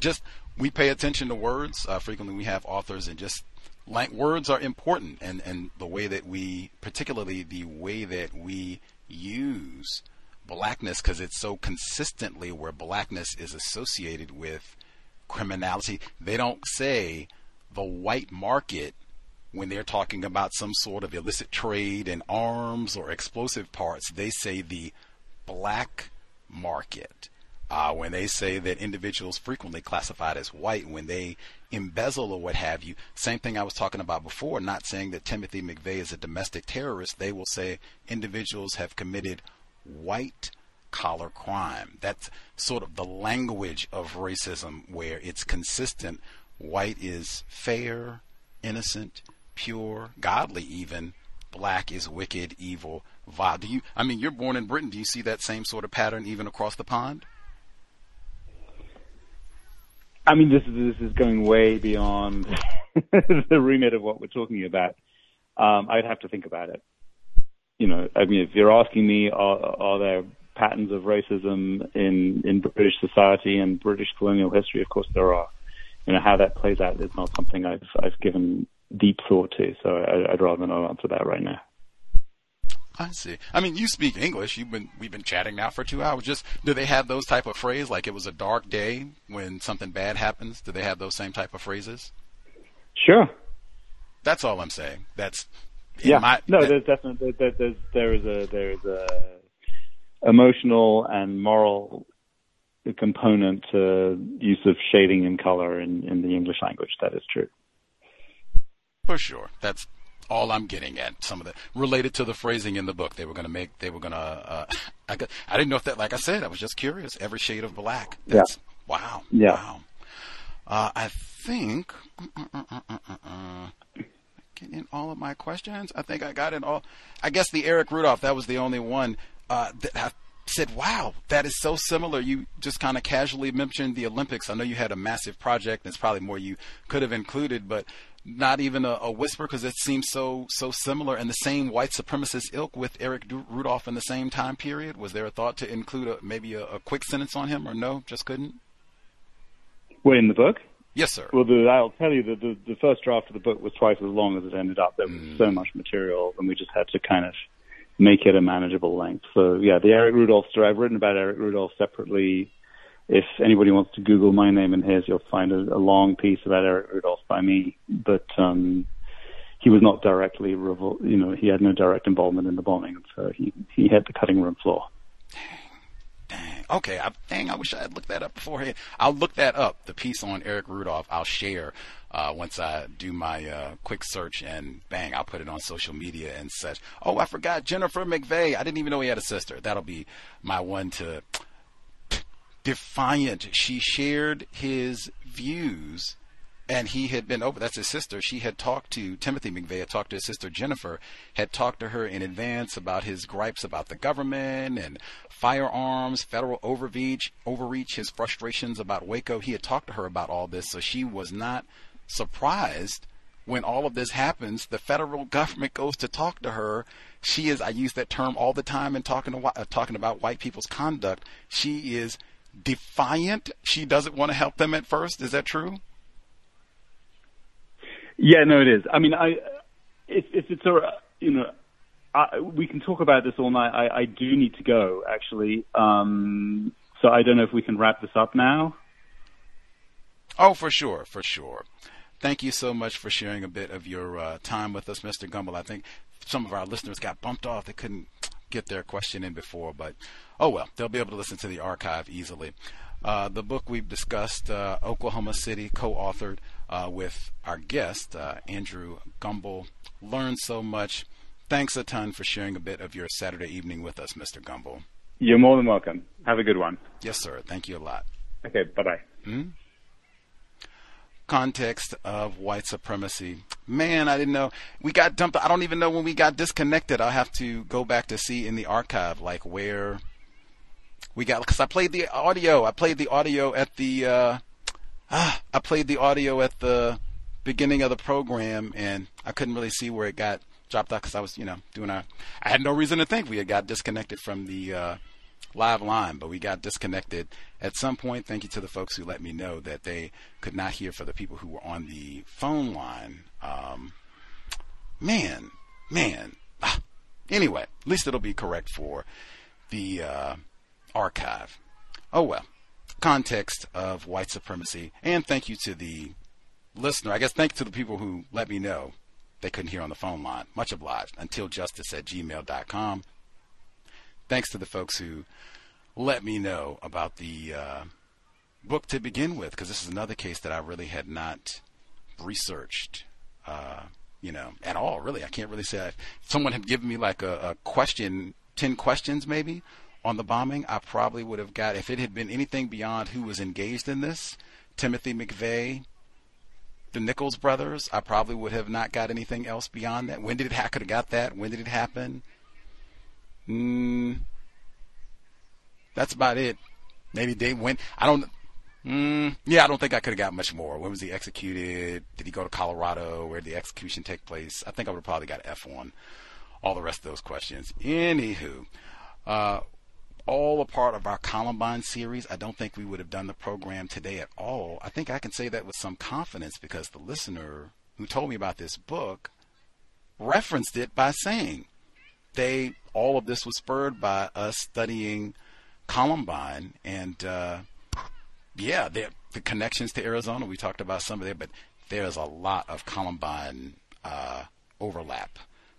Just we pay attention to words. Uh, frequently, we have authors, and just like words are important, and and the way that we, particularly the way that we use blackness, because it's so consistently where blackness is associated with criminality. They don't say the white market when they're talking about some sort of illicit trade in arms or explosive parts. They say the black market. Uh, when they say that individuals frequently classified as white, when they embezzle or what have you, same thing I was talking about before, not saying that Timothy McVeigh is a domestic terrorist. They will say individuals have committed white collar crime. That's sort of the language of racism where it's consistent. White is fair, innocent, pure, godly even. Black is wicked, evil, vile. Do you I mean you're born in Britain, do you see that same sort of pattern even across the pond? I mean, this is this is going way beyond the remit of what we're talking about. Um, I'd have to think about it. You know, I mean, if you're asking me, are, are there patterns of racism in in British society and British colonial history? Of course, there are. You know, how that plays out is not something I've I've given deep thought to. So I, I'd rather not answer that right now. I see. I mean, you speak English. You've been we've been chatting now for two hours. Just do they have those type of phrases? Like it was a dark day when something bad happens. Do they have those same type of phrases? Sure. That's all I'm saying. That's yeah. My, no, there's definitely there, there's there is a there is a emotional and moral component to use of shading and color in in the English language. That is true. For sure. That's all I'm getting at. Some of the related to the phrasing in the book. They were going to make. They were going to. Uh, I, I didn't know if that. Like I said, I was just curious. Every shade of black. That's, yeah. Wow. Yeah. Wow. Uh, I think. Uh, uh, getting all of my questions. I think I got it all. I guess the Eric Rudolph. That was the only one uh, that I said, "Wow, that is so similar." You just kind of casually mentioned the Olympics. I know you had a massive project. It's probably more you could have included, but not even a, a whisper because it seems so so similar and the same white supremacist ilk with Eric Rudolph in the same time period. Was there a thought to include a, maybe a, a quick sentence on him, or no, just couldn't? Well, in the book. Yes, sir. Well, the, I'll tell you that the, the first draft of the book was twice as long as it ended up. There was mm. so much material, and we just had to kind of make it a manageable length. So, yeah, the Eric Rudolph story. I've written about Eric Rudolph separately if anybody wants to Google my name and his, you'll find a, a long piece about Eric Rudolph by me. But um, he was not directly, revol- you know, he had no direct involvement in the bombing, so he he had the cutting room floor. Okay. I, dang. I wish I had looked that up beforehand. I'll look that up. The piece on Eric Rudolph. I'll share uh, once I do my uh, quick search and bang, I'll put it on social media and such. Oh, I forgot Jennifer McVeigh. I didn't even know he had a sister. That'll be my one to defiant. She shared his views and he had been over that's his sister she had talked to timothy mcveigh had talked to his sister jennifer had talked to her in advance about his gripes about the government and firearms federal overreach overreach his frustrations about waco he had talked to her about all this so she was not surprised when all of this happens the federal government goes to talk to her she is i use that term all the time in talking to uh, talking about white people's conduct she is defiant. She doesn't want to help them at first. Is that true? Yeah, no, it is. I mean, I if, if it's a you know, I, we can talk about this all night. I, I do need to go actually. Um, so I don't know if we can wrap this up now. Oh, for sure, for sure. Thank you so much for sharing a bit of your uh, time with us, Mr. Gumbel. I think some of our listeners got bumped off; they couldn't get their question in before, but oh well, they'll be able to listen to the archive easily. Uh, the book we've discussed, uh, Oklahoma City, co-authored uh, with our guest uh, Andrew Gumbel. Learned so much. Thanks a ton for sharing a bit of your Saturday evening with us, Mr. Gumbel. You're more than welcome. Have a good one. Yes, sir. Thank you a lot. Okay. Bye bye. Mm-hmm context of white supremacy. Man, I didn't know. We got dumped. I don't even know when we got disconnected. I'll have to go back to see in the archive, like where we got, because I played the audio. I played the audio at the, uh, ah, I played the audio at the beginning of the program, and I couldn't really see where it got dropped out because I was, you know, doing our. I had no reason to think we had got disconnected from the uh, live line, but we got disconnected at some point. Thank you to the folks who let me know that they could not hear for the people who were on the phone line. Um, man, man. Ah, anyway, at least it'll be correct for the uh, archive. Oh well. Context of white supremacy, and thank you to the listener. I guess thank you to the people who let me know they couldn't hear on the phone line. Much obliged. Until justice at gmail.com. Thanks to the folks who let me know about the uh, book to begin with, because this is another case that I really had not researched, uh, you know, at all. Really, I can't really say. I, someone had given me like a, a question, ten questions maybe on the bombing. I probably would have got if it had been anything beyond who was engaged in this. Timothy McVeigh, the Nichols brothers, I probably would have not got anything else beyond that. When did it? I could have got that. When did it happen? Mm, that's about it. Maybe they went. I don't. Mm, yeah, I don't think I could have got much more. When was he executed? Did he go to Colorado? Where did the execution take place? I think I would have probably got F on all the rest of those questions. Anywho, uh, all a part of our Columbine series. I don't think we would have done the program today at all. I think I can say that with some confidence because the listener who told me about this book referenced it by saying they all of this was spurred by us studying Columbine and uh, yeah, the connections to Arizona. We talked about some of it, but there's a lot of Columbine uh, overlap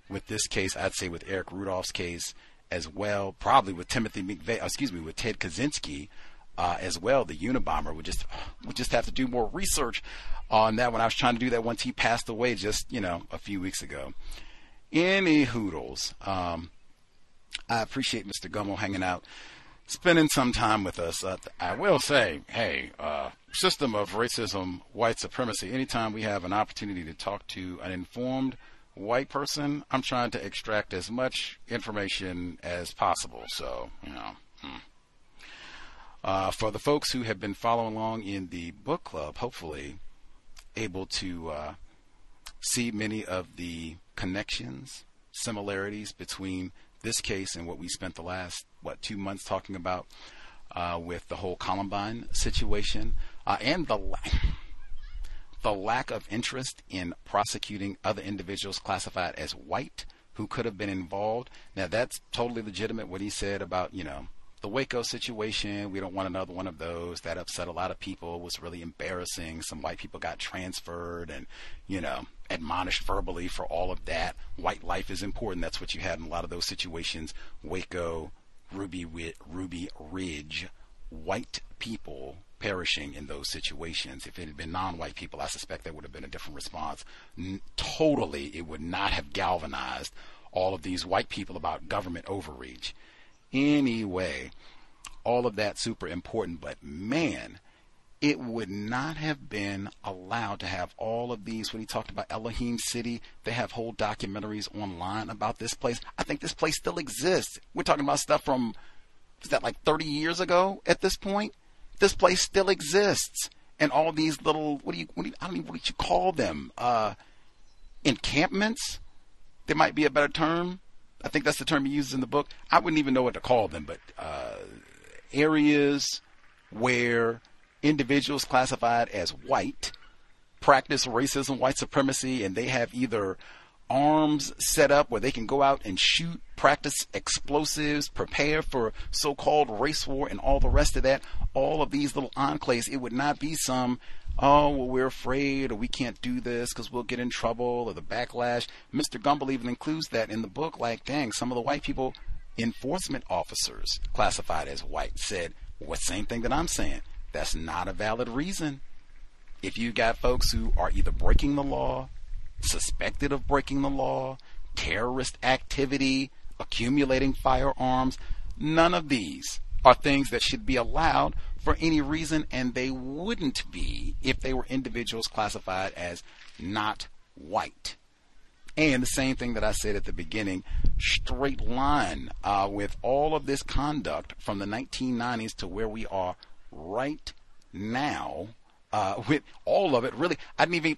with this case. I'd say with Eric Rudolph's case as well, probably with Timothy McVeigh, excuse me, with Ted Kaczynski uh, as well. The Unabomber would just would just have to do more research on that. When I was trying to do that once he passed away, just you know a few weeks ago. Any hoodles. Um, I appreciate Mr. Gumbel hanging out, spending some time with us. Uh, I will say, hey, uh, system of racism, white supremacy. Anytime we have an opportunity to talk to an informed white person, I'm trying to extract as much information as possible. So, you know. Hmm. Uh, for the folks who have been following along in the book club, hopefully able to uh, see many of the connections, similarities between this case and what we spent the last, what, two months talking about uh, with the whole Columbine situation uh, and the the lack of interest in prosecuting other individuals classified as white who could have been involved. Now that's totally legitimate what he said about, you know, the Waco situation. We don't want another one of those. That upset a lot of people. It was really embarrassing. Some white people got transferred and, you know, admonished verbally for all of that. White life is important. That's what you had in a lot of those situations. Waco, Ruby, Ruby Ridge, white people perishing in those situations. If it had been non-white people, I suspect there would have been a different response. N- totally, it would not have galvanized all of these white people about government overreach. Anyway, all of that super important, but man, it would not have been allowed to have all of these when he talked about Elohim City. They have whole documentaries online about this place. I think this place still exists. We're talking about stuff from is that like 30 years ago at this point? This place still exists. And all these little, what do you, what do you I don't even, what you call them? Uh, encampments? There might be a better term. I think that's the term he uses in the book. I wouldn't even know what to call them, but uh, areas where individuals classified as white practice racism, white supremacy, and they have either arms set up where they can go out and shoot, practice explosives, prepare for so called race war, and all the rest of that. All of these little enclaves, it would not be some, oh, well, we're afraid or we can't do this because we'll get in trouble or the backlash. Mr. Gumbel even includes that in the book. Like, dang, some of the white people, enforcement officers classified as white, said, what same thing that I'm saying. That's not a valid reason. If you got folks who are either breaking the law, suspected of breaking the law, terrorist activity, accumulating firearms. None of these are things that should be allowed for any reason, and they wouldn't be if they were individuals classified as not white. And the same thing that I said at the beginning, straight line uh, with all of this conduct from the 1990s to where we are right now uh, with all of it. Really, I didn't even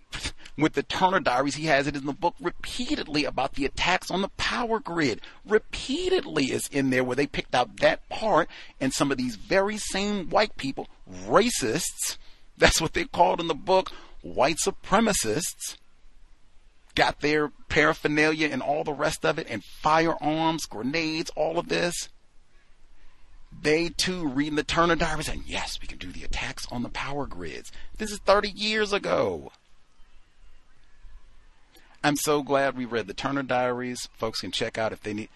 With the Turner Diaries, he has it in the book repeatedly about the attacks on the power grid. Repeatedly is in there where they picked out that part and some of these very same white people, racists, that's what they called in the book, white supremacists, got their paraphernalia and all the rest of it and firearms, grenades, all of this. They too reading the Turner Diaries and yes, we can do the attacks on the power grids. This is 30 years ago. I'm so glad we read the Turner Diaries. Folks can check out if they need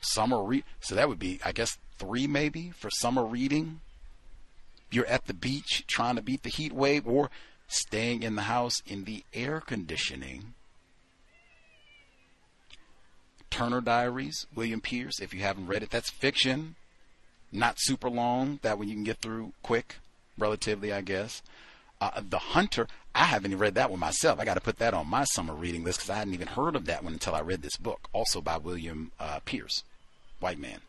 summer read. So that would be, I guess, three maybe for summer reading. You're at the beach trying to beat the heat wave or staying in the house in the air conditioning. Turner Diaries, William Pierce, if you haven't read it, that's fiction. Not super long, that one you can get through quick, relatively, I guess. Uh, the Hunter, I haven't even read that one myself. I got to put that on my summer reading list because I hadn't even heard of that one until I read this book, also by William uh, Pierce, white man.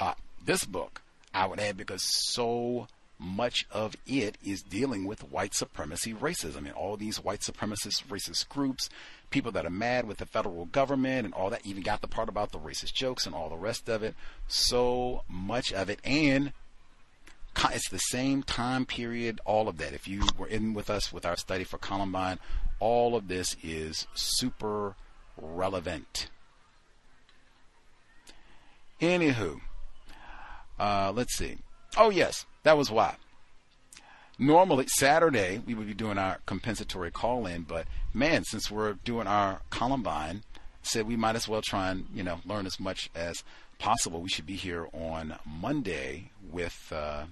Uh, this book, I would add because so much of it is dealing with white supremacy racism. and all these white supremacist racist groups, people that are mad with the federal government and all that, even got the part about the racist jokes and all the rest of it. So much of it. And it's the same time period, all of that. If you were in with us with our study for Columbine, all of this is super relevant. Anywho, uh, let's see. Oh, yes, that was why. Normally, Saturday, we would be doing our compensatory call in, but man, since we're doing our Columbine, said we might as well try and, you know, learn as much as possible. We should be here on Monday with. Uh,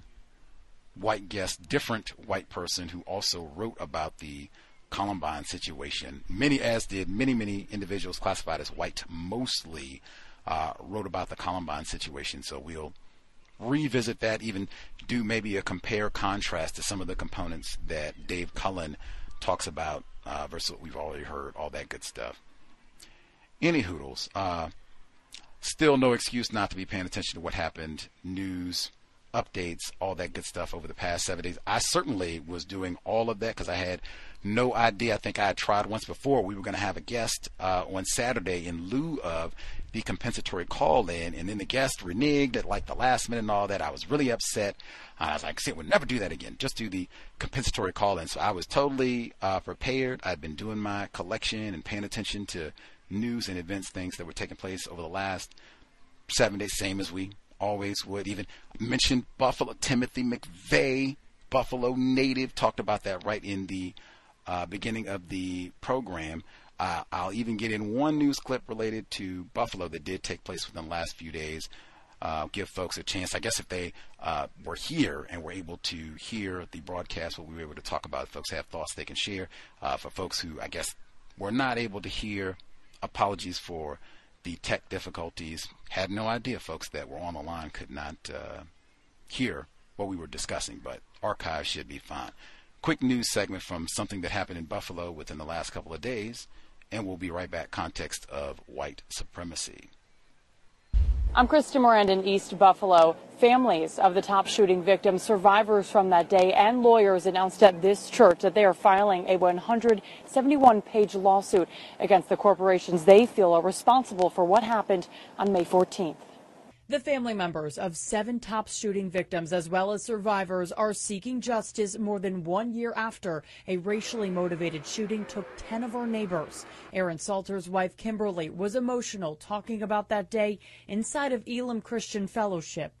white guest, different white person who also wrote about the Columbine situation. Many, as did many, many individuals classified as white, mostly uh, wrote about the Columbine situation. So we'll revisit that, even do maybe a compare contrast to some of the components that Dave Cullen talks about uh, versus what we've already heard, all that good stuff. Any hoodles. Uh, still no excuse not to be paying attention to what happened. News, updates, all that good stuff over the past seven days. I certainly was doing all of that because I had no idea. I think I had tried once before. We were going to have a guest uh, on Saturday in lieu of the compensatory call in, and then the guest reneged at like the last minute and all that. I was really upset. I was like, "See, we'll never do that again. Just do the compensatory call in." So I was totally uh, prepared. I'd been doing my collection and paying attention to news and events, things that were taking place over the last seven days, same as we always would. Even mentioned Buffalo, Timothy McVeigh, Buffalo native, talked about that right in the uh, beginning of the program. Uh, I'll even get in one news clip related to Buffalo that did take place within the last few days. Uh, give folks a chance. I guess if they uh, were here and were able to hear the broadcast, what we were able to talk about, folks have thoughts they can share. Uh, for folks who I guess were not able to hear, apologies for the tech difficulties. Had no idea, folks that were on the line could not uh, hear what we were discussing, but archives should be fine. Quick news segment from something that happened in Buffalo within the last couple of days, and we'll be right back. Context of white supremacy. I'm Krista Moran in East Buffalo. Families of the Tops shooting victims, survivors from that day, and lawyers announced at this church that they are filing a 171 page lawsuit against the corporations they feel are responsible for what happened on May 14th. The family members of seven Tops shooting victims, as well as survivors, are seeking justice more than one year after a racially motivated shooting took 10 of our neighbors. Aaron Salter's wife, Kimberly, was emotional talking about that day inside of Elim Christian Fellowship.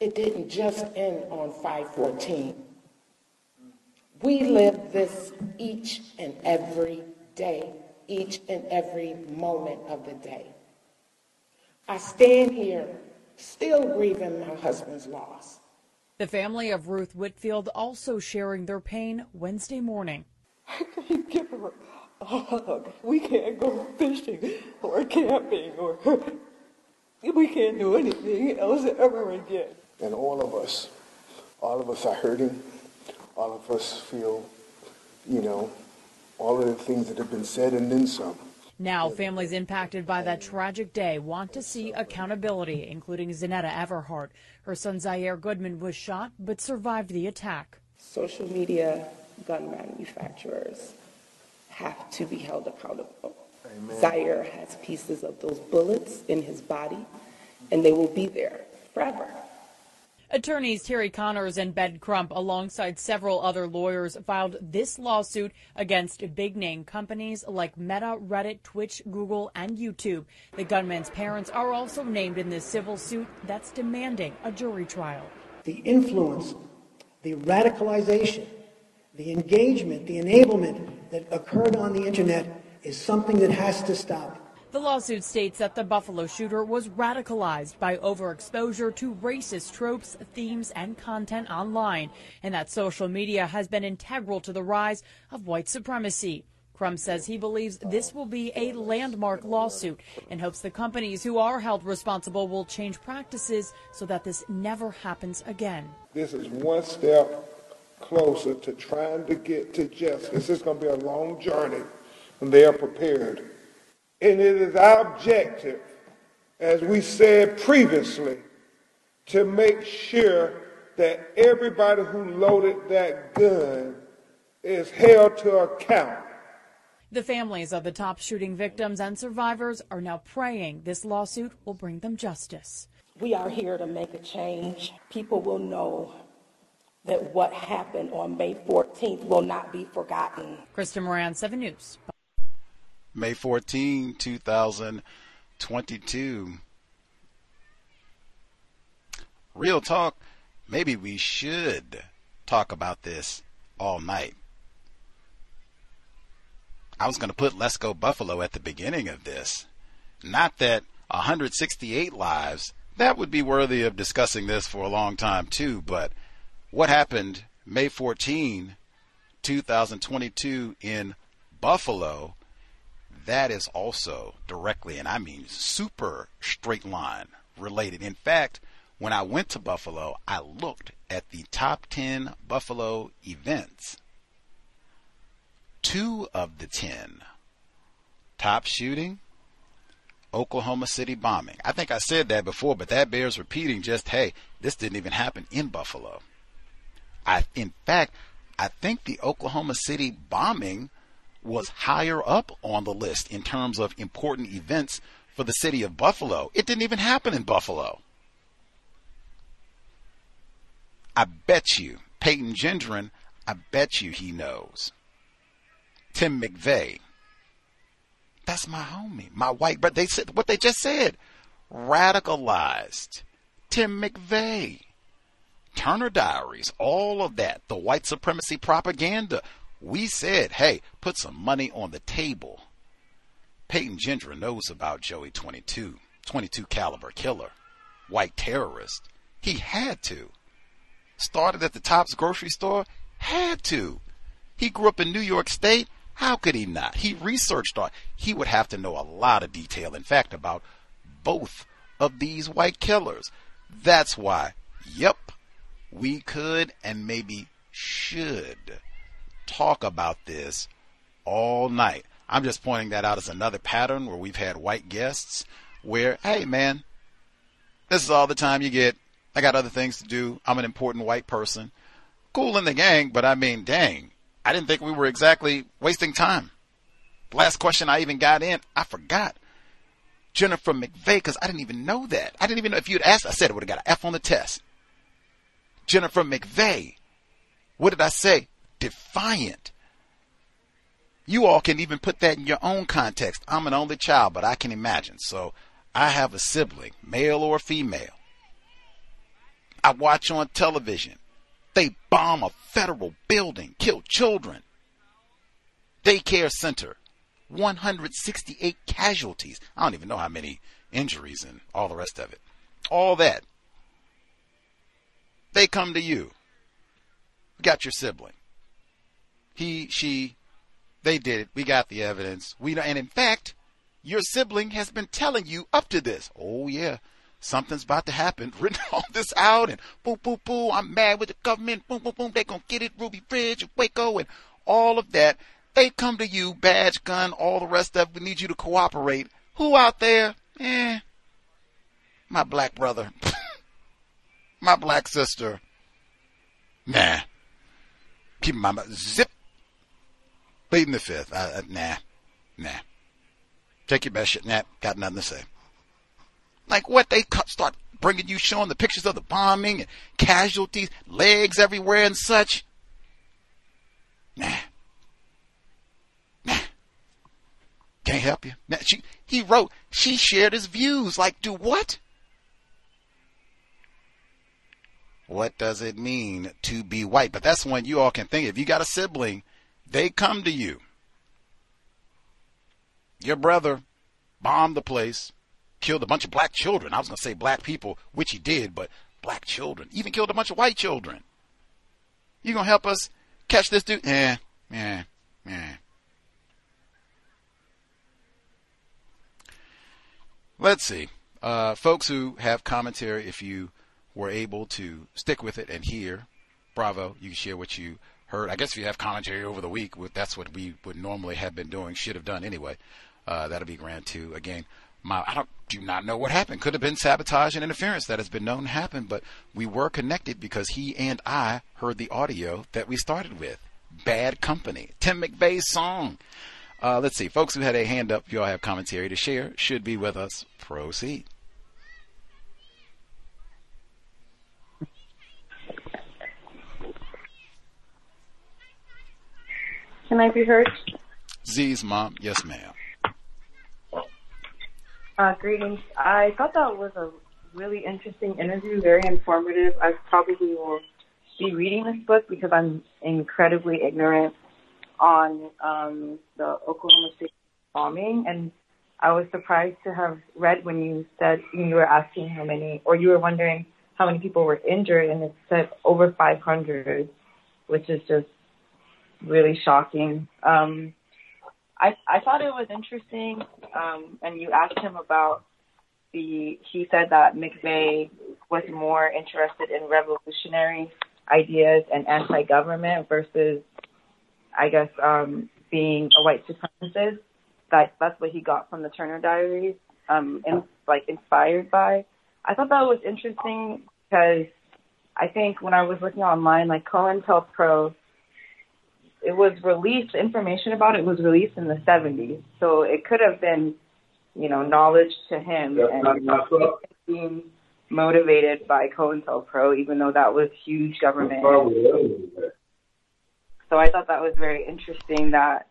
It didn't just end on 514. We live this each and every day, each and every moment of the day. I stand here still grieving my husband's loss. The family of Ruth Whitfield also sharing their pain Wednesday morning. I can't give her a hug. We can't go fishing or camping or we can't do anything else ever again. And all of us, all of us are hurting. All of us feel, you know, all of the things that have been said and then some. Now, families impacted by that tragic day want to see accountability, including Zeneta Everhart. Her son Zaire Goodman was shot but survived the attack. Social media gun manufacturers have to be held accountable. Amen. Zaire has pieces of those bullets in his body, and they will be there forever. Attorneys Terry Connors and Ben Crump, alongside several other lawyers, filed this lawsuit against big name companies like Meta, Reddit, Twitch, Google, and YouTube. The gunman's parents are also named in this civil suit that's demanding a jury trial. The influence, the radicalization, the engagement, the enablement that occurred on the internet is something that has to stop. The lawsuit states that the Buffalo shooter was radicalized by overexposure to racist tropes, themes, and content online, and that social media has been integral to the rise of white supremacy. Crump says he believes this will be a landmark lawsuit and hopes the companies who are held responsible will change practices so that this never happens again. This is one step closer to trying to get to justice. It's going to be a long journey, and they are prepared. And it is our objective, as we said previously, to make sure that everybody who loaded that gun is held to account. The families of the Tops shooting victims and survivors are now praying this lawsuit will bring them justice. We are here to make a change. People will know that what happened on May 14th will not be forgotten. Krista Moran, 7 News. May 14, 2022. Real talk, maybe we should talk about this all night. I was going to put Let's Go Buffalo at the beginning of this. Not that 168 lives, that would be worthy of discussing this for a long time too, but what happened May 14, 2022 in Buffalo that is also directly, and I mean super straight line related. In fact, when I went to Buffalo, I looked at the top 10 Buffalo events. Two of the 10 Tops shooting, Oklahoma City bombing. I think I said that before, but that bears repeating just, hey, this didn't even happen in Buffalo. I, in fact, I think the Oklahoma City bombing was higher up on the list in terms of important events for the city of Buffalo. It didn't even happen in Buffalo. I bet you, Peyton Gendron, I bet you he knows. Tim McVeigh. That's my homie, my white brother. They said what they just said. Radicalized. Tim McVeigh. Turner Diaries, all of that, the white supremacy propaganda we said, hey, put some money on the table. Peyton Gendron knows about Joey 22, 22 caliber killer, white terrorist. He had to. Started at the Tops grocery store, had to. He grew up in New York State. How could he not? He researched on. He would have to know a lot of detail, in fact, about both of these white killers. That's why, yep, we could and maybe should talk about this all night. I'm just pointing that out as another pattern where we've had white guests where, hey man, this is all the time you get. I got other things to do. I'm an important white person. Cool in the gang, but I mean, dang, I didn't think we were exactly wasting time. Last question I even got in, I forgot. Jennifer McVeigh, because I didn't even know that. I didn't even know if you'd asked, I said it would have got an F on the test. Jennifer McVeigh. What did I say? Defiant. You all can even put that in your own context. I'm an only child, but I can imagine. So I have a sibling, male or female. I watch on television. They bomb a federal building, kill children. Daycare center, 168 casualties. I don't even know how many injuries and all the rest of it. All that. They come to you. got your sibling. He, she, they did it. We got the evidence. We know, and in fact, your sibling has been telling you up to this. Oh yeah, something's about to happen. Written all this out and boom, boom, boom. I'm mad with the government. Boom, boom, boom. They're gonna get it. Ruby Ridge and Waco and all of that. They come to you, badge, gun, all the rest of it. We need you to cooperate. Who out there? Eh, my black brother, my black sister. Nah. Keep my pleading the fifth. Uh, nah, nah. Take your best shit. Nah, got nothing to say. Like what they start bringing you, showing the pictures of the bombing and casualties, legs everywhere and such. Nah. Nah. Can't help you. Nah, she, he wrote, she shared his views. Like, do what? What does it mean to be white? But that's one you all can think. If you got a sibling, they come to you. Your brother bombed the place, killed a bunch of black children. I was going to say black people, which he did, but black children. Even killed a bunch of white children. You going to help us catch this dude? Yeah, yeah, yeah. Let's see. Uh, folks who have commentary, if you were able to stick with it and hear, bravo, you can share what you heard. I guess if you have commentary over the week, that's what we would normally have been doing, should have done anyway. Uh, that'll be grand too. Again, my, I don't do not know what happened. Could have been sabotage and interference that has been known to happen, but we were connected because he and I heard the audio that we started with. Bad Company, Tim McVeigh's song. Uh, let's see, folks who had a hand up, you all have commentary to share, should be with us. Proceed. Can I be heard? Z's mom, yes, ma'am. Uh, greetings. I thought that was a really interesting interview, very informative. I probably will be reading this book because I'm incredibly ignorant on um, the Oklahoma City bombing, and I was surprised to have read when you said you were asking how many, or you were wondering how many people were injured, and it said over 500, which is just really shocking. Um, I I thought it was interesting, um, and you asked him about the. He said that McVeigh was more interested in revolutionary ideas and anti-government versus, I guess, um, being a white supremacist. That that's what he got from the Turner Diaries, um, and like inspired by. I thought that was interesting because I think when I was looking online, like COINTELPRO it was released, information about it was released in the 70s. So it could have been, you know, knowledge to him and being motivated by COINTELPRO, even though that was huge government. So I thought that was very interesting that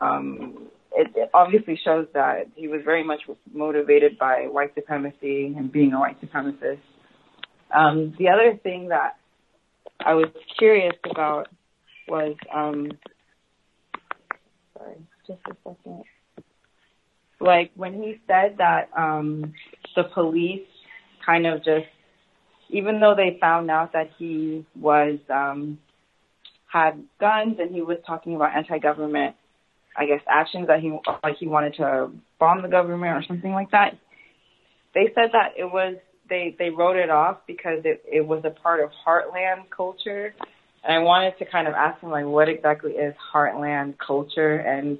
um, it, it obviously shows that he was very much motivated by white supremacy and being a white supremacist. Um, the other thing that I was curious about was um sorry, just a second. Like when he said that um the police kind of just even though they found out that he was um had guns and he was talking about anti government I guess actions that he like he wanted to bomb the government or something like that. They said that it was they they wrote it off because it it was a part of heartland culture and I wanted to kind of ask him like what exactly is heartland culture and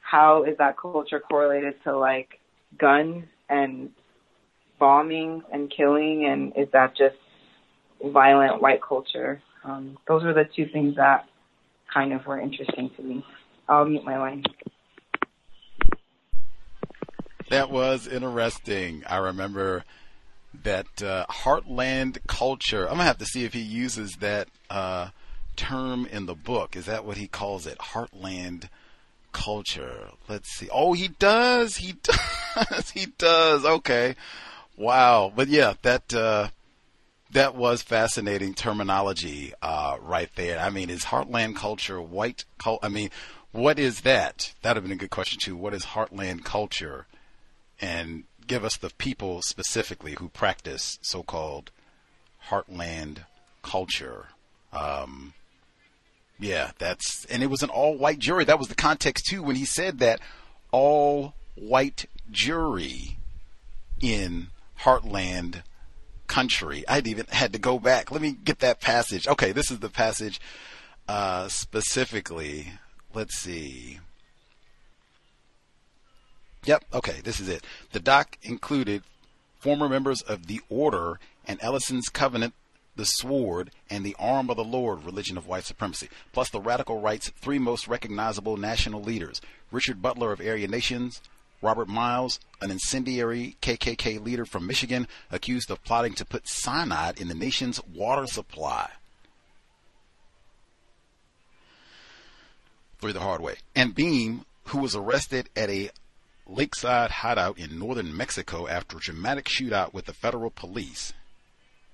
how is that culture correlated to like guns and bombing and killing and is that just violent white culture? Um, those were the two things that kind of were interesting to me. I'll mute my line. That was interesting. I remember that uh, heartland culture. I'm gonna have to see if he uses that uh, term in the book. Is that what he calls it? Heartland culture. Let's see. Oh, he does. He does. he does. Okay. Wow. But yeah, that uh, that was fascinating terminology uh, right there. I mean, is heartland culture white? I mean, what is that? That would have been a good question too. What is heartland culture? And give us the people specifically who practice so-called heartland culture. Um, yeah, that's and it was an all-white jury. That was the context too when he said that all-white jury in Heartland country. I'd even had to go back. Let me get that passage. Okay, this is the passage uh, specifically. Let's see. Yep. Okay. This is it. The doc included former members of the Order and Ellison's Covenant the sword, and the arm of the Lord religion of white supremacy, plus the radical right's three most recognizable national leaders Richard Butler of Aryan Nations, Robert Miles, an incendiary KKK leader from Michigan, accused of plotting to put cyanide in the nation's water supply. Through the hard way. And Beam, who was arrested at a lakeside hideout in northern Mexico after a dramatic shootout with the federal police.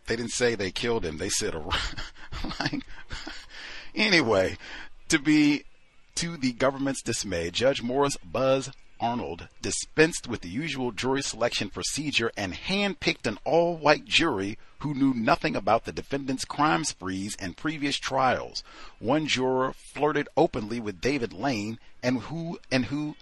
They didn't say they killed him. They said, like, anyway, to be to the government's dismay, Judge Morris Buzz Arnold dispensed with the usual jury selection procedure and handpicked an all white jury who knew nothing about the defendant's crime sprees and previous trials. One juror flirted openly with David Lane and who and who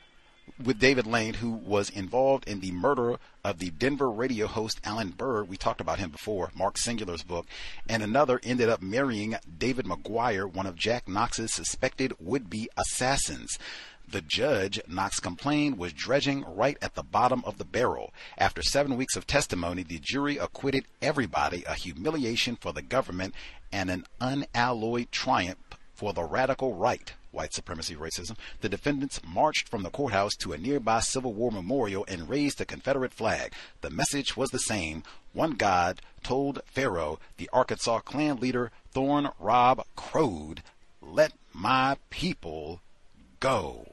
with David Lane, who was involved in the murder of the Denver radio host Alan Berg. We talked about him before, Mark Singular's book. And another ended up marrying David McGuire, one of Jack Knox's suspected would be assassins. The judge, Knox complained, was dredging right at the bottom of the barrel. After seven weeks of testimony, the jury acquitted everybody, a humiliation for the government and an unalloyed triumph for the radical right white supremacy racism, the defendants marched from the courthouse to a nearby Civil War memorial and raised the Confederate flag. The message was the same. One God told Pharaoh, the Arkansas Klan leader Thorn Robb crowed, Let my people go.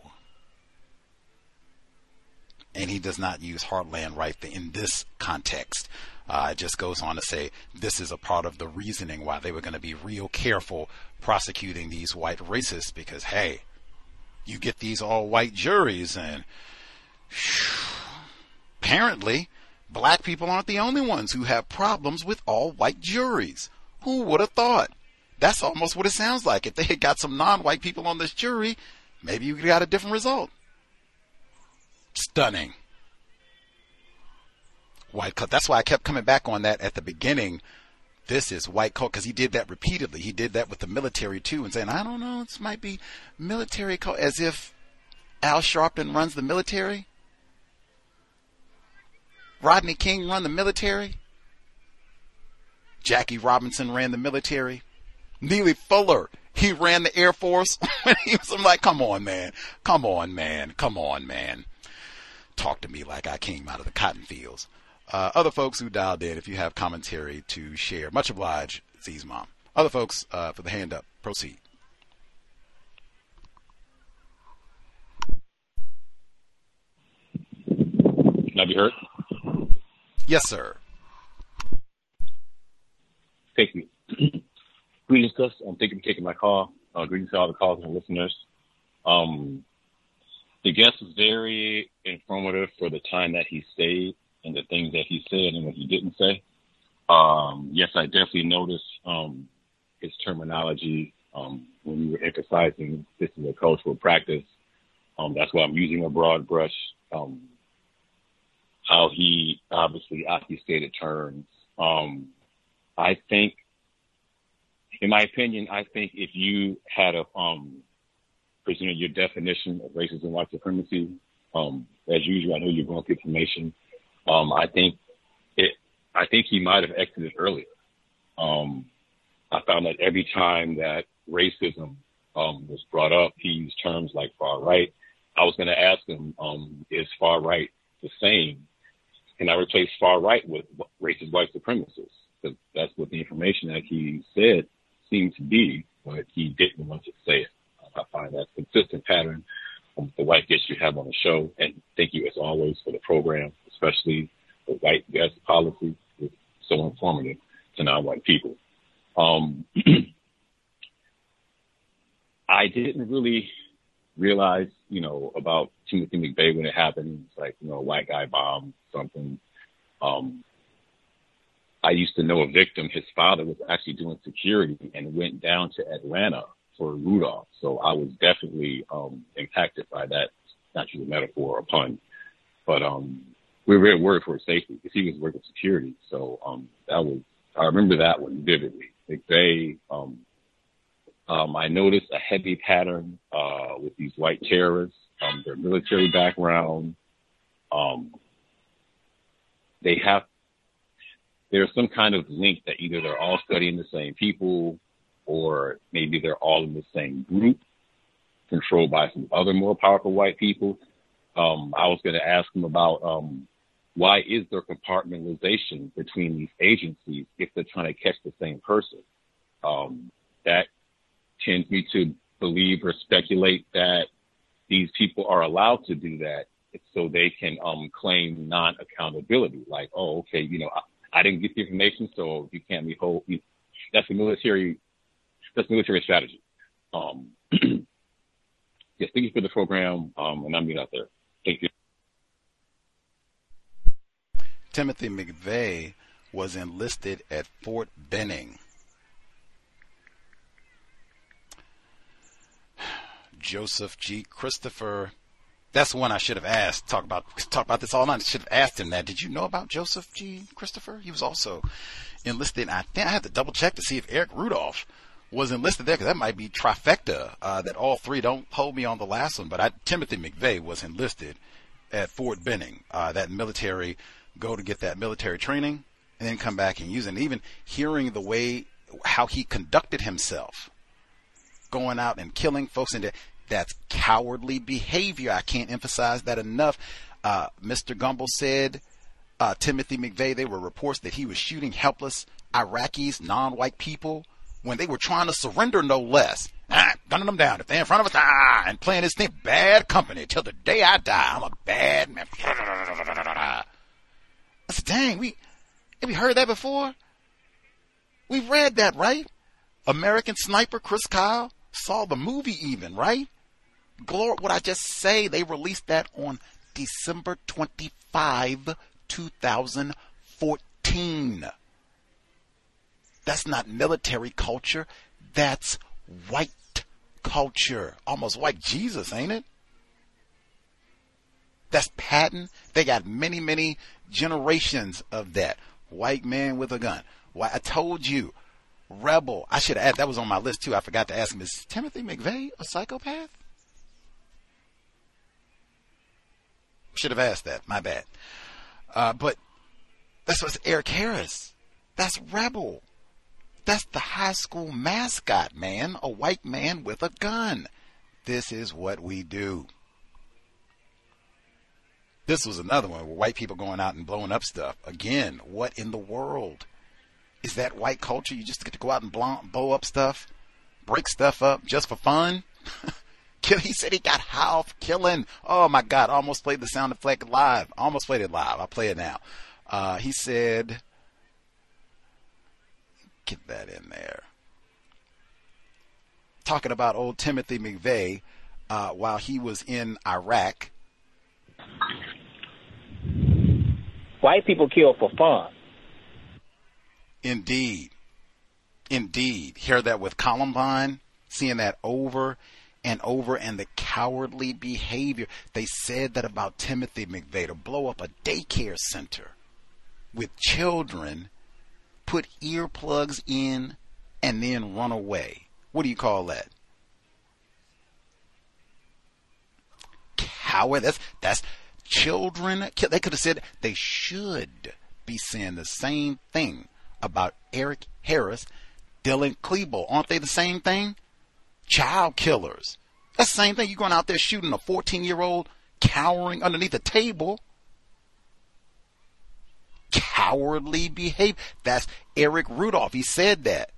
And he does not use heartland right in this context. Uh, it just goes on to say this is a part of the reasoning why they were going to be real careful prosecuting these white racists because, hey, you get these all white juries and apparently black people aren't the only ones who have problems with all white juries. Who would have thought? That's almost what it sounds like. If they had got some non white people on this jury, maybe you got a different result. Stunning white coat. That's why I kept coming back on that at the beginning. This is white coat because he did that repeatedly. He did that with the military too, and saying, "I don't know, this might be military coat," as if Al Sharpton runs the military. Rodney King run the military. Jackie Robinson ran the military. Neely Fuller, he ran the Air Force. he was, I'm like, come on, man. Come on, man. Come on, man. Talk to me like I came out of the cotton fields uh, other folks who dialed in, if you have commentary to share. Much obliged, Z's mom. Other folks uh, for the hand up. Proceed. Can I be heard? Yes, sir. Thank you. greetings, Gus. Um, thank you for taking my call. Uh, greetings to all the callers and listeners. Um, the guest was very informative for the time that he stayed and the things that he said and what he didn't say. Um, yes, I definitely noticed um, his terminology um, when we were emphasizing this is a cultural practice. Um, that's why I'm using a broad brush. Um, how he obviously obfuscated terms. Um, I think, in my opinion, I think if you had a presented your definition of racism white supremacy, as usual, I know you're going information um, I think it. I think he might have exited earlier. Um, I found that every time that racism um, was brought up, he used terms like far right. I was going to ask him, um, is far right the same? Can I replace far right with racist white supremacists? Because that's what the information that he said seemed to be, but he didn't want to say it. I find that consistent pattern the white guests you have on the show. And thank you as always for the program especially the white guest policy, is so informative to non-white people. Um, I didn't really realize, you know, about Timothy McVeigh when it happened. It's like, you know, a white guy bombed something. Um, I used to know a victim. His father was actually doing security and went down to Atlanta for Rudolph. So I was definitely um, impacted by that, not just a metaphor or a pun. But um, we were worried for his safety because he was working security. So um, that was I remember that one vividly. McVeigh, um, um, I noticed a heavy pattern uh, with these white terrorists, um, their military background. Um, they have there's some kind of link that either they're all studying the same people or maybe they're all in the same group controlled by some other more powerful white people. Um, I was going to ask him about um, why is there compartmentalization between these agencies if they're trying to catch the same person? Um, that tends me to believe or speculate that these people are allowed to do that so they can um, claim non-accountability. Like, oh, okay, you know, I, I didn't get the information, so you can't be hold. You, that's a military. That's military strategy. Um, yes, thank you for the program, um, and I'm out there. Thank you. Timothy McVeigh was enlisted at Fort Benning. Joseph G. Christopher. That's one I should have asked. Talk about talk about this all night. I should have asked him that. Did you know about Joseph G. Christopher? He was also enlisted. I think I had to double check to see if Eric Rudolph was enlisted there because that might be trifecta. Uh, that all three don't hold me on the last one, but I, Timothy McVeigh was enlisted at Fort Benning. Uh, that military go to get that military training and then come back and use it. And even hearing the way how he conducted himself, going out and killing folks, and that's cowardly behavior. I can't emphasize that enough. Uh, Mr. Gumbel said uh, Timothy McVeigh. There were reports that he was shooting helpless Iraqis, non-white people, when they were trying to surrender, no less. Ah, gunning them down. If they're in front of us, ah, and playing this thing, bad company till the day I die. I'm a bad man. I said, dang, we, have we heard that before? We've read that, right? American Sniper, Chris Kyle, saw the movie even, right? Glory, what I just say, they released that on December 25, 2014. That's not military culture. That's white culture. Almost white Jesus, ain't it? That's Patton. They got many, many generations of that. White man with a gun. Why I told you, rebel. I should add that was on my list too. I forgot to ask him. Is Timothy McVeigh a psychopath? Should have asked that. My bad. Uh, but that's what's Eric Harris. That's rebel. That's the high school mascot, man. A white man with a gun. This is what we do. This was another one where white people going out and blowing up stuff. Again, what in the world? Is that white culture? You just get to go out and blow, up stuff, break stuff up just for fun? he said he got half killing. Oh my God, almost played the sound effect live. almost played it live. I'll play it now. Uh, he said, get that in there. Talking about old Timothy McVeigh uh, while he was in Iraq. White people kill for fun. Indeed. Indeed. Hear that with Columbine, seeing that over and over and the cowardly behavior. They said that about Timothy McVeigh to blow up a daycare center with children put earplugs in and then run away. What do you call that? Coward. That's that's children. They could have said they should be saying the same thing about Eric Harris, Dylan Klebold. Aren't they the same thing? Child killers. That's the same thing. You're going out there shooting a 14 year old cowering underneath a table cowardly behavior. That's Eric Rudolph. He said that.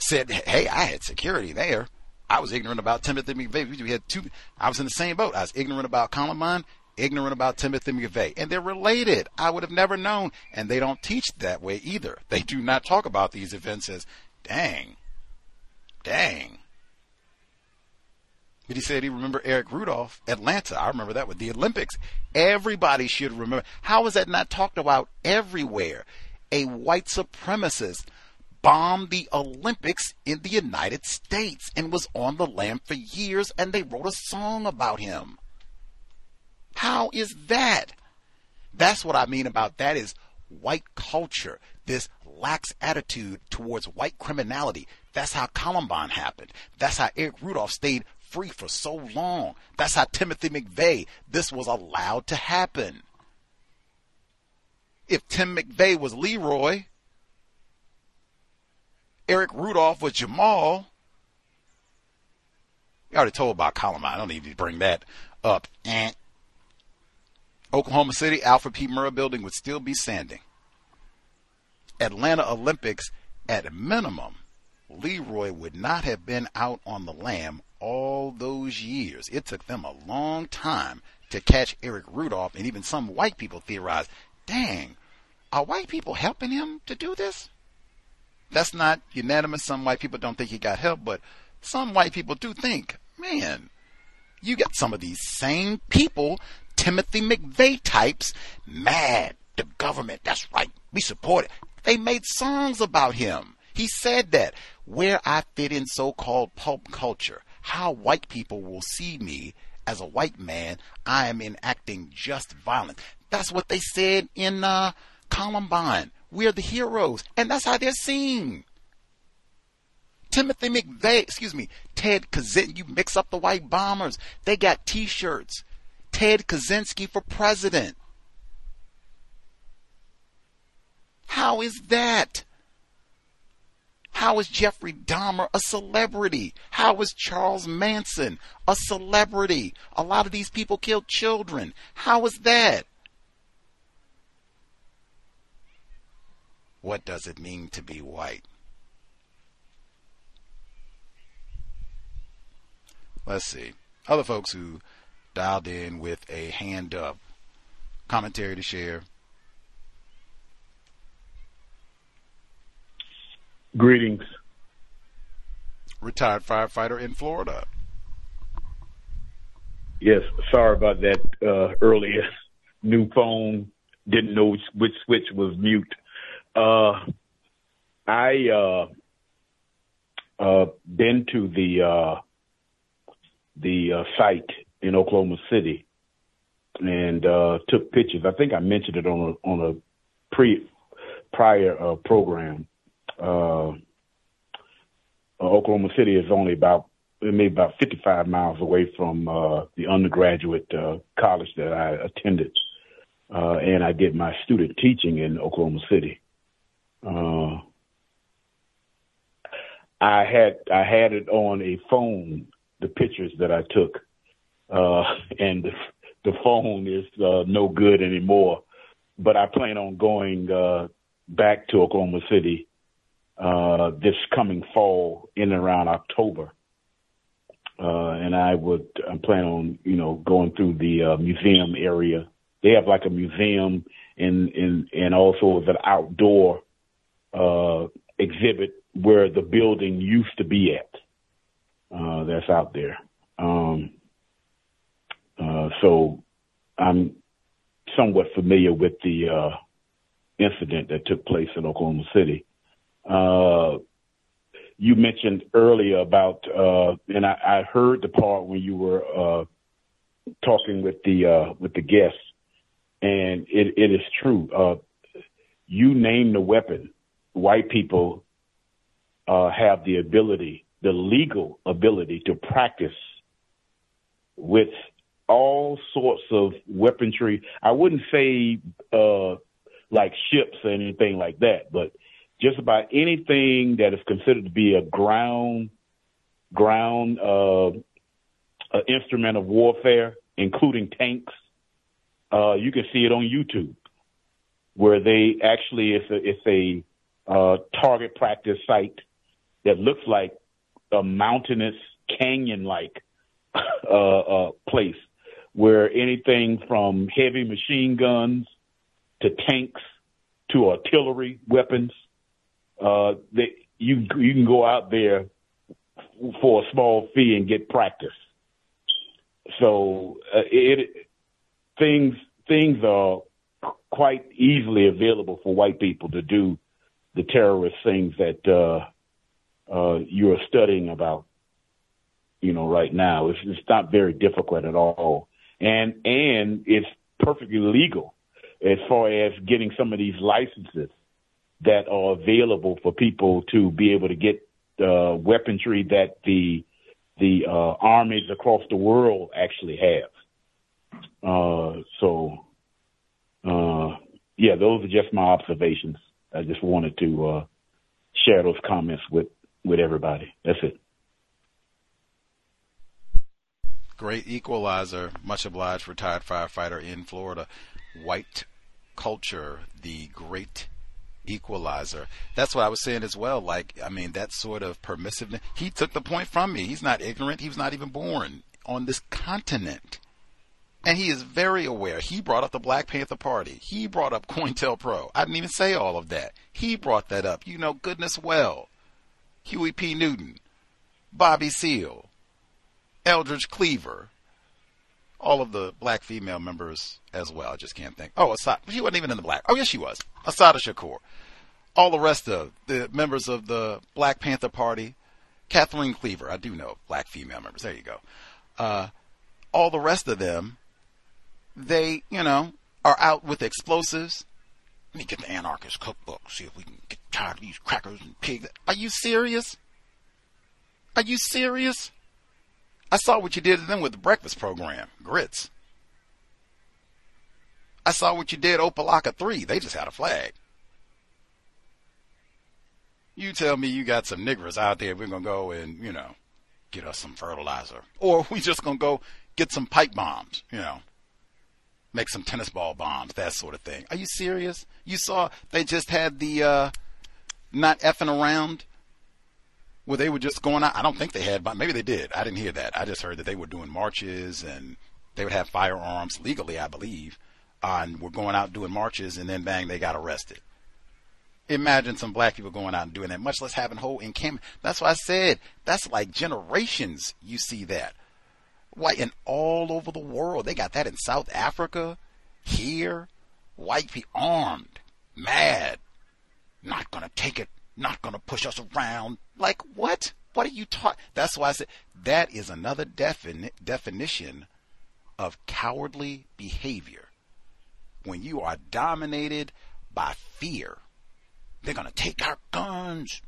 Said, hey, I had security there. I was ignorant about Timothy McVeigh. We had two. I was in the same boat. I was ignorant about Columbine, ignorant about Timothy McVeigh, and they're related. I would have never known, and they don't teach that way either. They do not talk about these events as, dang, dang. But he said he remember Eric Rudolph, Atlanta. I remember that with the Olympics. Everybody should remember. How is that not talked about everywhere? A white supremacist bombed the Olympics in the United States and was on the lam for years, and they wrote a song about him. How is that? That's what I mean about that is white culture, this lax attitude towards white criminality. That's how Columbine happened. That's how Eric Rudolph stayed free for so long. That's how Timothy McVeigh, this was allowed to happen. If Tim McVeigh was Leroy, Eric Rudolph was Jamal. We already told about Columbine. I don't need to bring that up. And Oklahoma City, Alfred P. Murrah building would still be standing. Atlanta Olympics, at minimum, Leroy would not have been out on the lam all those years. It took them a long time to catch Eric Rudolph, and even some white people theorized, dang, are white people helping him to do this? That's not unanimous. Some white people don't think he got help, but some white people do think, man, you got some of these same people, Timothy McVeigh types, mad. The government, that's right, we support it. They made songs about him. He said that. Where I fit in so called pulp culture, how white people will see me as a white man, I am enacting just violence. That's what they said in uh, Columbine. We're the heroes. And that's how they're seen. Timothy McVeigh, excuse me, Ted Kaczynski, you mix up the white bombers. They got t-shirts. Ted Kaczynski for president. How is that? How is Jeffrey Dahmer a celebrity? How is Charles Manson a celebrity? A lot of these people killed children. How is that? What does it mean to be white? Let's see. Other folks who dialed in with a hand up. Commentary to share. Greetings. Retired firefighter in Florida. Yes, sorry about that uh, earlier. New phone, didn't know which, switch was mute. Uh, I uh, uh, been to the uh, the uh, site in Oklahoma City and uh, took pictures. I think I mentioned it on a on a pre prior uh, program. Uh, Oklahoma City is only about maybe about 55 miles away from uh, the undergraduate uh, college that I attended, uh, and I did my student teaching in Oklahoma City. Uh, I had I had it on a phone, the pictures that I took, uh, and the, the phone is uh, no good anymore. But I plan on going uh, back to Oklahoma City uh, this coming fall in and around October. Uh, and I would I plan on you know going through the uh, museum area. They have like a museum and and and also an outdoor uh, exhibit where the building used to be at. Uh, that's out there. Um, uh, so I'm somewhat familiar with the uh, incident that took place in Oklahoma City. Uh, you mentioned earlier about, uh, and I, I, heard the part when you were uh, talking with the with the guests, and it, it is true. You name the weapon, white people have the ability, the legal ability, to practice with all sorts of weaponry. I wouldn't say like ships or anything like that, but just about anything that is considered to be a ground ground uh, instrument of warfare, including tanks. Uh, you can see it on YouTube, where they actually it's a it's a uh, target practice site that looks like a mountainous canyon-like uh, uh, place, where anything from heavy machine guns to tanks to artillery weapons uh, they, you you can go out there for a small fee and get practice. So uh, it things things are quite easily available for white people to do the terrorist things that uh, uh, you are studying about. You know, right now it's, it's not very difficult at all, and and it's perfectly legal as far as getting some of these licenses that are available for people to be able to get uh, weaponry that the the uh, armies across the world actually have. Uh, so, uh, yeah, those are just my observations. I just wanted to uh, share those comments with with everybody. That's it. Great equalizer. Much obliged, retired firefighter in Florida. White culture, the great equalizer. That's what I was saying as well. Like, I mean, that sort of permissiveness. He took the point from me. He's not ignorant. He was not even born on this continent. And he is very aware. He brought up the Black Panther Party. He brought up COINTELPRO. I didn't even say all of that. He brought that up. You know goodness well. Huey P. Newton, Bobby Seale, Eldridge Cleaver, all of the black female members as well. I just can't think. Oh, Assata. She wasn't even in the black. Oh, yes, she was. Assata Shakur. All the rest of the members of the Black Panther Party. Kathleen Cleaver. I do know black female members. There you go. Uh, all the rest of them, they, you know, are out with explosives. Let me get the anarchist cookbook, see if we can get tired of these crackers and pigs. Are you serious? Are you serious? I saw what you did to them with the breakfast program, grits. I saw what you did Opalaka 3. They just had a flag. You tell me you got some niggers out there, we're going to go and, you know, get us some fertilizer. Or we just going to go get some pipe bombs, you know, make some tennis ball bombs, that sort of thing. Are you serious? You saw they just had the, uh, not effing around where they were just going out. I don't think they had, but maybe they did. I didn't hear that. I just heard that they were doing marches and they would have firearms legally, I believe, uh, and were going out doing marches, and then bang, they got arrested. Imagine some black people going out and doing that, much less having whole encampment. That's why I said that's like generations. You see that, white and all over the world. They got that in South Africa, here, white people armed, mad, not gonna take it not going to push us around. Like, what? What are you talking? That's why I said that is another defini- definition of cowardly behavior. When you are dominated by fear, they're going to take our guns.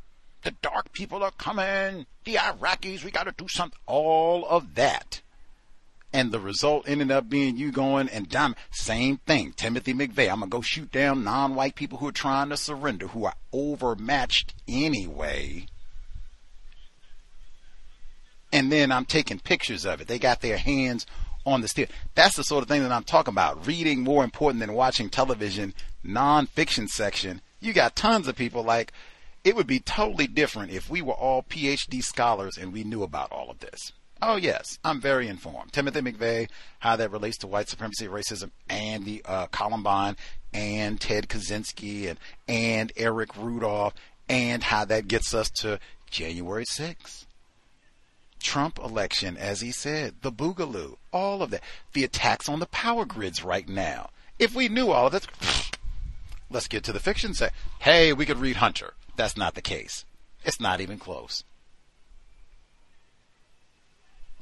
The dark people are coming. The Iraqis, we got to do something. All of that and the result ended up being you going and dime. Same thing. Timothy McVeigh. I'm gonna go shoot down non-white people who are trying to surrender, who are overmatched anyway. And then I'm taking pictures of it. They got their hands on the steel. That's the sort of thing that I'm talking about. Reading more important than watching television, non-fiction section. You got tons of people like, it would be totally different if we were all PhD scholars and we knew about all of this. Oh yes, I'm very informed. Timothy McVeigh, how that relates to white supremacy, racism, and the uh, Columbine, and Ted Kaczynski, and and Eric Rudolph, and how that gets us to January 6th. Trump election, as he said, the boogaloo, all of that, the attacks on the power grids right now. If we knew all of this, let's get to the fiction. Say, hey, we could read Hunter. That's not the case. It's not even close.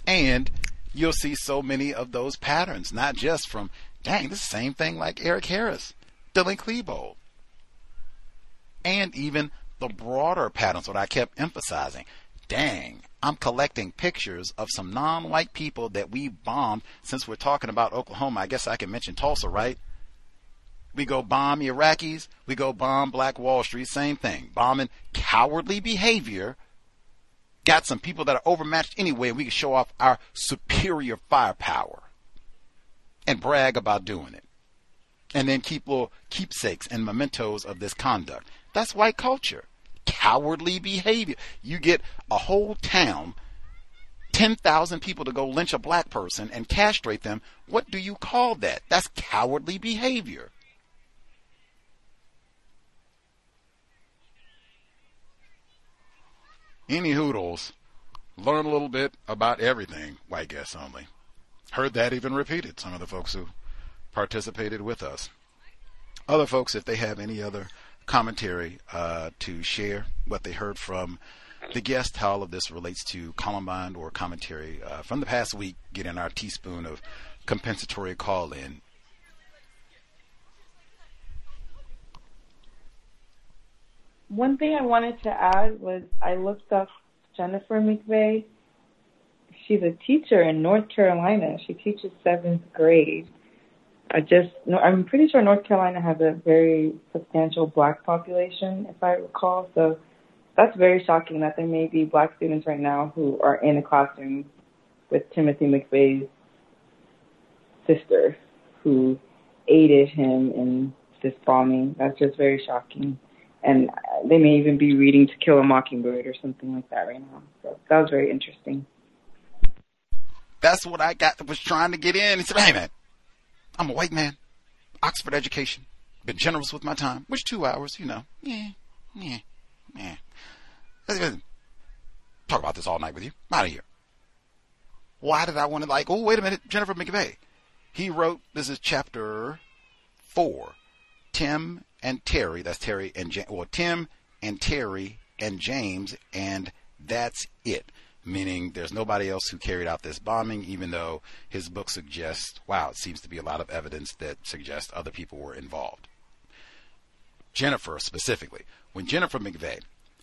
And you'll see so many of those patterns, not just from, dang, this same thing like Eric Harris, Dylan Klebold. And even the broader patterns, what I kept emphasizing. Dang, I'm collecting pictures of some non white people that we bombed. Since we're talking about Oklahoma, I guess I can mention Tulsa, right? We go bomb Iraqis, we go bomb Black Wall Street, same thing. Bombing cowardly behavior got some people that are overmatched anyway, and we can show off our superior firepower and brag about doing it. And then keep little keepsakes and mementos of this conduct. That's white culture. Cowardly behavior. You get a whole town, 10,000 people to go lynch a black person and castrate them. What do you call that? That's cowardly behavior. Any hoodles, learn a little bit about everything, white guests only. Heard that even repeated, some of the folks who participated with us. Other folks, if they have any other commentary uh, to share what they heard from the guest, how all of this relates to Columbine or commentary uh, from the past week, getting our teaspoon of compensatory call in One thing I wanted to add was I looked up Jennifer McVeigh. She's a teacher in North Carolina. She teaches seventh grade. I just, I'm pretty sure North Carolina has a very substantial black population, if I recall. So that's very shocking that there may be black students right now who are in the classroom with Timothy McVeigh's sister, who aided him in this bombing. That's just very shocking. And they may even be reading To Kill a Mockingbird or something like that right now. So that was very interesting. That's what I got was trying to get in. He said, hey man, I'm a white man, Oxford education, been generous with my time, which two hours, you know, yeah, yeah, yeah. Talk about this all night with you. I'm out of here. Why did I want to like, oh, wait a minute, Jennifer McVeigh. He wrote, this is chapter four, Tim and Terry, that's Terry and James, well, Tim and Terry and James, and that's it. Meaning there's nobody else who carried out this bombing, even though his book suggests, wow, it seems to be a lot of evidence that suggests other people were involved. Jennifer specifically. When Jennifer McVeigh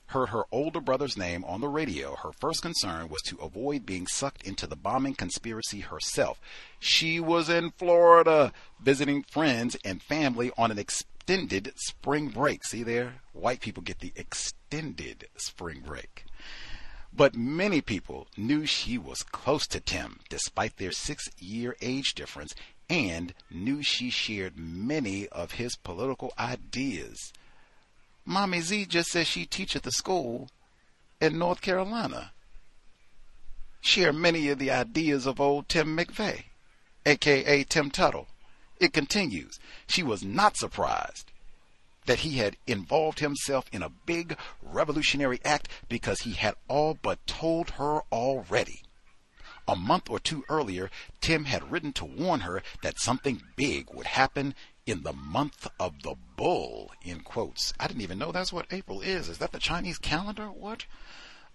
heard her older brother's name on the radio, her first concern was to avoid being sucked into the bombing conspiracy herself. She was in Florida visiting friends and family on an extended spring break. See there? White people get the extended spring break. But many people knew she was close to Tim, despite their six year age difference, and knew she shared many of his political ideas. Mommy Z just says she teaches at the school in North Carolina. Share many of the ideas of old Tim McVeigh, aka Tim Tuttle. It continues. She was not surprised that he had involved himself in a big revolutionary act because he had all but told her already. A month or two earlier, Tim had written to warn her that something big would happen in the month of the bull, in quotes. I didn't even know that's what April is. Is that the Chinese calendar? What?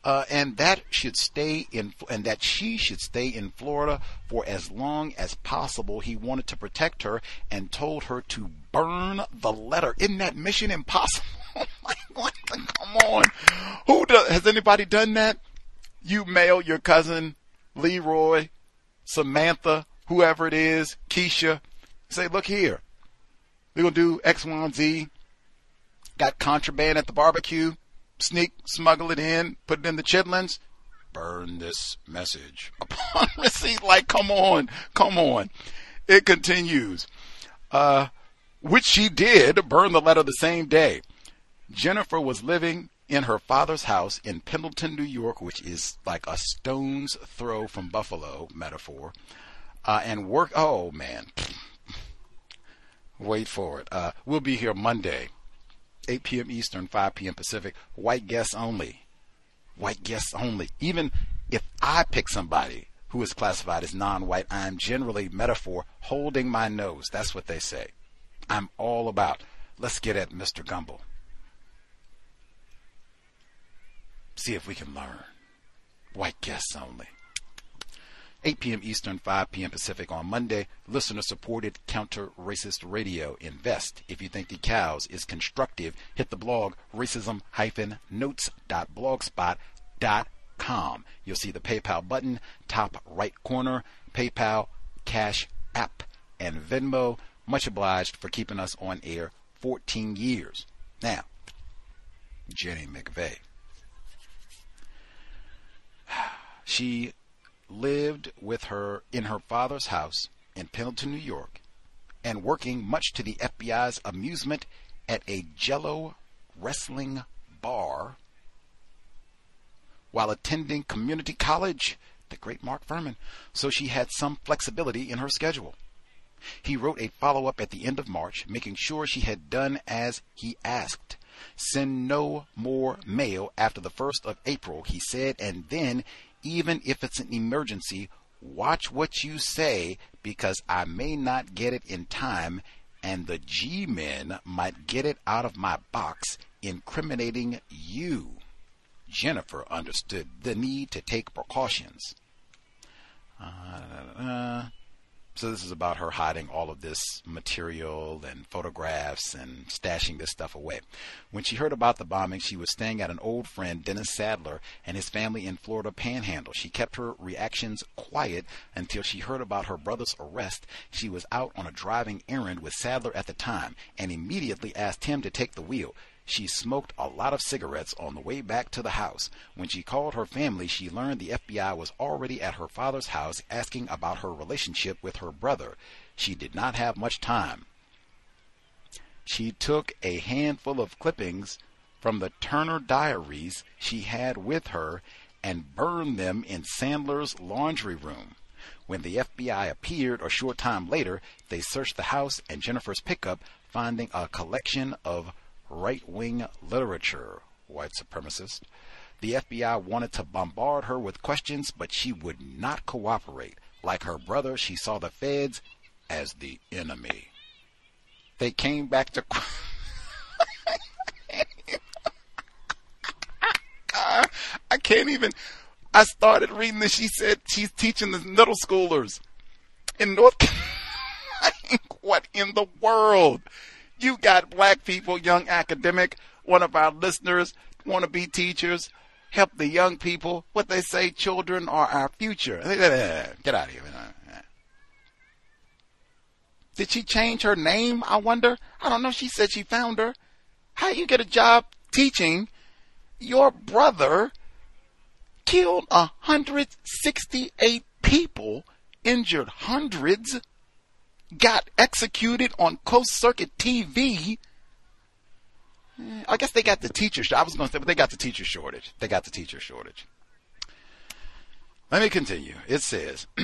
Uh, and that should stay in, and that she should stay in Florida for as long as possible. He wanted to protect her and told her to burn the letter. Isn't that mission impossible? like, come on. Who has anybody done that? You mail your cousin Leroy, Samantha, whoever it is, Keisha, say, look here. We're to do X, Y, and Z. Got contraband at the barbecue. Sneak, smuggle it in, put it in the chitlins. Burn this message upon receipt. Like, come on, come on. It continues. Uh, which she did burn the letter the same day. Jennifer was living in her father's house in Pendleton, New York, which is like a stone's throw from Buffalo, metaphor, uh, and work. Oh man, Wait for it. Uh, we'll be here Monday, 8 p.m. Eastern, 5 p.m. Pacific. White guests only. White guests only. Even if I pick somebody who is classified as non-white, I'm generally metaphor holding my nose. That's what they say. I'm all about. Let's get at Mr. Gumbel. See if we can learn. White guests only. 8 p.m. Eastern, 5 p.m. Pacific on Monday. Listener supported counter racist radio. Invest. If you think the cows is constructive, hit the blog racism notes.blogspot.com. You'll see the PayPal button, top right corner, PayPal, Cash App, and Venmo. Much obliged for keeping us on air 14 years. Now, Jenny McVeigh. She lived with her in her father's house in Pendleton, New York, and working much to the FBI's amusement at a jello wrestling bar while attending community college, the great Mark Fuhrman, so she had some flexibility in her schedule. He wrote a follow up at the end of March, making sure she had done as he asked. Send no more mail after the 1st of April, he said, and then even if it's an emergency, watch what you say because I may not get it in time and the G men might get it out of my box, incriminating you. Jennifer understood the need to take precautions. Uh, so this is about her hiding all of this material and photographs and stashing this stuff away. When she heard about the bombing, she was staying at an old friend, Dennis Sadler, and his family in Florida Panhandle. She kept her reactions quiet until she heard about her brother's arrest. She was out on a driving errand with Sadler at the time and immediately asked him to take the wheel. She smoked a lot of cigarettes on the way back to the house. When she called her family, she learned the FBI was already at her father's house asking about her relationship with her brother. She did not have much time. She took a handful of clippings from the Turner diaries she had with her and burned them in Sadler's laundry room. When the FBI appeared a short time later, they searched the house and Jennifer's pickup, finding a collection of right wing literature, white supremacist. The FBI wanted to bombard her with questions, but she would not cooperate. Like her brother, she saw the feds as the enemy. They came back to. I can't even. I started reading this. She said she's teaching the middle schoolers in North What in the world? You got black people, young academic, one of our listeners, want to be teachers, help the young people. What they say, children are our future. Get out of here. Did she change her name? I wonder. I don't know. She said she found her. How you get a job teaching? Your brother killed 168 people, injured hundreds, got executed on closed circuit TV. Eh, I guess they got the teacher. Shortage I was going to say, but they got the teacher shortage. They got the teacher shortage. Let me continue. It says.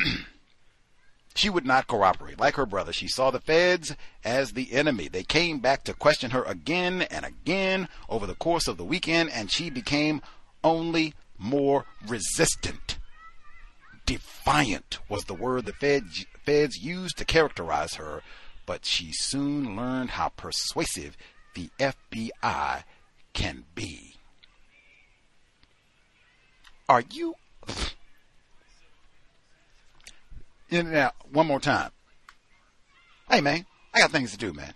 She would not cooperate. Like her brother, she saw the feds as the enemy. They came back to question her again and again over the course of the weekend, and she became only more resistant. Defiant was the word the feds, feds used to characterize her, but she soon learned how persuasive the FBI can be. Are you now, one more time. Hey, man, I got things to do, man.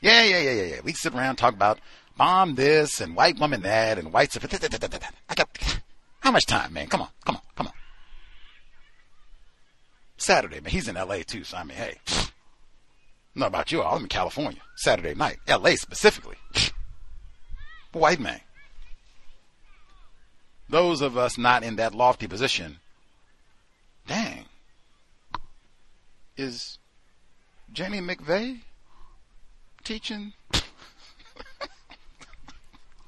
Yeah, yeah, yeah, yeah, yeah. We sit around talk about bomb this and white woman that and white. I got how much time, man? Come on, come on, come on. Saturday, man. He's in L.A. too, so I mean, hey, not about you. all. I'm in California. Saturday night, L.A. specifically. White man. Those of us not in that lofty position, dang, is Jenny McVeigh teaching?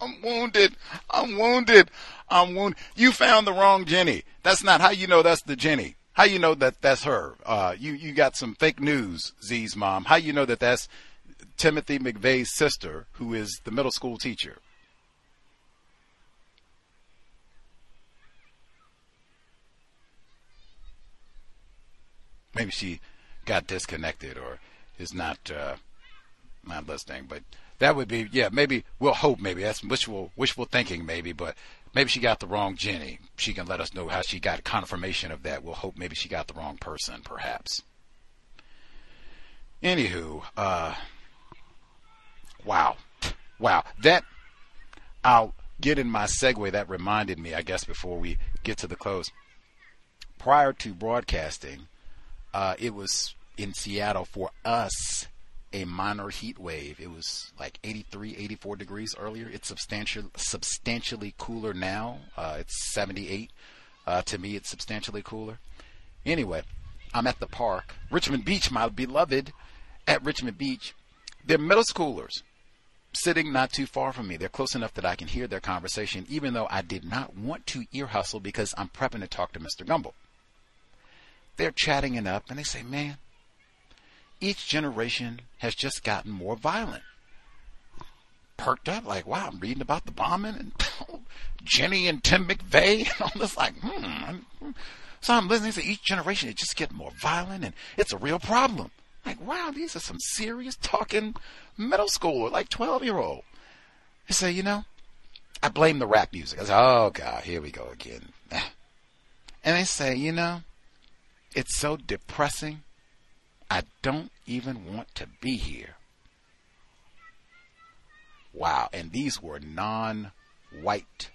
I'm wounded. I'm wounded. I'm wounded. You found the wrong Jenny. That's not how you know that's the Jenny. How you know that that's her? Uh, you you got some fake news, Z's mom. How you know that that's Timothy McVeigh's sister, who is the middle school teacher? Maybe she got disconnected or is not uh, not listening. But that would be yeah. Maybe we'll hope. Maybe that's wishful wishful thinking. Maybe, but maybe she got the wrong Jenny. She can let us know how she got confirmation of that. We'll hope maybe she got the wrong person, perhaps. Anywho, uh, wow, wow. That I'll get in my segue. That reminded me, I guess, before we get to the close. Prior to broadcasting, uh, it was in Seattle for us a minor heat wave. It was like 83, 84 degrees earlier. It's substantial, substantially cooler now. Uh, it's 78. Uh, to me, it's substantially cooler. Anyway, I'm at the park, Richmond Beach, my beloved, at Richmond Beach. They're middle schoolers sitting not too far from me. They're close enough that I can hear their conversation, even though I did not want to ear hustle because I'm prepping to talk to Mr. Gumbel they're chatting it up and they say, man, each generation has just gotten more violent. Perked up, like, wow, I'm reading about the bombing and Jenny and Tim McVeigh and all this, like, hmm. So I'm listening to each generation, it just getting more violent and it's a real problem. Like, wow, these are some serious talking middle schooler, like 12 year old. I say, you know, I blame the rap music. I say, oh God, here we go again. And they say, you know, it's so depressing. I don't even want to be here. Wow. And these were non white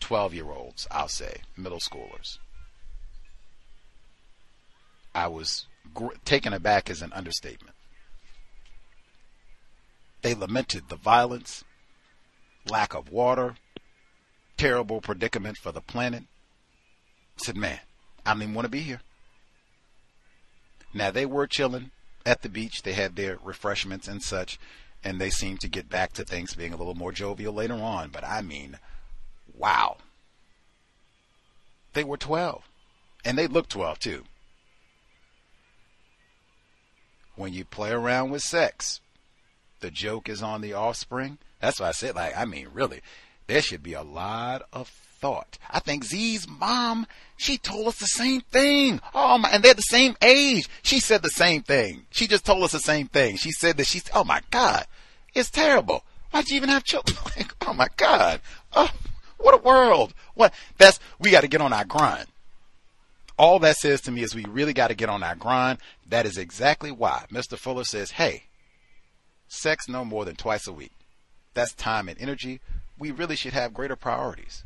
12 year olds, I'll say, middle schoolers. I was gr- taken aback as an understatement. They lamented the violence lack of water, terrible predicament for the planet. Said, man, I don't even want to be here. Now they were chilling at the beach. They had their refreshments and such, and they seemed to get back to things being a little more jovial later on. But I mean, wow. They were 12. And they looked 12 too. When you play around with sex, the joke is on the offspring. That's why I said, like, I mean, really, there should be a lot of thought. I think Z's mom, she told us the same thing. Oh my, and they're the same age. She said the same thing. She just told us the same thing. She said that she's, oh my God, it's terrible. Why'd you even have children? Like, oh my God. Oh, what a world. What, that's, we got to get on our grind. All that says to me is we really got to get on our grind. That is exactly why Mr. Fuller says, hey, sex no more than twice a week. That's time and energy. We really should have greater priorities.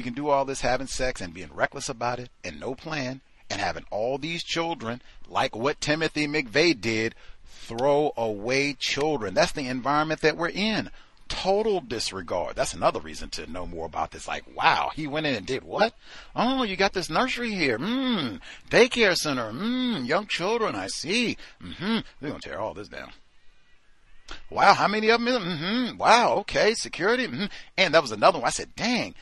We can do all this having sex and being reckless about it and no plan and having all these children like what Timothy McVeigh did throw away children. That's the environment that we're in. Total disregard. That's another reason to know more about this. Like, wow, he went in and did what? Oh, you got this nursery here. Mmm. Daycare center. Mmm. Young children. I see. Mm-hmm. Going to tear all this down. Wow, how many of them? Mm-hmm. Wow, okay, security. Mm-hmm. And that was another one. I said, dang,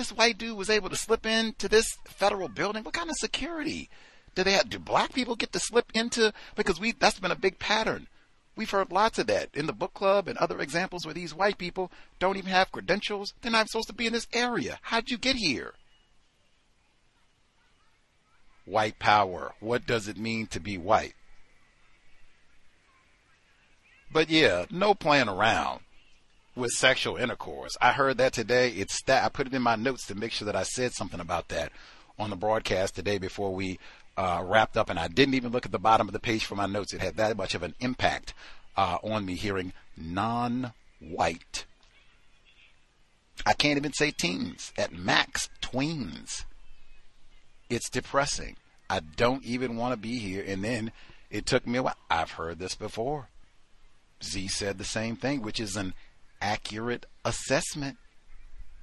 this white dude was able to slip into this federal building. What kind of security? Do they have, do black people get to slip into, because we, that's been a big pattern. We've heard lots of that in the book club and other examples where these white people don't even have credentials. They're not supposed to be in this area. How'd you get here? White power. What does it mean to be white? But yeah, no playing around with sexual intercourse. I heard that today. It's that I put it in my notes to make sure that I said something about that on the broadcast today before we uh, wrapped up. And I didn't even look at the bottom of the page for my notes. It had that much of an impact uh, on me hearing non-white. I can't even say teens. At max, tweens. It's depressing. I don't even want to be here. And then it took me a while. I've heard this before. Z said the same thing, which is an accurate assessment.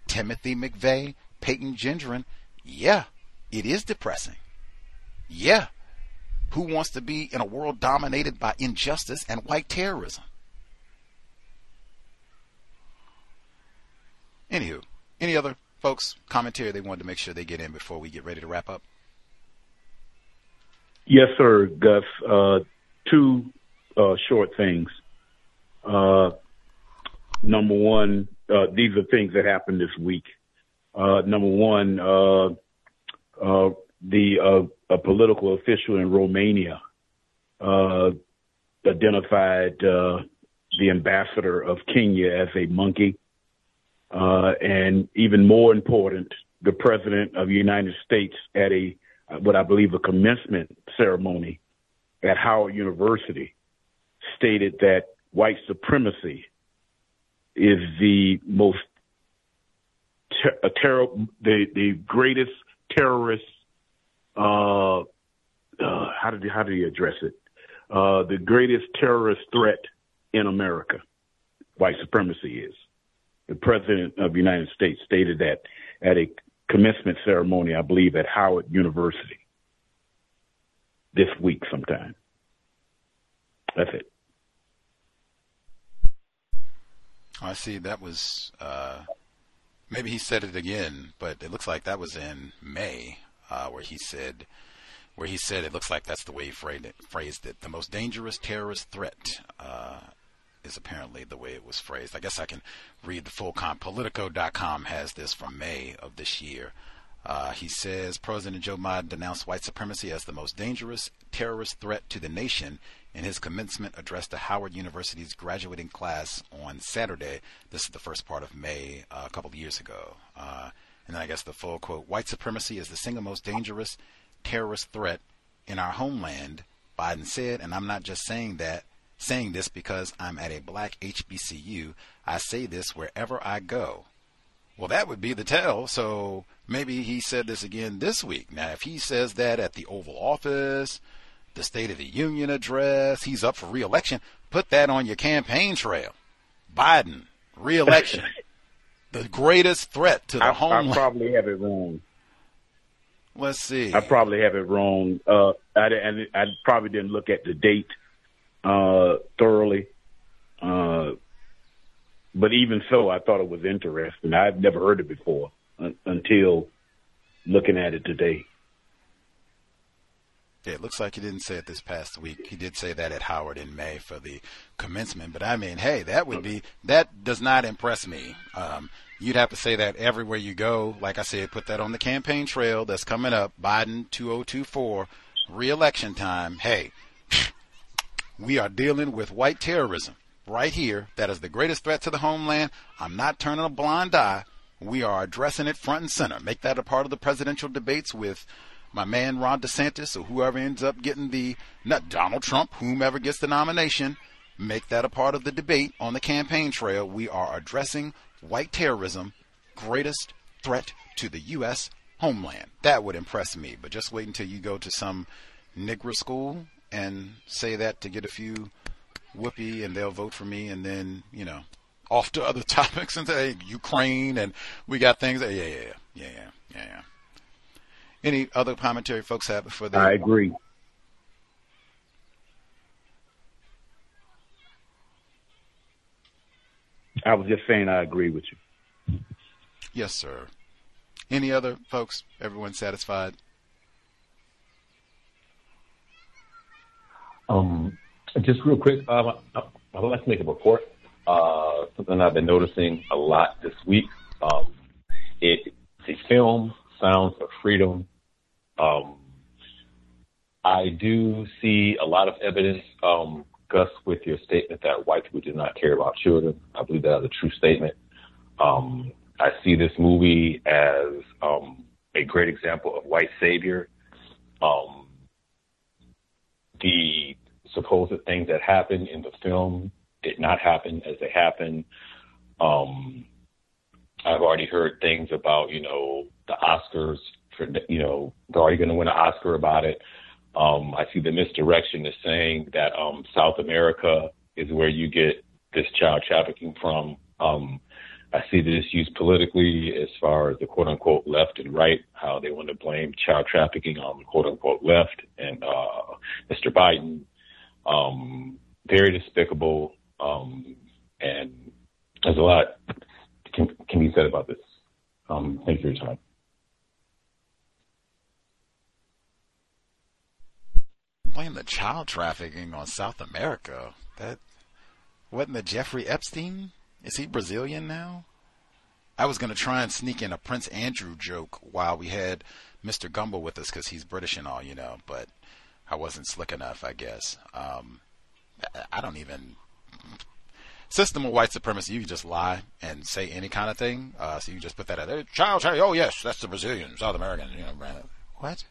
Timothy McVeigh, Peyton Gendron, yeah, it is depressing. Yeah. Who wants to be in a world dominated by injustice and white terrorism? Anywho, any other folks commentary they wanted to make sure they get in before we get ready to wrap up? Yes, sir, Gus. Uh, two uh, short things. Uh, number one, uh, these are things that happened this week. Uh, number one, uh, uh, the uh, a political official in Romania uh, identified uh, the ambassador of Kenya as a monkey, uh, and even more important, the president of the United States at a what I believe a commencement ceremony at Howard University stated that white supremacy is the most ter- a the the greatest terrorist. Uh, uh, how did how did he address it? Uh, the greatest terrorist threat in America, white supremacy is. The president of the United States stated that at a commencement ceremony, I believe, at Howard University this week sometime. That's it. I see. That was uh, maybe he said it again, but it looks like that was in May, uh, where he said, where he said it looks like that's the way he phrased it. The most dangerous terrorist threat uh, is apparently the way it was phrased. I guess I can read the full con. Politico.com has this from May of this year. Uh, he says President Joe Biden denounced white supremacy as the most dangerous terrorist threat to the nation in his commencement address to Howard University's graduating class on Saturday. This is the first part of May uh, a couple of years ago. Uh, and then I guess the full quote White supremacy is the single most dangerous terrorist threat in our homeland, Biden said, and I'm not just saying that. Saying this because I'm at a black HBCU, I say this wherever I go. Well, that would be the tell. So maybe he said this again this week. Now, if he says that at the Oval Office, the State of the Union address, he's up for reelection, put that on your campaign trail. Biden, reelection. the greatest threat to the I, homeland. I probably have it wrong. Let's see. I probably have it wrong. Uh, I, and I probably didn't look at the date uh, thoroughly. Uh, but even so, I thought it was interesting. I've never heard it before un- until looking at it today. Yeah, it looks like he didn't say it this past week. He did say that at Howard in May for the commencement. But I mean, hey, that would be that does not impress me. Um, you'd have to say that everywhere you go. Like I said, put that on the campaign trail that's coming up. Biden 2024 re-election time. Hey, we are dealing with white terrorism right here. That is the greatest threat to the homeland. I'm not turning a blind eye. We are addressing it front and center. Make that a part of the presidential debates with my man Ron DeSantis or whoever ends up getting the, not Donald Trump, whomever gets the nomination. Make that a part of the debate on the campaign trail. We are addressing white terrorism, greatest threat to the U.S. homeland. That would impress me. But just wait until you go to some Negro school and say that to get a few whoopee and they'll vote for me and then, you know, off to other topics and say Ukraine and we got things yeah, yeah, yeah, yeah, yeah, yeah. Any other commentary folks have before they? I agree. I was just saying I agree with you. Yes, sir. Any other folks? Everyone satisfied? Um, just real quick, um, I, I would like to make a report. Uh, something I've been noticing a lot this week. Um, it the film Sounds of Freedom. Um, I do see a lot of evidence, um, Gus, with your statement that white people do not care about children. I believe that is a true statement. Um, I see this movie as um, a great example of white savior. Um, the supposed things that happened in the film did not happen as they happened. Um, I've already heard things about, you know, the Oscars for, you know, they're already going to win an Oscar about it. Um, I see the misdirection is saying that um, South America is where you get this child trafficking from. Um, I see that it's used politically as far as the quote unquote left and right, how they want to blame child trafficking on the quote unquote left and uh, Mr. Biden. Um, very despicable. Um, and there's a lot can, can be said about this. Um, thank you for your time. Blame the child trafficking on South America. That wasn't the Jeffrey Epstein? Is he Brazilian now? I was going to try and sneak in a Prince Andrew joke while we had Mr. Gumbel with us because he's British and all, you know, but I wasn't slick enough, I guess. Um, I don't even. System of white supremacy, you just lie and say any kind of thing. Uh, so you just put that out there. Child, child, oh yes, that's the Brazilian, South American. You know, what?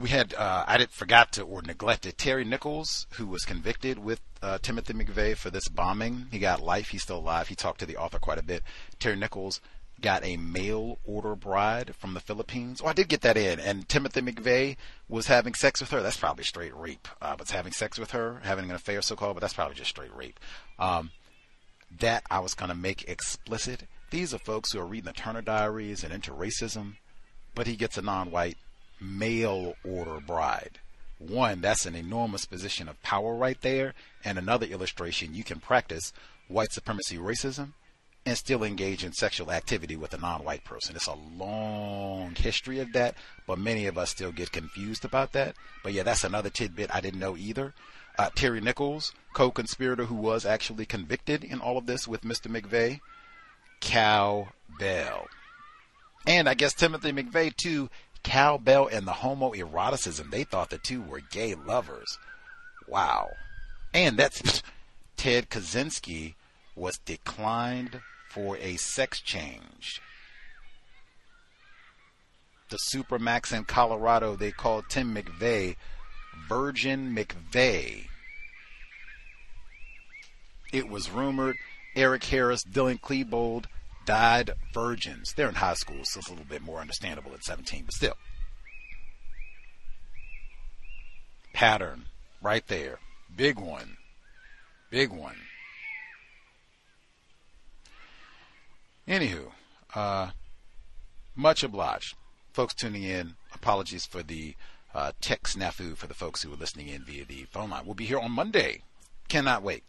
We had uh, I did forgot to or neglected Terry Nichols, who was convicted with uh, Timothy McVeigh for this bombing. He got life. He's still alive. He talked to the author quite a bit. Terry Nichols got a mail order bride from the Philippines. Oh, I did get that in. And Timothy McVeigh was having sex with her. That's probably straight rape. Uh, but having sex with her, having an affair, so called. But that's probably just straight rape. Um, that I was going to make explicit. These are folks who are reading the Turner Diaries and into racism, but he gets a non-white mail order bride. One, that's an enormous position of power right there. And another illustration, you can practice white supremacy racism and still engage in sexual activity with a non-white person. It's a long history of that, but many of us still get confused about that. But yeah, that's another tidbit I didn't know either. Uh, Terry Nichols, co-conspirator who was actually convicted in all of this with Mr. McVeigh, Cal Bell. And I guess Timothy McVeigh too cowbell and the homoeroticism. They thought the two were gay lovers. Wow. And that's Ted Kaczynski was declined for a sex change. The Supermax in Colorado, they called Tim McVeigh Virgin McVeigh. It was rumored Eric Harris, Dylan Klebold, died virgins. They're in high school, so it's a little bit more understandable at 17, but still. Pattern right there. Big one. Big one. Anywho, uh, much obliged. Folks tuning in, apologies for the uh, tech snafu for the folks who are listening in via the phone line. We'll be here on Monday. Cannot wait.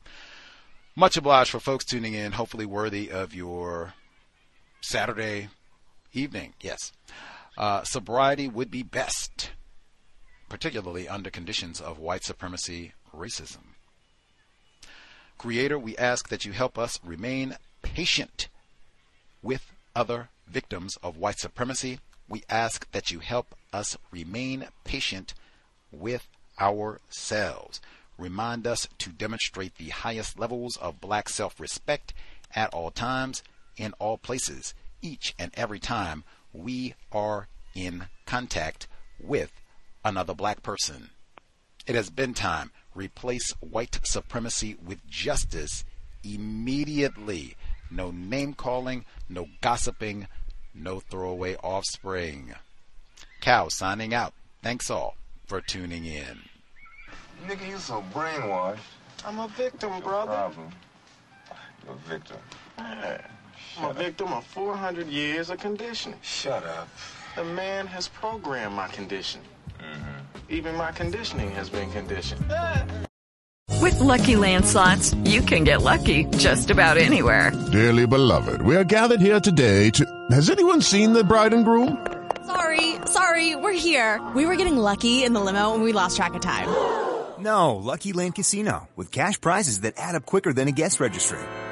Much obliged for folks tuning in, hopefully worthy of your Saturday evening. Yes. Uh, sobriety would be best, particularly under conditions of white supremacy racism. Creator, we ask that you help us remain patient with other victims of white supremacy. We ask that you help us remain patient with ourselves. Remind us to demonstrate the highest levels of black self respect at all times, in all places, each and every time we are in contact with another black person. It has been time replace white supremacy with justice immediately. No name calling, no gossiping, no throwaway offspring. Cow signing out. Thanks all for tuning in. Nigga, you so brainwashed. I'm a victim, brother. Problem. You're a victim. Yeah. I'm a victim of 400 years of conditioning. Shut up. The man has programmed my condition. Mm-hmm. Even my conditioning has been conditioned. With Lucky Land slots, you can get lucky just about anywhere. Dearly beloved, we are gathered here today to. Has anyone seen the bride and groom? Sorry, sorry, we're here. We were getting lucky in the limo and we lost track of time. No, Lucky Land Casino, with cash prizes that add up quicker than a guest registry.